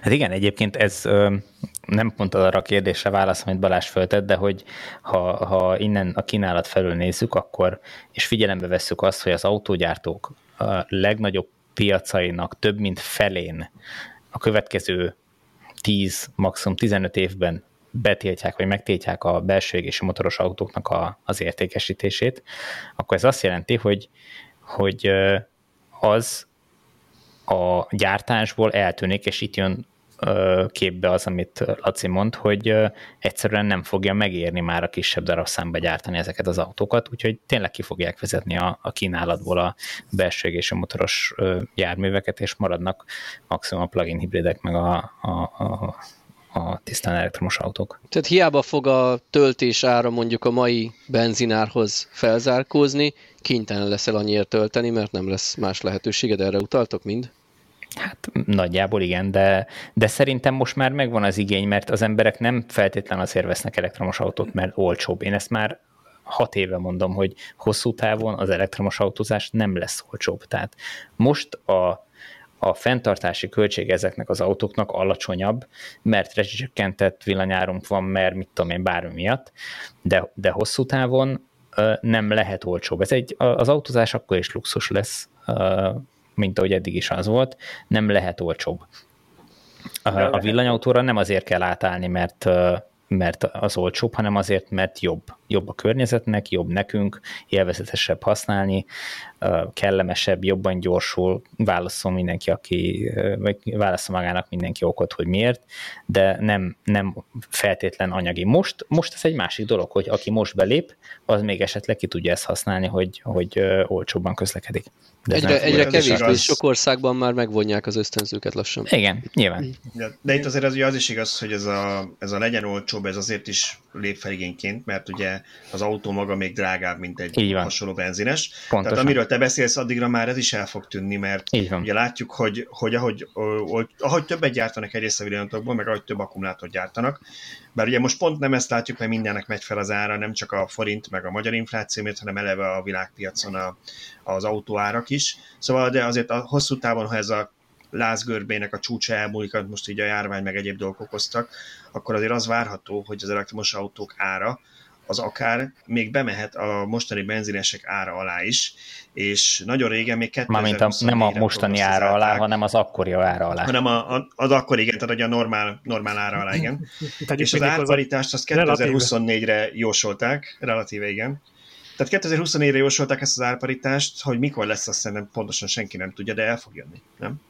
Hát igen, egyébként ez nem pont arra a kérdésre válasz, amit Balázs föltett, de hogy ha, ha innen a kínálat felül nézzük, akkor, és figyelembe vesszük azt, hogy az autógyártók a legnagyobb piacainak több mint felén a következő 10, maximum 15 évben betiltják, vagy megtiltják a belső égési motoros autóknak a, az értékesítését, akkor ez azt jelenti, hogy, hogy az a gyártásból eltűnik, és itt jön képbe az, amit Laci mond, hogy egyszerűen nem fogja megérni már a kisebb darabszámba gyártani ezeket az autókat, úgyhogy tényleg ki fogják vezetni a, a kínálatból a belső és a motoros járműveket, és maradnak maximum a plug-in hibridek, meg a, a, a a tisztán elektromos autók. Tehát hiába fog a töltés ára mondjuk a mai benzinárhoz felzárkózni, kénytelen leszel annyiért tölteni, mert nem lesz más lehetőséged, erre utaltok mind? Hát nagyjából igen, de, de szerintem most már megvan az igény, mert az emberek nem feltétlen azért vesznek elektromos autót, mert olcsóbb. Én ezt már hat éve mondom, hogy hosszú távon az elektromos autózás nem lesz olcsóbb. Tehát most a, a fenntartási költség ezeknek az autóknak alacsonyabb, mert rezsicsökkentett villanyárunk van, mert mit tudom én, bármi miatt, de, de hosszú távon nem lehet olcsóbb. Ez egy, az autózás akkor is luxus lesz, mint ahogy eddig is az volt, nem lehet olcsóbb. A villanyautóra nem azért kell átállni, mert mert az olcsóbb, hanem azért, mert jobb. Jobb a környezetnek, jobb nekünk, élvezetesebb használni, kellemesebb, jobban gyorsul, válaszol mindenki, aki, vagy válaszol magának mindenki okot, hogy miért, de nem, nem feltétlen anyagi. Most, most ez egy másik dolog, hogy aki most belép, az még esetleg ki tudja ezt használni, hogy, hogy olcsóbban közlekedik. De egyre, egyre kevésbé, sok országban már megvonják az ösztönzőket lassan. Igen, nyilván. De itt azért az, az is igaz, hogy ez a, ez a legyen olcsóbb, ez azért is lép fel igényként, mert ugye az autó maga még drágább, mint egy hasonló benzines. Pontosan. Tehát amiről te beszélsz, addigra már ez is el fog tűnni, mert ugye látjuk, hogy, hogy ahogy, ahogy, többet gyártanak egyrészt a villanatokból, meg ahogy több akkumulátort gyártanak, bár ugye most pont nem ezt látjuk, mert mindennek megy fel az ára, nem csak a forint, meg a magyar infláció miatt, hanem eleve a világpiacon a, az autóárak is. Szóval, de azért a hosszú távon, ha ez a lázgörbének a csúcsa elmúlik, most így a járvány meg egyéb dolgok okoztak, akkor azért az várható, hogy az elektromos autók ára az akár még bemehet a mostani benzinesek ára alá is, és nagyon régen még 2020 Mármint a, nem a mostani ára alá, hanem az akkori ára alá. Hanem a, a, az akkori, igen, tehát a normál, normál ára alá, igen. és az árparitást azt 2024-re jósolták, relatíve igen. Tehát 2024-re jósolták ezt az árparitást, hogy mikor lesz, azt szerintem pontosan senki nem tudja, de el fog jönni, nem?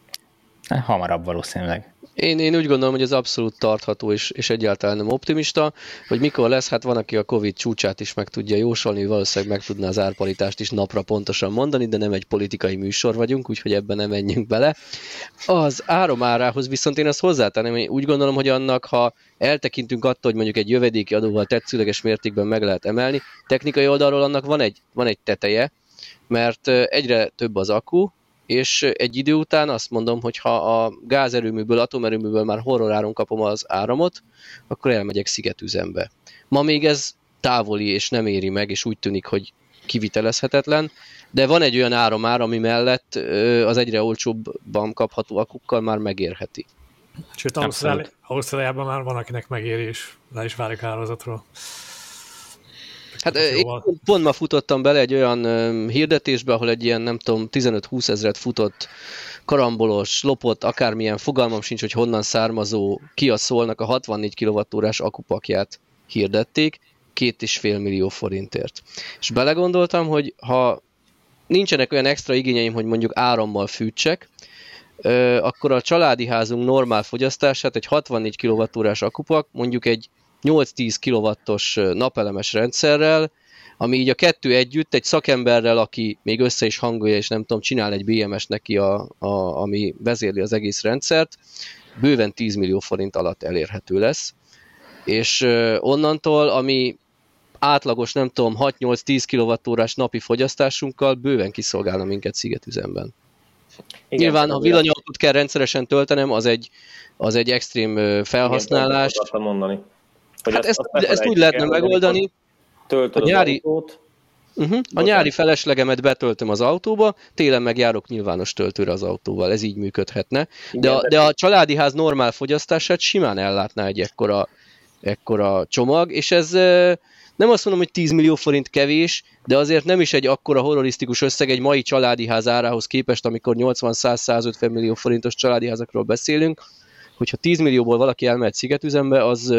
Hamarabb valószínűleg. Én, én úgy gondolom, hogy ez abszolút tartható és, és egyáltalán nem optimista, hogy mikor lesz, hát van, aki a Covid csúcsát is meg tudja jósolni, valószínűleg meg tudná az árparitást is napra pontosan mondani, de nem egy politikai műsor vagyunk, úgyhogy ebben nem menjünk bele. Az áromárához viszont én azt hozzátenném, hogy úgy gondolom, hogy annak, ha eltekintünk attól, hogy mondjuk egy jövedéki adóval tetszőleges mértékben meg lehet emelni, technikai oldalról annak van egy, van egy teteje, mert egyre több az akku, és egy idő után azt mondom, hogy ha a gázerőműből, atomerőműből már horroráron kapom az áramot, akkor elmegyek szigetüzembe. Ma még ez távoli és nem éri meg, és úgy tűnik, hogy kivitelezhetetlen, de van egy olyan áramár, ami mellett az egyre olcsóbban kapható akukkal már megérheti. Sőt, Ausztráliában már van, akinek megéri, és le is válik árazatról. Hát én pont ma futottam bele egy olyan hirdetésbe, ahol egy ilyen, nem tudom, 15-20 ezeret futott karambolos, lopott, akármilyen fogalmam sincs, hogy honnan származó a szólnak a 64 kWh akupakját hirdették, két és fél millió forintért. És belegondoltam, hogy ha nincsenek olyan extra igényeim, hogy mondjuk árammal fűtsek, akkor a családi házunk normál fogyasztását egy 64 kWh akupak mondjuk egy 8-10 kW-os napelemes rendszerrel, ami így a kettő együtt egy szakemberrel, aki még össze is hangolja, és nem tudom, csinál egy BMS neki, a, a, ami vezérli az egész rendszert, bőven 10 millió forint alatt elérhető lesz. És onnantól, ami átlagos, nem tudom, 6-8-10 kWh napi fogyasztásunkkal bőven kiszolgálna minket szigetüzemben. Igen, Nyilván, ha villanyautót kell rendszeresen töltenem, az egy, az egy extrém felhasználás. Igen, mondani. Hogy hát ezt, ezt, ezt úgy lehetne megoldani, töltöd a nyári... autót, Uh-huh. A nyári feleslegemet betöltöm az autóba, télen meg járok nyilvános töltőre az autóval, ez így működhetne. De a, de a családi ház normál fogyasztását simán ellátná egy ekkora, ekkora csomag, és ez nem azt mondom, hogy 10 millió forint kevés, de azért nem is egy akkora horrorisztikus összeg egy mai családi ház árához képest, amikor 80-100-150 millió forintos családi házakról beszélünk, hogyha 10 millióból valaki elmehet szigetüzembe, az,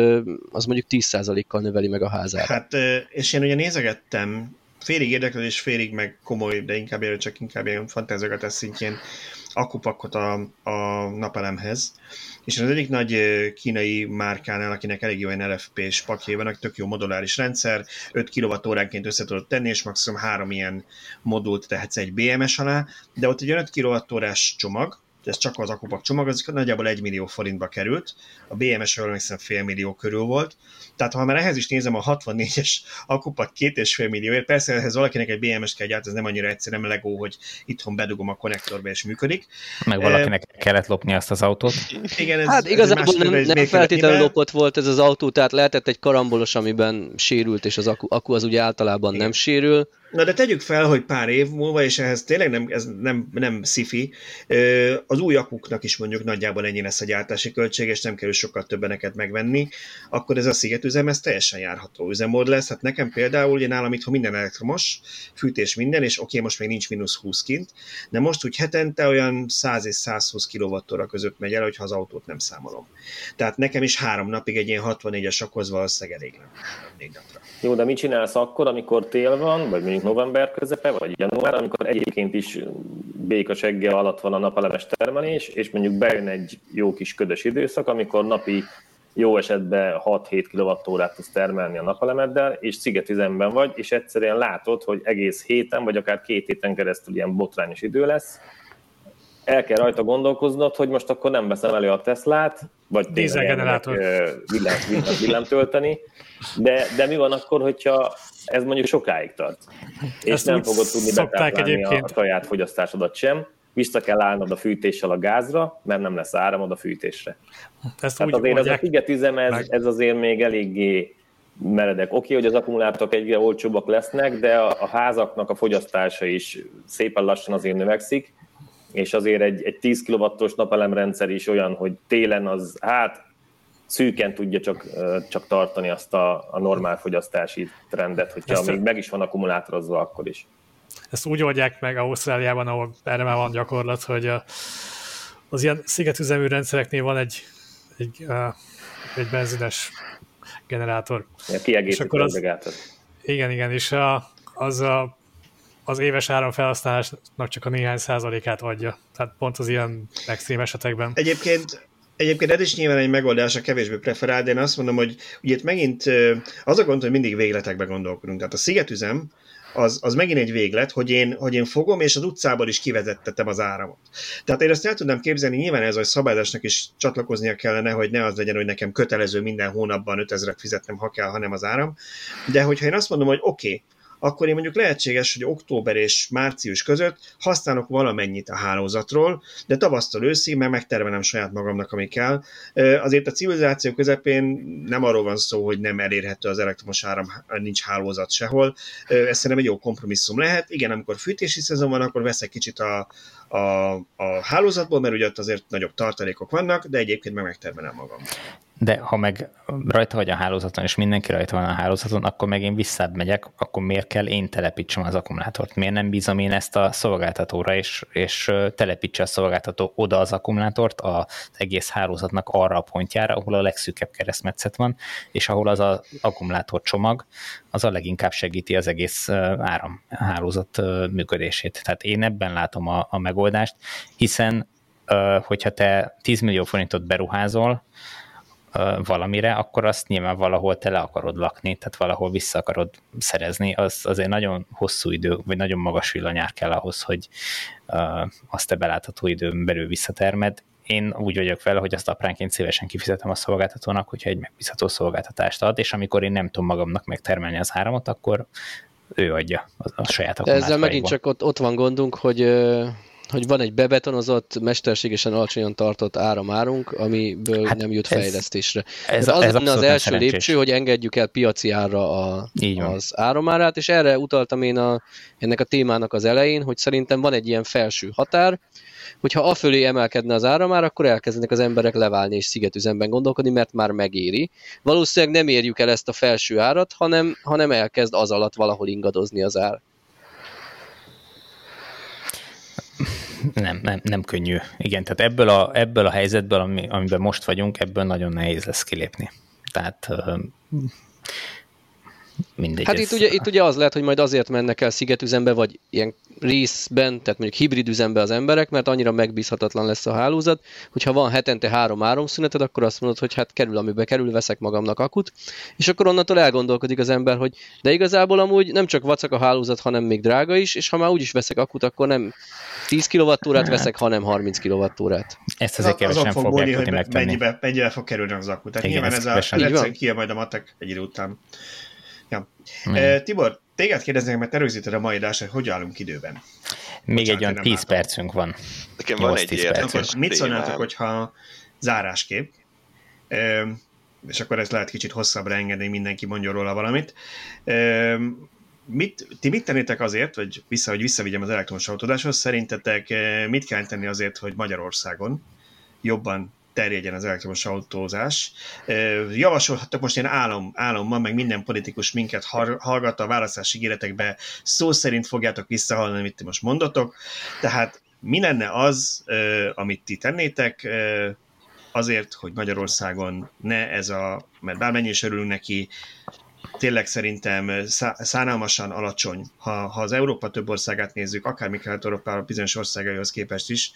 az mondjuk 10%-kal növeli meg a házát. Hát, és én ugye nézegettem, félig érdeklődés, félig meg komoly, de inkább csak inkább ilyen fantáziakat szintjén akupakot a, a napelemhez, és az egyik nagy kínai márkánál, akinek elég jó olyan LFP-s pakjai vannak, tök jó moduláris rendszer, 5 kWh-ként össze tudod tenni, és maximum három ilyen modult tehetsz egy BMS alá, de ott egy 5 kWh csomag, ez csak az akupak csomag, az nagyjából 1 millió forintba került, a BMS-ről emlékszem fél millió körül volt, tehát ha már ehhez is nézem a 64-es akupak két és fél millióért, persze ehhez valakinek egy BMS-t kell gyártani, ez nem annyira egyszerű, nem legó, hogy itthon bedugom a konnektorba és működik. Meg valakinek e, kellett lopni azt az autót. Igen, ez, hát igazából ez nem, nem feltétlenül lopott volt ez az autó, tehát lehetett egy karambolos, amiben sérült, és az aku, aku az ugye általában Igen. nem sérül. Na de tegyük fel, hogy pár év múlva, és ehhez tényleg nem, ez nem, nem szifi, az új akuknak is mondjuk nagyjából ennyi lesz a gyártási költség, és nem kerül sokkal többeneket megvenni, akkor ez a szigetüzem, ez teljesen járható üzemmód lesz. Hát nekem például, ugye nálam itthon minden elektromos, fűtés minden, és oké, most még nincs mínusz 20 kint, de most úgy hetente olyan 100 és 120 kWh között megy el, hogyha az autót nem számolom. Tehát nekem is három napig egy ilyen 64-es akhoz valószínűleg elég nem. Négy napra. Jó, de mit csinálsz akkor, amikor tél van, vagy mondjuk november közepe, vagy január, amikor egyébként is béka segge alatt van a napelemes termelés, és mondjuk bejön egy jó kis ködös időszak, amikor napi jó esetben 6-7 kWh tudsz termelni a napelemeddel, és szigetüzemben vagy, és egyszerűen látod, hogy egész héten, vagy akár két héten keresztül ilyen botrányos idő lesz, el kell rajta gondolkoznod, hogy most akkor nem veszem elő a Teslát, vagy dízelgenerátor villám, villám, villám tölteni, de, de mi van akkor, hogyha ez mondjuk sokáig tart, és Ezt nem fogod tudni betáplálni a, a saját fogyasztásodat sem, vissza kell állnod a fűtéssel a gázra, mert nem lesz áramod a fűtésre. Ezt hát azért az a figetüzem, ez, ez azért még eléggé meredek. Oké, hogy az akkumulátorok egyre olcsóbbak lesznek, de a, a házaknak a fogyasztása is szépen lassan azért növekszik, és azért egy, egy 10 kW-os napelemrendszer is olyan, hogy télen az hát szűken tudja csak, csak tartani azt a, a normál fogyasztási trendet, hogyha Ezt még meg is van akkumulátorozva, akkor is. Ezt úgy oldják meg Ausztráliában, ahol erre már van gyakorlat, hogy a, az ilyen szigetüzemű rendszereknél van egy, egy, egy benzines generátor. Ja, és akkor az, Igen, igen, és a, az a az éves áramfelhasználásnak csak a néhány százalékát adja. Tehát pont az ilyen extrém esetekben. Egyébként Egyébként ez is nyilván egy megoldás, a kevésbé preferál, de én azt mondom, hogy ugye itt megint az a gond, hogy mindig végletekbe gondolkodunk. Tehát a szigetüzem, az, az megint egy véglet, hogy én, hogy én fogom, és az utcából is kivezettetem az áramot. Tehát én ezt el tudnám képzelni, nyilván ez a szabályozásnak is csatlakoznia kellene, hogy ne az legyen, hogy nekem kötelező minden hónapban 5000-et fizetnem, ha kell, hanem az áram. De hogyha én azt mondom, hogy oké, okay, akkor én mondjuk lehetséges, hogy október és március között használok valamennyit a hálózatról, de tavasztól őszig, mert megtervelem saját magamnak, ami kell. Azért a civilizáció közepén nem arról van szó, hogy nem elérhető az elektromos áram, nincs hálózat sehol. Ez szerintem egy jó kompromisszum lehet. Igen, amikor fűtési szezon van, akkor veszek kicsit a, a, a hálózatból, mert ugye ott azért nagyobb tartalékok vannak, de egyébként meg megtermelem magam. De ha meg rajta vagy a hálózaton, és mindenki rajta van a hálózaton, akkor meg én visszább megyek, akkor miért kell én telepítsem az akkumulátort? Miért nem bízom én ezt a szolgáltatóra, és, és telepítse a szolgáltató oda az akkumulátort az egész hálózatnak arra a pontjára, ahol a legszűkebb keresztmetszet van, és ahol az az akkumulátor csomag, az a leginkább segíti az egész áramhálózat működését. Tehát én ebben látom a, a megoldást, hiszen hogyha te 10 millió forintot beruházol, valamire, akkor azt nyilván valahol te le akarod lakni, tehát valahol vissza akarod szerezni, az azért nagyon hosszú idő, vagy nagyon magas villanyár kell ahhoz, hogy azt te belátható időn belül visszatermed. Én úgy vagyok vele, hogy azt apránként szívesen kifizetem a szolgáltatónak, hogyha egy megbízható szolgáltatást ad, és amikor én nem tudom magamnak megtermelni az áramot, akkor ő adja a, a saját De ezzel megint csak ott, ott van gondunk, hogy hogy van egy bebetonozott, mesterségesen alacsonyan tartott áramárunk, amiből hát nem jut fejlesztésre. Ez, ez, az ez lenne az első szerencsés. lépcső, hogy engedjük el piaci ára a, az áramárát, és erre utaltam én a, ennek a témának az elején, hogy szerintem van egy ilyen felső határ, hogyha afölé emelkedne az áramár, akkor elkezdenek az emberek leválni és szigetüzemben gondolkodni, mert már megéri. Valószínűleg nem érjük el ezt a felső árat, hanem, hanem elkezd az alatt valahol ingadozni az ár. Nem, nem, nem könnyű. Igen, tehát ebből a, ebből a helyzetből, ami, amiben most vagyunk, ebből nagyon nehéz lesz kilépni. Tehát mindegy. Hát itt ugye, itt ugye az lehet, hogy majd azért mennek el szigetüzembe, vagy ilyen részben, tehát mondjuk hibrid üzembe az emberek, mert annyira megbízhatatlan lesz a hálózat, hogyha van hetente három áramszüneted, akkor azt mondod, hogy hát kerül, amibe kerül, veszek magamnak akut, és akkor onnantól elgondolkodik az ember, hogy de igazából amúgy nem csak vacak a hálózat, hanem még drága is, és ha már úgyis veszek akut, akkor nem 10 kWh-t veszek, hanem 30 kWh-t. Ezt azért kevesen fog fogják hogy mennyibe, mennyibe fog kerülni az akut. Tehát Igen, nyilván ez, ez a, ez kijön majd a matek egy idő után. Ja. Mm. Tibor, téged kérdeznék, mert terőzíted a mai adást, hogy hogy állunk időben. Még Bocsánat, egy olyan 10 látom. percünk van. Nekem van egy érdekes Mit szólnátok, hogyha záráskép, és akkor ezt lehet kicsit hosszabbra engedni, mindenki mondjon róla valamit. Mit, ti mit tennétek azért, hogy vissza, hogy visszavigyem az elektromos autódáshoz, szerintetek mit kell tenni azért, hogy Magyarországon jobban terjedjen az elektromos autózás. Javasolhattak most ilyen álom, álommal, meg minden politikus minket hallgatta a választási ígéretekbe, szó szerint fogjátok visszahallani, amit ti most mondotok. Tehát mi lenne az, amit ti tennétek, azért, hogy Magyarországon ne ez a, mert bármennyi is örülünk neki, tényleg szerintem szánalmasan alacsony. Ha, ha az Európa több országát nézzük, akár Kelet-Európa bizonyos országaihoz képest is,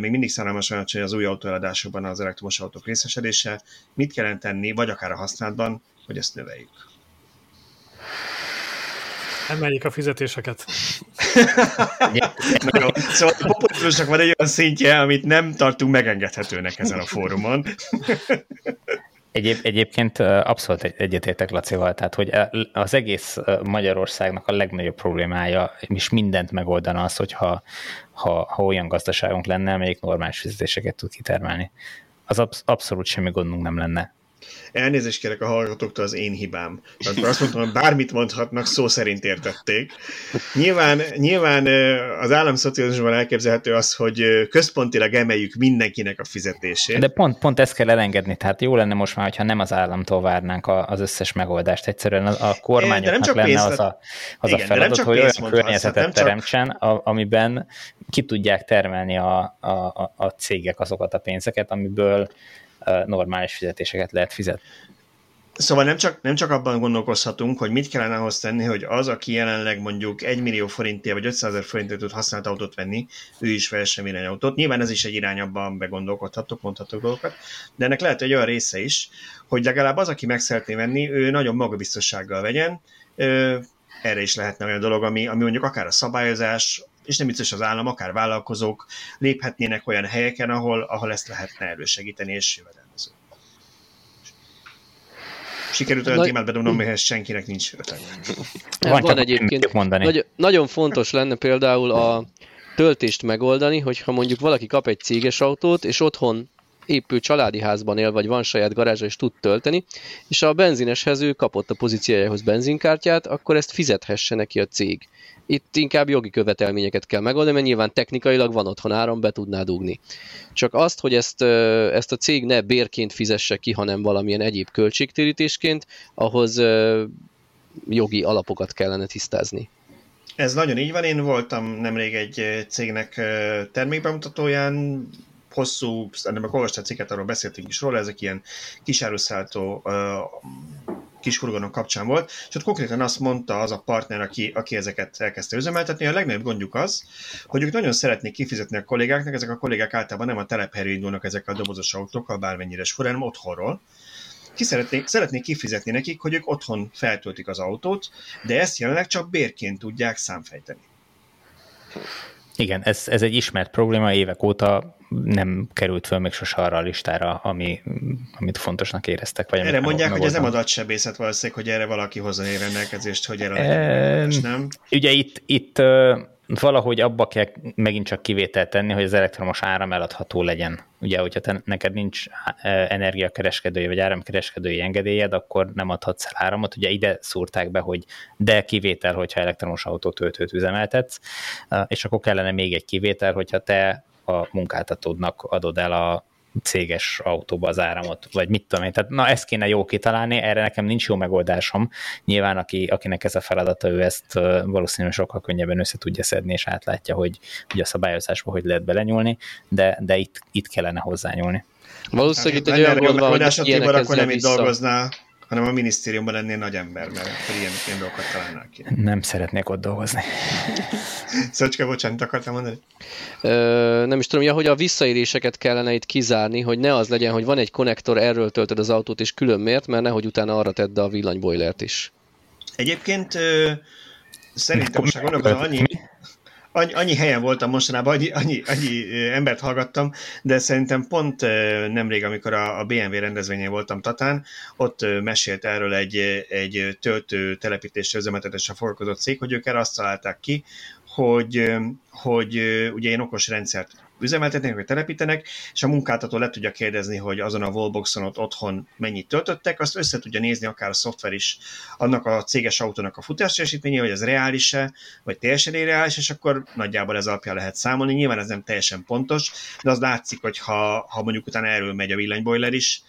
még mindig szánalmasan alacsony az új autóeladásokban az elektromos autók részesedése. Mit kellene tenni, vagy akár a használatban, hogy ezt növeljük? Emeljük a fizetéseket. Na jó. Szóval a populizmusnak van egy olyan szintje, amit nem tartunk megengedhetőnek ezen a fórumon. Egyéb, egyébként abszolút egyetértek Lacival, tehát hogy az egész Magyarországnak a legnagyobb problémája, és mindent megoldana az, hogyha ha, ha olyan gazdaságunk lenne, amelyik normális fizetéseket tud kitermelni. Az absz- abszolút semmi gondunk nem lenne. Elnézést kérek a hallgatóktól, az én hibám. Mert azt mondtam, hogy bármit mondhatnak, szó szerint értették. Nyilván, nyilván az államszocializmusban elképzelhető az, hogy központilag emeljük mindenkinek a fizetését. De pont, pont ezt kell elengedni, tehát jó lenne most már, hogyha nem az államtól várnánk az összes megoldást. Egyszerűen a, kormányoknak lenne pénzt, az a, az igen, a feladat, hogy olyan környezetet csak... teremtsen, a, amiben ki tudják termelni a, a, a, a cégek azokat a pénzeket, amiből normális fizetéseket lehet fizetni. Szóval nem csak, nem csak abban gondolkozhatunk, hogy mit kellene ahhoz tenni, hogy az, aki jelenleg mondjuk 1 millió forintért vagy 500 ezer forintért tud használt autót venni, ő is vehessen villanyautót. Nyilván ez is egy irány, abban begondolkodhatok, mondhatok dolgokat, de ennek lehet egy olyan része is, hogy legalább az, aki meg szeretné venni, ő nagyon magabiztossággal vegyen. Erre is lehetne olyan dolog, ami, ami mondjuk akár a szabályozás, és nem biztos az állam, akár vállalkozók léphetnének olyan helyeken, ahol, ahol ezt lehetne elősegíteni és jövedelmező. Sikerült olyan Nagy... témát bedobnom, mihez senkinek nincs ötlete. Van, van egyébként. Mondani. Nagy, nagyon fontos lenne például a töltést megoldani, hogyha mondjuk valaki kap egy céges autót, és otthon épül családi házban él, vagy van saját garázsa, és tud tölteni, és a benzineshez ő kapott a pozíciójához benzinkártyát, akkor ezt fizethesse neki a cég. Itt inkább jogi követelményeket kell megoldani, mert nyilván technikailag van otthon áram, be tudná dugni. Csak azt, hogy ezt, ezt a cég ne bérként fizesse ki, hanem valamilyen egyéb költségtérítésként, ahhoz jogi alapokat kellene tisztázni. Ez nagyon így van. Én voltam nemrég egy cégnek termékbemutatóján, hosszú, nem olvastál cikket, arról beszéltünk is róla, ezek ilyen kisáruszálltó kis furgonok kapcsán volt, és ott konkrétan azt mondta az a partner, aki, aki ezeket elkezdte üzemeltetni, a legnagyobb gondjuk az, hogy ők nagyon szeretnék kifizetni a kollégáknak, ezek a kollégák általában nem a telephelyről indulnak ezek a dobozos autókkal, bármennyire fura, hanem otthonról, ki szeretnék, szeretnék kifizetni nekik, hogy ők otthon feltöltik az autót, de ezt jelenleg csak bérként tudják számfejteni. Igen, ez, ez egy ismert probléma, évek óta nem került föl még sose arra a listára, ami, amit fontosnak éreztek. Vagy erre mondják, hogy ez nem adatsebészet valószínűleg, hogy erre valaki hozza rendelkezést, hogy erre e, nem. Ugye itt, itt valahogy abba kell megint csak kivételt tenni, hogy az elektromos áram eladható legyen. Ugye, hogyha te, neked nincs energiakereskedői vagy áramkereskedői engedélyed, akkor nem adhatsz el áramot. Ugye ide szúrták be, hogy de kivétel, hogyha elektromos autótöltőt üzemeltetsz, és akkor kellene még egy kivétel, hogyha te a munkáltatódnak adod el a céges autóba az áramot, vagy mit tudom én. Tehát na ezt kéne jó kitalálni, erre nekem nincs jó megoldásom. Nyilván aki, akinek ez a feladata, ő ezt valószínűleg sokkal könnyebben össze tudja szedni, és átlátja, hogy, hogy a szabályozásba hogy lehet belenyúlni, de, de itt, itt kellene hozzányúlni. Valószínűleg itt egy olyan gond van, hogy ilyenek akkor nem itt dolgoznál, hanem a minisztériumban lennél nagy ember, mert akkor ilyen, ilyen dolgokat találnál ki. Nem szeretnék ott dolgozni. Szöcske, bocsánat, akartam mondani? Ö, nem is tudom, ja, hogy a visszaéréseket kellene itt kizárni, hogy ne az legyen, hogy van egy konnektor, erről töltöd az autót, és külön miért, mert nehogy utána arra tedd a villanybojlert is. Egyébként ö, szerintem most gondolkozom, annyi, annyi, annyi helyen voltam mostanában, annyi, annyi, annyi embert hallgattam, de szerintem pont nemrég, amikor a, a BMW rendezvényén voltam Tatán, ott mesélt erről egy, egy töltő telepítésre üzemeltetésre foglalkozott cég, hogy ők erre azt találták ki, hogy, hogy ugye ilyen okos rendszert üzemeltetnek, vagy telepítenek, és a munkáltató le tudja kérdezni, hogy azon a wallboxon ott otthon mennyit töltöttek, azt össze tudja nézni akár a szoftver is annak a céges autónak a futásteljesítménye, hogy ez reális-e, vagy teljesen irreális, és akkor nagyjából ez alapján lehet számolni. Nyilván ez nem teljesen pontos, de az látszik, hogy ha, ha mondjuk utána erről megy a villanyboiler is,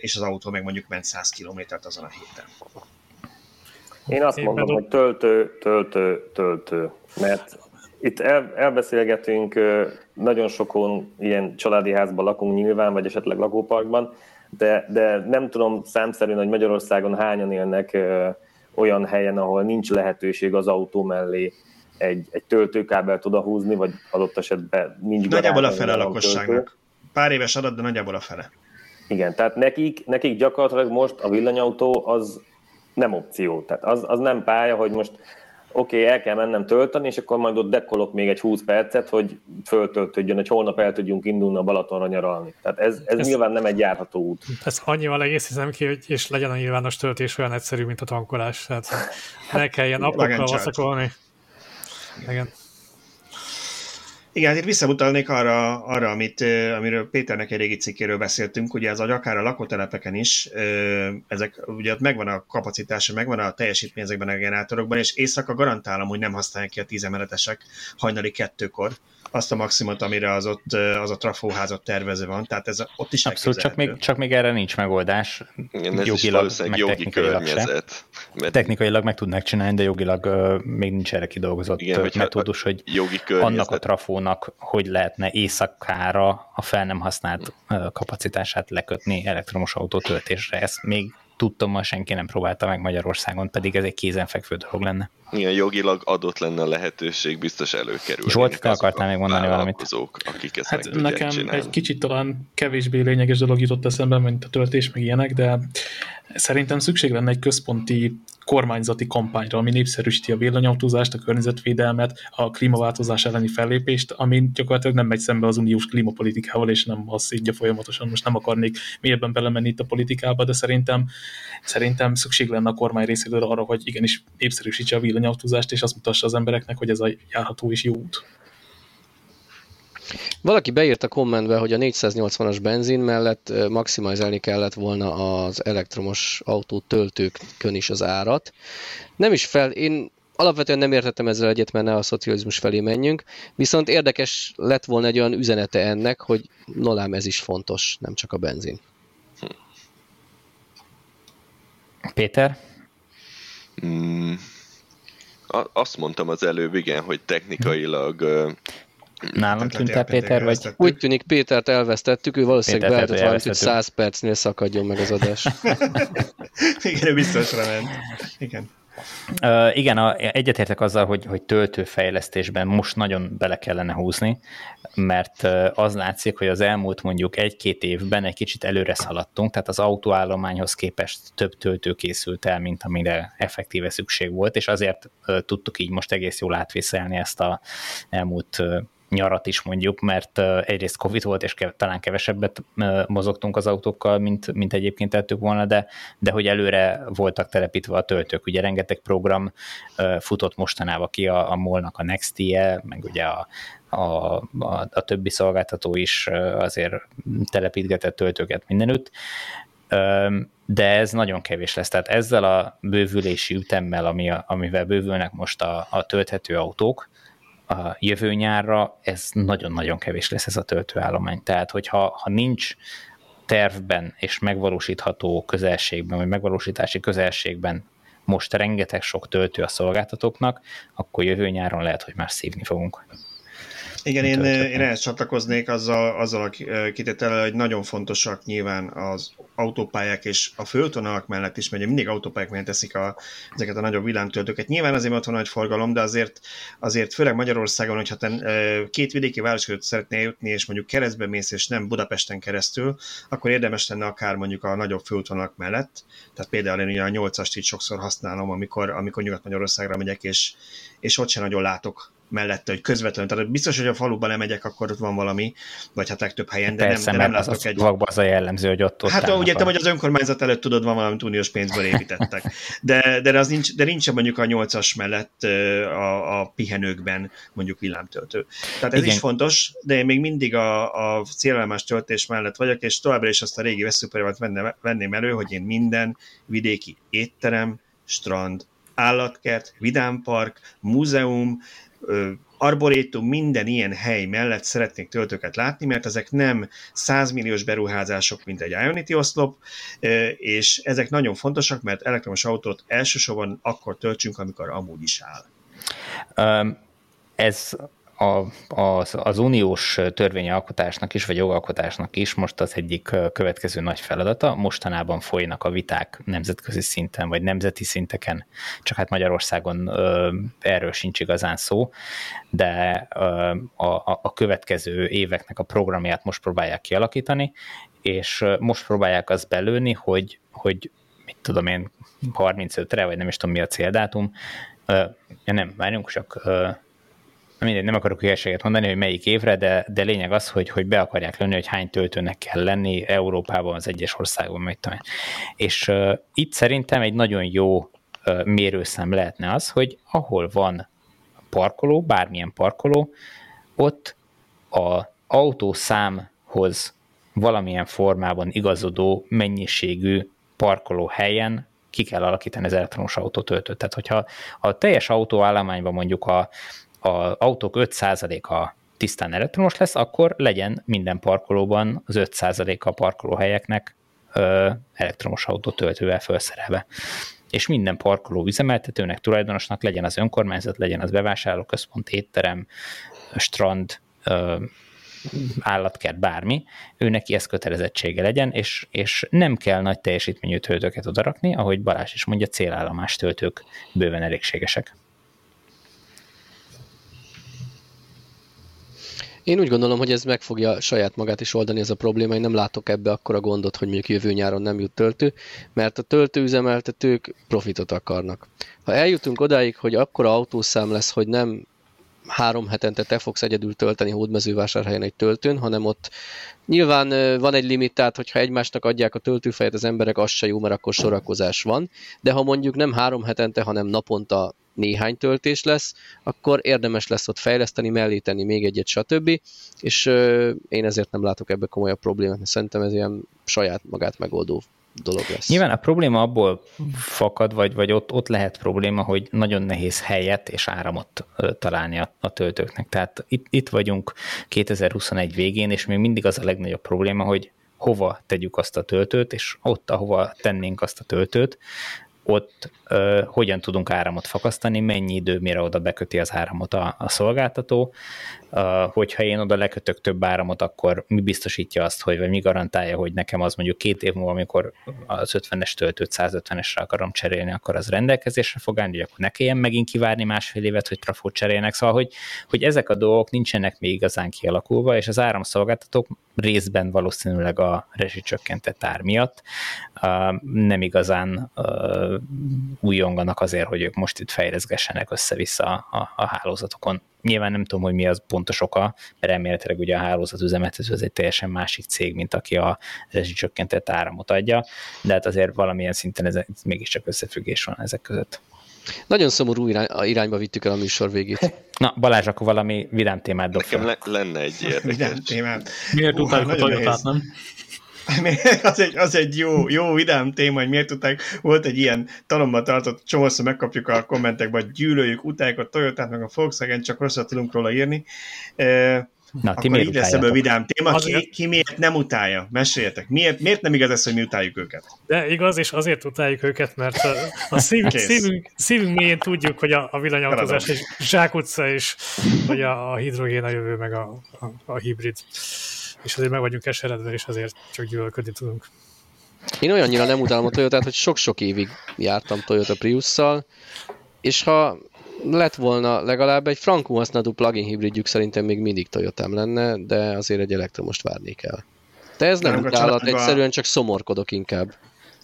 és az autó meg mondjuk ment 100 kilométert azon a héten. Én azt mondom, hogy töltő, töltő, töltő, mert itt el, elbeszélgetünk, nagyon sokon ilyen családi házban lakunk nyilván, vagy esetleg lakóparkban, de, de nem tudom számszerűen, hogy Magyarországon hányan élnek olyan helyen, ahol nincs lehetőség az autó mellé egy, egy töltőkábelt húzni, vagy adott esetben nincs Nagyjából a fele a lakosságnak. Pár éves adat, de nagyjából a fele. Igen, tehát nekik, nekik gyakorlatilag most a villanyautó az nem opció. Tehát az, az nem pálya, hogy most oké, okay, el kell mennem tölteni, és akkor majd ott dekolok még egy 20 percet, hogy föltöltődjön, hogy holnap el tudjunk indulni a Balatonra nyaralni. Tehát ez, ez, ez nyilván nem egy járható út. Ez annyival hiszem ki, hogy és legyen a nyilvános töltés olyan egyszerű, mint a tankolás. Tehát ne kelljen napokkal vaszakolni. Igen. Igen, itt visszamutalnék arra, arra amit, amiről Péternek egy régi cikkéről beszéltünk, ugye ez akár a lakótelepeken is, ezek, ugye ott megvan a kapacitása, megvan a teljesítmény ezekben a generátorokban, és éjszaka garantálom, hogy nem használják ki a tízemeletesek hajnali kettőkor, azt a maximumot, amire az ott az a trafóházat tervező van, tehát ez ott is Abszolút, csak még, csak még erre nincs megoldás. Igen, ez jogilag, is meg jogi környezet. Mert... Technikailag meg tudnak csinálni, de jogilag uh, még nincs erre kidolgozott Igen, metódus, hogy jogi annak a trafónak hogy lehetne éjszakára a fel nem használt uh, kapacitását lekötni elektromos autótöltésre. Ezt még tudtam, ma senki nem próbálta meg Magyarországon, pedig ez egy kézenfekvő dolog lenne. Igen, jogilag adott lenne a lehetőség, biztos előkerül. Zsolt, te akartál még mondani valamit? Akik ezt hát nekem csinálni. egy kicsit talán kevésbé lényeges dolog jutott eszembe, mint a töltés, meg ilyenek, de szerintem szükség lenne egy központi kormányzati kampányra, ami népszerűsíti a villanyautózást, a környezetvédelmet, a klímaváltozás elleni fellépést, ami gyakorlatilag nem megy szembe az uniós klímapolitikával, és nem az szidja folyamatosan. Most nem akarnék mélyebben belemenni itt a politikába, de szerintem, szerintem szükség lenne a kormány részéről arra, hogy igenis népszerűsítse a villanyautózást, és azt mutassa az embereknek, hogy ez a járható és jó út. Valaki beírta kommentbe, hogy a 480-as benzin mellett maximalizálni kellett volna az elektromos autó töltőkön is az árat. Nem is fel, én alapvetően nem értettem ezzel egyet, mert ne a szocializmus felé menjünk, viszont érdekes lett volna egy olyan üzenete ennek, hogy nolám ez is fontos, nem csak a benzin. Péter? Azt mondtam az előbb, igen, hogy technikailag Nálam tűnt el Péter, vagy? Úgy tűnik Pétert elvesztettük, ő valószínűleg beállított valamit, hogy 100 percnél szakadjon meg az adás. Igen, ő biztosra ment. Igen. Igen, a, egyetértek azzal, hogy, hogy töltőfejlesztésben most nagyon bele kellene húzni, mert az látszik, hogy az elmúlt mondjuk egy-két évben egy kicsit előre szaladtunk, tehát az autóállományhoz képest több töltő készült el, mint amire effektíve szükség volt, és azért uh, tudtuk így most egész jól átvészelni ezt a elmúlt nyarat is mondjuk, mert egyrészt Covid volt, és talán kevesebbet mozogtunk az autókkal, mint, mint egyébként tettük volna, de, de hogy előre voltak telepítve a töltők. Ugye rengeteg program futott mostanában ki a, a molnak a Next-je, meg ugye a, a, a, a többi szolgáltató is azért telepítgetett töltőket mindenütt, de ez nagyon kevés lesz. Tehát ezzel a bővülési ütemmel, ami amivel bővülnek most a, a tölthető autók, a jövő nyárra ez nagyon-nagyon kevés lesz ez a töltőállomány. Tehát, hogyha ha nincs tervben és megvalósítható közelségben, vagy megvalósítási közelségben most rengeteg sok töltő a szolgáltatóknak, akkor jövő nyáron lehet, hogy már szívni fogunk. Igen, én, én ehhez csatlakoznék azzal, azzal a kitétellel, hogy nagyon fontosak nyilván az autópályák és a föltonalak mellett is, mert mindig autópályák mellett teszik a, ezeket a nagyobb villámtöltőket. Nyilván azért ott van nagy forgalom, de azért, azért főleg Magyarországon, hogyha te két vidéki város között szeretnél jutni, és mondjuk keresztbe mész, és nem Budapesten keresztül, akkor érdemes lenne akár mondjuk a nagyobb föltonalak mellett. Tehát például én ugye a 8-ast így sokszor használom, amikor, amikor Nyugat-Magyarországra megyek, és, és ott sem nagyon látok mellette, hogy közvetlenül. Tehát biztos, hogy a faluban nem megyek, akkor ott van valami, vagy hát legtöbb helyen, de Persze, nem, de nem látok az, egy... Az a jellemző, hogy ott, ott Hát úgy értem, hogy az önkormányzat előtt tudod, van valami uniós pénzből építettek. De, de, az nincs, de nincs mondjuk a nyolcas mellett a, a pihenőkben mondjuk villámtöltő. Tehát ez Igen. is fontos, de én még mindig a, a célállomás töltés mellett vagyok, és továbbra is azt a régi veszőperőt venném elő, hogy én minden vidéki étterem, strand, állatkert, vidámpark, múzeum, arborétum, minden ilyen hely mellett szeretnék töltőket látni, mert ezek nem 100 milliós beruházások, mint egy Ionity oszlop, és ezek nagyon fontosak, mert elektromos autót elsősorban akkor töltsünk, amikor amúgy is áll. Ez a, az, az uniós törvényalkotásnak is, vagy jogalkotásnak is most az egyik következő nagy feladata. Mostanában folynak a viták nemzetközi szinten, vagy nemzeti szinteken, csak hát Magyarországon ö, erről sincs igazán szó, de ö, a, a következő éveknek a programját most próbálják kialakítani, és most próbálják azt belőni, hogy, hogy mit tudom én, 35-re, vagy nem is tudom mi a céldátum, ö, nem, várjunk, csak mindegy, nem akarok hülyeséget mondani, hogy melyik évre, de, de lényeg az, hogy, hogy be akarják lenni, hogy hány töltőnek kell lenni Európában, az egyes országban, meg tudom. És uh, itt szerintem egy nagyon jó uh, mérőszem lehetne az, hogy ahol van parkoló, bármilyen parkoló, ott a autószámhoz valamilyen formában igazodó mennyiségű parkoló helyen ki kell alakítani az elektromos autótöltőt. Tehát, hogyha a teljes autóállományban mondjuk a, az autók 5%-a tisztán elektromos lesz, akkor legyen minden parkolóban az 5%-a parkolóhelyeknek elektromos autó töltővel felszerelve. És minden parkoló üzemeltetőnek, tulajdonosnak legyen az önkormányzat, legyen az bevásárlóközpont, étterem, strand, állatkert, bármi, ő neki ez kötelezettsége legyen, és, és nem kell nagy teljesítményű töltőket odarakni, ahogy Balázs is mondja, célállomás töltők bőven elégségesek. Én úgy gondolom, hogy ez meg fogja saját magát is oldani ez a probléma. Én nem látok ebbe akkora gondot, hogy mondjuk jövő nyáron nem jut töltő, mert a töltőüzemeltetők profitot akarnak. Ha eljutunk odáig, hogy akkora autószám lesz, hogy nem három hetente te fogsz egyedül tölteni hódmezővásárhelyen egy töltőn, hanem ott nyilván van egy limit, tehát hogyha egymásnak adják a töltőfejet az emberek, az se jó, mert akkor sorakozás van, de ha mondjuk nem három hetente, hanem naponta néhány töltés lesz, akkor érdemes lesz ott fejleszteni, mellé tenni még egyet, stb. És én ezért nem látok ebbe komolyabb problémát, mert szerintem ez ilyen saját magát megoldó dolog lesz. Nyilván a probléma abból fakad, vagy, vagy ott, ott lehet probléma, hogy nagyon nehéz helyet és áramot találni a, a töltőknek. Tehát itt, itt vagyunk 2021 végén, és még mindig az a legnagyobb probléma, hogy hova tegyük azt a töltőt, és ott, ahova tennénk azt a töltőt, ott ö, hogyan tudunk áramot fakasztani, mennyi idő, mire oda beköti az áramot a, a szolgáltató. Hogyha én oda lekötök több áramot, akkor mi biztosítja azt, hogy, vagy mi garantálja, hogy nekem az mondjuk két év múlva, amikor az 50-es töltőt 150-esre akarom cserélni, akkor az rendelkezésre fog állni, hogy akkor ne kelljen megint kivárni másfél évet, hogy trafót cserélnek. Szóval, hogy, hogy ezek a dolgok nincsenek még igazán kialakulva, és az áramszolgáltatók részben valószínűleg a rezsicsökkentett ár miatt. Nem igazán újonganak azért, hogy ők most itt fejleszgessenek össze-vissza a, a hálózatokon. Nyilván nem tudom, hogy mi az pontos oka, mert elméletileg ugye a hálózat üzemeltető az egy teljesen másik cég, mint aki a rezsicsökkentett áramot adja, de hát azért valamilyen szinten ez, mégiscsak összefüggés van ezek között. Nagyon szomorú irány, irányba vittük el a műsor végét. Na, Balázs, akkor valami vidám témát dob Nekem le, lenne egy érdekes. Vidám témát. Miért tudták a Toyotát, nem? az egy, az egy jó, jó vidám téma, hogy miért tudták, volt egy ilyen talomba tartott, csomószor megkapjuk a kommentekben, hogy gyűlöljük, utáljuk a Toyotát, meg a Volkswagen, csak rosszat tudunk róla írni. Na, ti akkor így lesz ebből vidám téma. Ki, ki miért nem utálja? Meséljetek. Miért, miért nem igaz ez, hogy mi utáljuk őket? De igaz, és azért utáljuk őket, mert a, a szív, szívünk, szívünk mélyén tudjuk, hogy a, a villanyautózás egy zsákutca, és hogy a, a hidrogén a jövő, meg a, a, a hibrid. És azért meg vagyunk eseredve, és azért csak gyűlölködni tudunk. Én olyannyira nem utálom a Toyotát, hogy sok-sok évig jártam Toyota Priusszal, és ha lett volna legalább egy frankú használható plug-in hibridjük szerintem még mindig toyota lenne, de azért egy elektromost várni kell. De ez nem utálat, egyszerűen csak szomorkodok inkább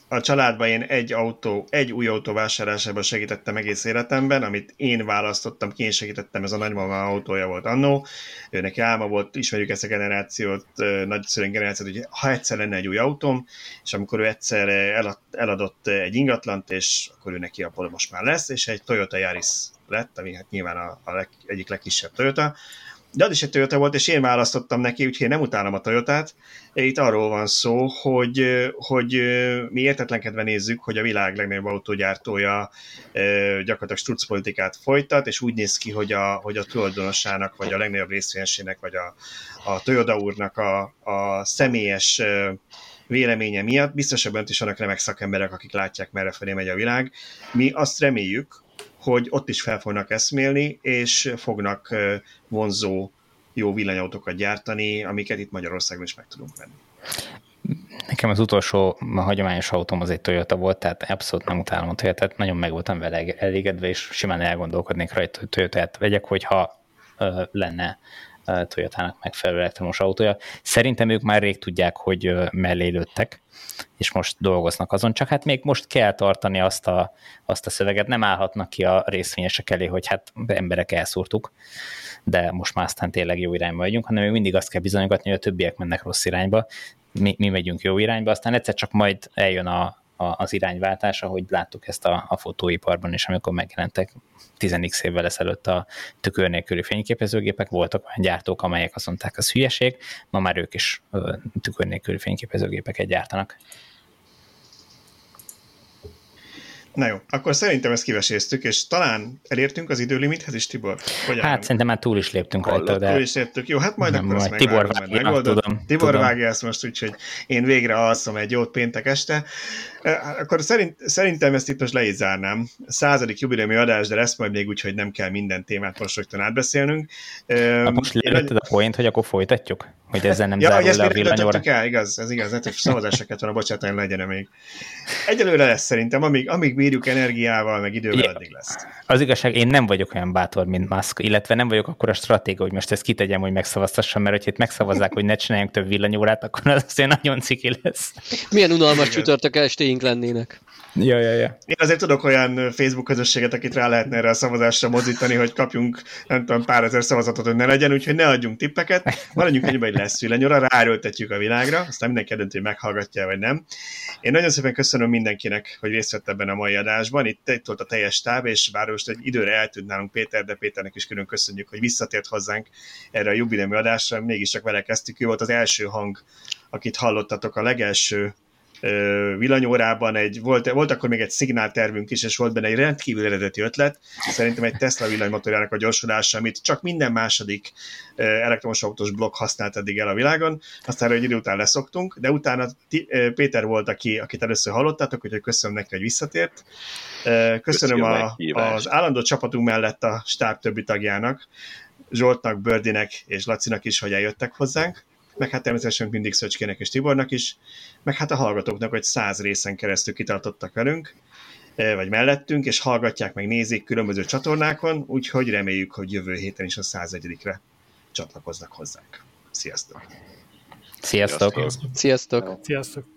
a családban én egy autó, egy új autó vásárlásában segítettem egész életemben, amit én választottam, ki én segítettem, ez a nagymama autója volt annó. Ő neki álma volt, ismerjük ezt a generációt, nagyszülőnk generációt, hogy ha egyszer lenne egy új autóm, és amikor ő egyszer elad, eladott egy ingatlant, és akkor ő neki abból most már lesz, és egy Toyota Yaris lett, ami hát nyilván a, a leg, egyik legkisebb Toyota, de az is egy Toyota volt, és én választottam neki, úgyhogy én nem utálom a Toyotát. Itt arról van szó, hogy, hogy mi értetlenkedve nézzük, hogy a világ legnagyobb autógyártója gyakorlatilag struc politikát folytat, és úgy néz ki, hogy a, hogy a tulajdonosának, vagy a legnagyobb részvényesének, vagy a, a Toyota úrnak a, a személyes véleménye miatt, biztos ebben is vannak remek szakemberek, akik látják, merre felé megy a világ. Mi azt reméljük, hogy ott is fel fognak eszmélni, és fognak vonzó jó villanyautókat gyártani, amiket itt Magyarországon is meg tudunk venni. Nekem az utolsó a hagyományos autóm az egy Toyota volt, tehát abszolút nem utálom a toyota nagyon meg voltam vele elégedve, és simán elgondolkodnék rajta, hogy Toyota-t vegyek, hogyha ö, lenne Toyotának megfelelő elektromos autója. Szerintem ők már rég tudják, hogy mellé lőttek, és most dolgoznak azon, csak hát még most kell tartani azt a, azt a szöveget, nem állhatnak ki a részvényesek elé, hogy hát emberek elszúrtuk, de most már aztán tényleg jó irányba vagyunk, hanem még mindig azt kell bizonygatni, hogy a többiek mennek rossz irányba, mi, mi megyünk jó irányba, aztán egyszer csak majd eljön a, az irányváltás, ahogy láttuk ezt a, a fotóiparban is, amikor megjelentek 10x évvel ezelőtt a tükör nélküli fényképezőgépek, voltak olyan gyártók, amelyek azt mondták, az hülyeség, ma már ők is tükör nélküli fényképezőgépeket gyártanak. Na jó, akkor szerintem ezt kiveséztük, és talán elértünk az időlimithez is, Tibor? Hogy hát szerintem már túl is léptünk rajta, de... Túl is léptük. Jó, hát majd nem, akkor majd ezt Tibor vágja, tudom, Tibor tudom. vágja ezt most, úgyhogy én végre alszom egy jót péntek este. Akkor szerint, szerintem ezt itt most le is zárnám. A századik jubileumi adás, de lesz majd még úgy, hogy nem kell minden témát most rögtön átbeszélnünk. Na most lelőtted a point, hogy akkor folytatjuk? Hogy ezzel nem ja, zárul le a villanyóra? el, igaz, ez igaz, hogy szavazásokat van a bocsátani legyen még. Egyelőre lesz szerintem, amíg, amíg bírjuk energiával, meg idővel, ja, addig lesz. Az igazság, én nem vagyok olyan bátor, mint Musk, illetve nem vagyok akkor a stratéga, hogy most ezt kitegyem, hogy megszavaztassam, mert hogyha itt megszavazzák, hogy ne csináljunk több villanyórát, akkor az azért nagyon ciki lesz. Milyen unalmas csütörtök estéink lennének. Ja, ja, ja. Én azért tudok olyan Facebook közösséget, akit rá lehetne erre a szavazásra mozítani, hogy kapjunk nem tudom, pár ezer szavazatot, hogy ne legyen, úgyhogy ne adjunk tippeket. Maradjunk egyben, hogy lesz villanyora, ráerőltetjük a világra, aztán mindenki eldönti, hogy meghallgatja, vagy nem. Én nagyon szépen köszönöm mindenkinek, hogy részt vett ebben a mai adásban. Itt, itt volt a teljes táb, és bár most egy időre eltűnt nálunk Péter, de Péternek is külön köszönjük, hogy visszatért hozzánk erre a jubileumi adásra. Mégiscsak vele kezdtük, ő volt az első hang, akit hallottatok a legelső villanyórában egy, volt, volt akkor még egy szignáltervünk is, és volt benne egy rendkívül eredeti ötlet, szerintem egy Tesla villanymotorjának a gyorsulása, amit csak minden második elektromos autós blokk használt eddig el a világon, aztán egy idő után leszoktunk, de utána Péter volt, aki, akit először hallottátok, úgyhogy köszönöm neki, hogy visszatért. Köszönöm a, az állandó csapatunk mellett a stáb többi tagjának, Zsoltnak, Bördinek és Lacinak is, hogy eljöttek hozzánk meg hát természetesen mindig Szöcskének és Tibornak is, meg hát a hallgatóknak, hogy száz részen keresztül kitartottak velünk, e, vagy mellettünk, és hallgatják, meg nézik különböző csatornákon, úgyhogy reméljük, hogy jövő héten is a 101-re csatlakoznak hozzánk. Sziasztok! Sziasztok! Sziasztok! Sziasztok!